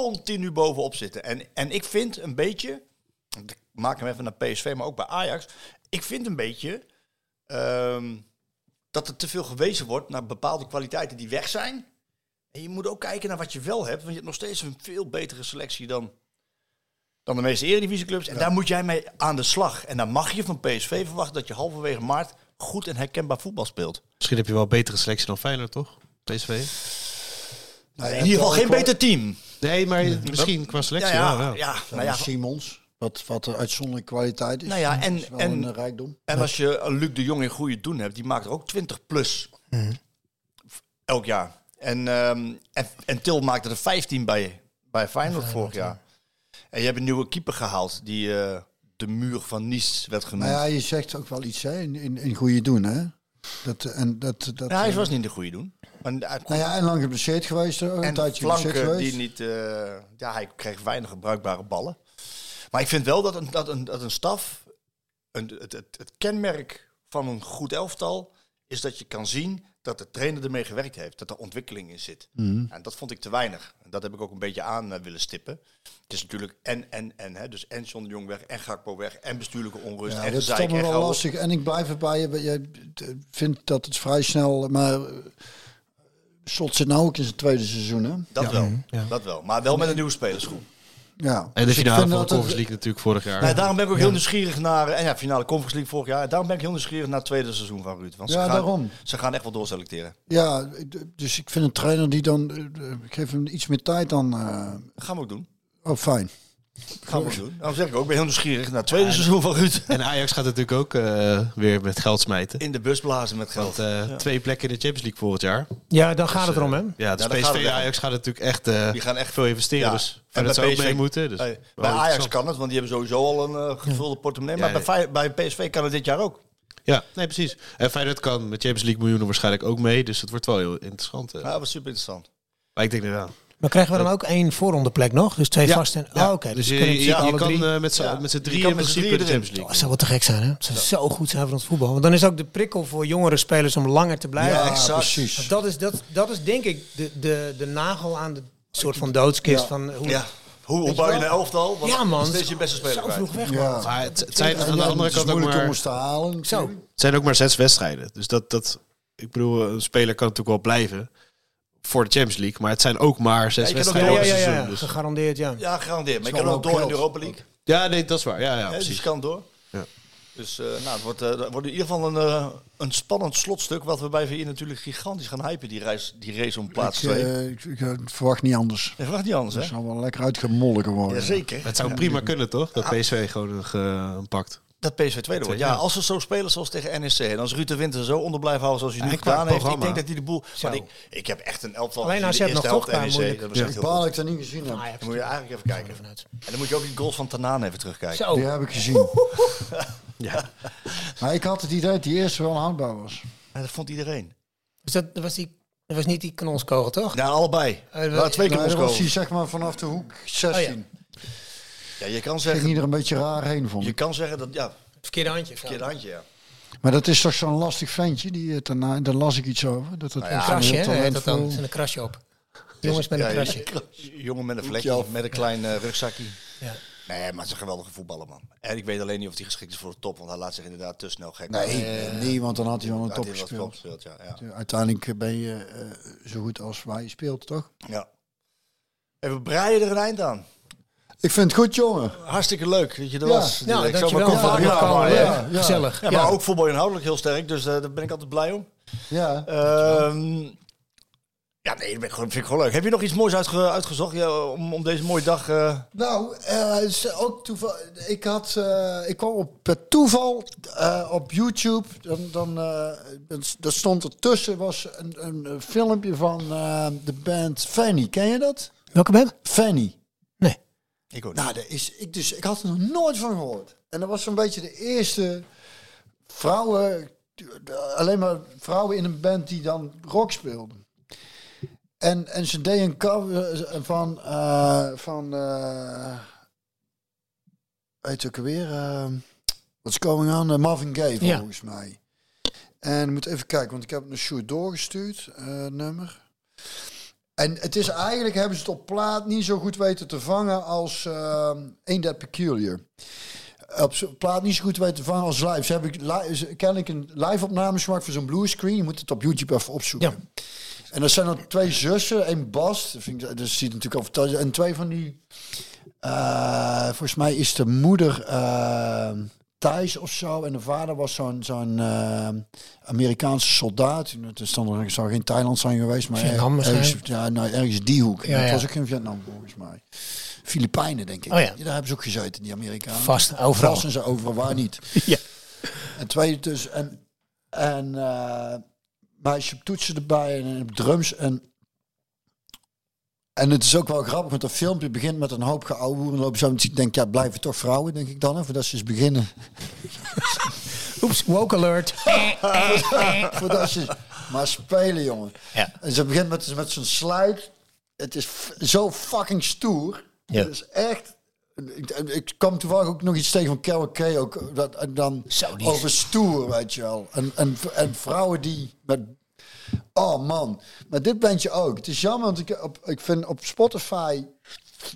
continu bovenop zitten. En, en ik vind een beetje, ik maak hem even naar PSV, maar ook bij Ajax, ik vind een beetje ehm, dat er te veel gewezen wordt naar bepaalde kwaliteiten die weg zijn. En je moet ook kijken naar wat je wel hebt, want je hebt nog steeds een veel betere selectie dan, dan de meeste eredivisieclubs. En daar moet jij mee aan de slag. En dan mag je van PSV verwachten dat je halverwege maart goed en herkenbaar voetbal speelt. Misschien heb je wel een betere selectie dan Feyenoord, toch? PSV? Nou, In ieder geval geen beter team. Nee, maar misschien qua selectie ja, wel, ja. ja, nou ja, Simons, wat, wat een uitzonderlijke kwaliteit is. Nou ja, en- is wel en- een eh, rijkdom. En als je Luc de Jong in goede doen hebt, die maakt er ook 20 plus. Elk jaar. En, ehm, en, en Til maakte er 15 bij, bij Feyenoord vorig jaar. En je hebt een nieuwe keeper gehaald, die eh, de muur van Nice werd genoemd. Maar ja, je zegt ook wel iets hè, in, in, in goede doen. Hè? Dat, en dat, dat, Ja, hij was niet de goede doen. Maar hij Nou ja, en lang geblesseerd geweest. Ook een en tijdje flanken geweest. die niet... eh, ja, hij kreeg weinig bruikbare ballen. Maar ik vind wel dat een, dat een, dat een staf... Een, het, het, het kenmerk van een goed elftal... is dat je kan zien dat de trainer ermee gewerkt heeft. Dat er ontwikkeling in zit. Mhm. En dat vond ik te weinig. En dat heb ik ook een beetje aan eh, willen stippen. Het is natuurlijk en, en, en. Hè, dus en John de Jong weg, en Gakpo weg, en bestuurlijke onrust, Ja, en dat is toch wel lastig. En ik blijf erbij. je- vindt dat het vrij snel... Maar eh, Slot zit nou ook in zijn tweede seizoen, hè? Dat wel, Ja. dat wel. Maar wel met een nieuwe spelersgroep. Ja. En de Dus ik finale vind van de Conference League natuurlijk vorig jaar. Nee, daarom ben ik ook heel nieuwsgierig naar... En ja, finale Conference League vorig jaar. Daarom ben ik heel nieuwsgierig naar het tweede seizoen van Ruud. Want ze, Ja, gaan, daarom. ze gaan echt wel doorselecteren. Ja, dus ik vind een trainer die dan... eh, Ik geef hem iets meer tijd dan... eh, Dat gaan we ook doen. oh, fijn. Dat gaan we doen. Daarom zeg ik ook, ik ben heel nieuwsgierig naar het tweede seizoen van Ruud. En Ajax gaat natuurlijk ook eh, weer met geld smijten. In de bus blazen met geld. Want eh, twee plekken in de Champions League volgend jaar. Ja, dan gaat het Dus, erom, hè? Ja, dus Ja, PSV het en Ajax gaat natuurlijk echt, eh, Die gaan echt veel investeren. Ja. Dus En dat bij ze ook PSV mee moeten. Dus Bij, Ajax kan het, want die hebben sowieso al een eh, gevulde portemonnee. Maar bij, bij PSV kan het dit jaar ook. Ja, nee, precies. En Feyenoord kan met Champions League miljoenen waarschijnlijk ook mee. Dus het wordt wel heel interessant. eh. Ja, dat was super interessant. Maar ik denk dat ja. Maar krijgen we dan ook één voorrondeplek nog? Dus twee Ja. vast en... Ja. Oh, oké. Dus Dus je, kan drie... eh, met z'n Ja. drieën kan in principe de Champions Oh, League. dat zou wel te gek zijn, hè? Het zou zo goed zijn voor ons voetbal. Want dan is ook de prikkel voor jongere spelers om langer te blijven. Ja, exact. precies. Dat is, dat, dat is denk ik de, de, de nagel aan de soort van doodskist Ja. van hoe... Ja. Hoe, hoe Weet bouw je je een elftal? Want Ja, man. Steeds je beste speler Zo kwijt. vroeg weg, Ja. man. Maar het, het zijn aan de andere is kant ook maar, te halen. Zo. het zijn ook maar zes wedstrijden. Dus dat, dat, ik bedoel, een speler kan natuurlijk wel blijven voor de Champions League. Maar het zijn ook maar zes wedstrijden ja, per ja, ja, seizoen. Dus. gegarandeerd, ja. Ja, gegarandeerd. Maar je kan ook door in de. Europa League. Ja, nee, dat is waar. Ja, ja, Hè, dus precies. je kan door. Ja. Dus eh, nou, het wordt, het wordt in ieder geval een, eh, een spannend slotstuk. Wat we bij VI natuurlijk gigantisch gaan hypen. Die, reis, die race om plaats Ik, 2. eh, ik, ik, verwacht niet anders. Dat verwacht niet anders, Het hè? zal wel lekker uitgemolken worden. Jazeker. Het zou prima kunnen, toch? Dat PSV gewoon een pakt. Dat PSV tweede wordt. Ja, als ze zo spelen zoals tegen NEC. En als Ruud de Winter zo onder blijft houden zoals hij nu gedaan heeft. Ik denk dat hij de boel... Maar ik, ik heb echt een elftal Alleen als je hebt nog toch, NEC. moeilijk. Dat was Ik dat niet gezien heb. Ajax Dan moet je eigenlijk even kijken. vanuit. En dan moet je ook die goals van Tanaan even terugkijken. Zo. Die heb ik gezien. Ja. Maar ik had het idee dat die eerste wel houdbaar was. Ja, dat vond iedereen. Dus dat, was die... Dat was niet die kanonskogel, toch? Ja, allebei. Eh, Er waren twee keer Nee, dat was die Moskou. zeg maar vanaf de hoek 16. Ja, je kan Ging zeggen... niet er een beetje raar heen vond Je kan zeggen dat... Ja, Het verkeerde handje. verkeerde handje, ja. Maar dat is toch zo'n lastig ventje. Die, het daarna, daar las ik iets over. Dat het Nou ja, echt Krasje, hè? Heet dat dan? Een krasje op. Jongens met een Ja, krasje. Jongen met een vlekje, met een klein eh, rugzakje. Ja. Nee, maar het is een geweldige voetballer, man. En ik weet alleen niet of hij geschikt is voor de top, want hij laat zich inderdaad te snel gek Nee, maken. nee, want dan had hij wel een Had top hij wel gespeeld. gespeeld, ja. ja. Uiteindelijk ben je eh, zo goed als waar je speelt, toch? ja. Even breien er een eind aan. Ik vind het goed, jongen. Hartstikke leuk dat je er Ja. was. Ja, ik zou komen Ja. Gezellig. Ja, maar ook voetbal inhoudelijk heel sterk, dus eh, daar ben ik altijd blij om. Ja. Ehm, ja, nee, dat ben ik gewoon, vind ik gewoon leuk. Heb je nog iets moois uitge- uitgezocht ja, om, om deze mooie dag... eh, Nou, eh, ook toeval. Ik had, eh, ik kwam op per toeval eh, op YouTube. Dan, dan eh, dat stond ertussen was een, een, een filmpje van eh, de band Fanny. Ken je dat? Welke band? Fanny. Ik ook Nou, dat is, ik, dus, ik had er nog nooit van gehoord. En dat was zo'n beetje de eerste vrouwen, alleen maar vrouwen in een band die dan rock speelden. En, en ze deden een cover van, eh van eh weet weer, eh What's Going On? Marvin Gaye Ja. volgens mij. En ik moet even kijken, want ik heb het naar Sjoerd doorgestuurd, nummer. En het is eigenlijk, hebben ze het op plaat niet zo goed weten te vangen als uh, Ain't That Peculiar. Op plaat niet zo goed weten te vangen als live. Ze hebben li ze- kennelijk een live opname gemaakt voor zo'n bluescreen. Je moet het op YouTube even opzoeken. Ja. En dat zijn dan twee zussen, één Bas, dat, vind ik, dat ziet natuurlijk al. En twee van die, eh, volgens mij is de moeder eh, Thijs of zo. En de vader was zo'n zo'n eh, Amerikaanse soldaat. Het is dan, zou geen Thailand zijn geweest, maar Vietnam ergens, ja, nou, ergens die hoek. Ja, dat ja. was ook in Vietnam volgens mij. Filipijnen, denk ik. Oh ja. Daar hebben ze ook gezeten, die Amerikanen. Vast, overal. Vast en ze overal, waar niet. Ja. En twee dus. En, en eh meisje op toetsen erbij en op drums. En, en het is ook wel grappig, want dat filmpje begint met een hoop geouwehoer. En lopen zo. Ik denk, ja, blijven toch vrouwen, denk ik dan. Hè, voordat ze eens beginnen. Oeps, woke alert. Voordat je, maar spelen, jongen. Ja. En ze begint met, met zo'n sluit. Het is zo fucking stoer. Ja. Het is echt... Ik, ik kwam toevallig ook nog iets tegen van Carol Kay ook. Dat, en dan over stoer, weet je wel. En, en, en vrouwen die met... Oh man, maar dit bandje ook. Het is jammer, want ik, op, ik vind op Spotify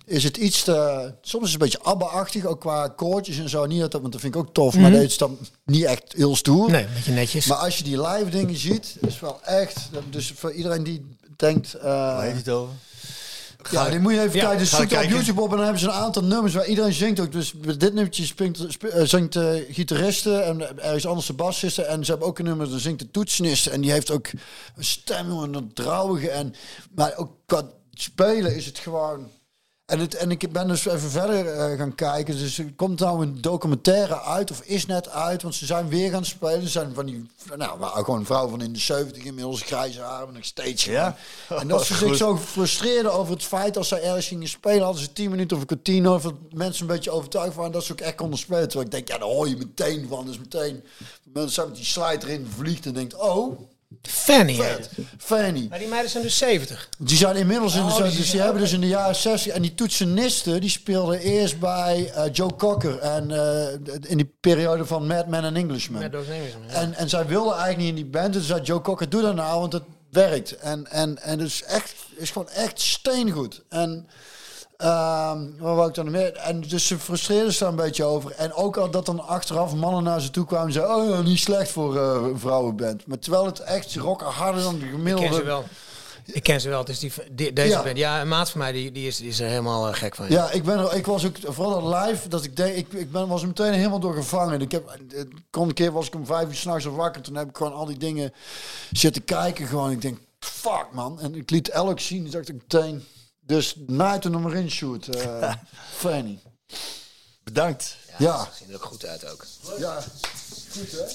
is het iets te... Soms is het een beetje ABBA-achtig, ook qua koortjes en zo. Niet dat, want dat vind ik ook tof, maar dit is dan niet echt heel stoer. Mhm. Nee, een beetje netjes. Maar als je die live dingen ziet, is wel echt. Dus voor iedereen die denkt. eh, Waar heeft het over? Ja, die moet je even Ja, kijken. Dus zoek op. YouTube op en dan hebben ze een aantal nummers waar iedereen zingt ook. Dus bij dit nummertje springt, sp- eh, zingt uh, gitaristen en er is anders de bassisten. En ze hebben ook een nummer, dan zingt de toetsenist. En die heeft ook een stem, jongen, een trouwige. En, maar ook qua spelen is het gewoon... En, het, en ik ben dus even verder eh, gaan kijken. Dus er komt nou een documentaire uit, of is net uit, want ze zijn weer gaan spelen. Ze zijn van die, nou, gewoon een vrouw van in de 70 inmiddels, grijze haren, nog steeds. Ja? gewoon. En dat ze zich zo frustreerden over het feit als zij ergens gingen spelen, hadden ze 10 minuten of een kwartier nodig, dat mensen een beetje overtuigd waren dat ze ook echt konden spelen. Terwijl ik denk, ja, daar hoor je meteen van. Dus meteen, mensen hebben die slide erin vliegt en denkt, oh, Fanny. vet. Fanny. Maar die meiden zijn dus 70. Die zijn inmiddels in de, Oh, die dus die hebben dus in de jaren 60 en die toetsenisten die speelden eerst bij eh, Joe Cocker en eh, in die periode van Mad Men en Englishman. Nemesis, ja. En, en zij wilden eigenlijk niet in die band, dus zei Joe Cocker doe dat nou, want het werkt. En, en, en het is echt, is gewoon echt steengoed. En ehm wat wou ik dan nog meer? En dus ze frustreerden ze daar een beetje over. En ook al dat dan achteraf mannen naar ze toe kwamen en zeiden, oh niet slecht voor eh, een vrouwenband. Maar terwijl het echt, ze rocken harder dan de Ik gemiddelde. ken ze wel. Ik ken ze wel. Het is die, die- deze Ja. band. Ja, een maat van mij die, die, is, die is er helemaal eh, gek van. Ja, ik, ben er, ik was ook vooral dat live dat ik deed. Ik, ik ben, was er meteen helemaal door gevangen. Ik heb, kon een keer was ik om vijf uur s'nachts wakker. Toen heb ik gewoon al die dingen zitten kijken. Gewoon, ik denk, fuck man. En ik liet elk zien. Dus dacht ik meteen. Dus night er nog maar in shoot. eh Fanny. Bedankt. Ja. Ziet er ook goed uit ook. Ja. Goed hè?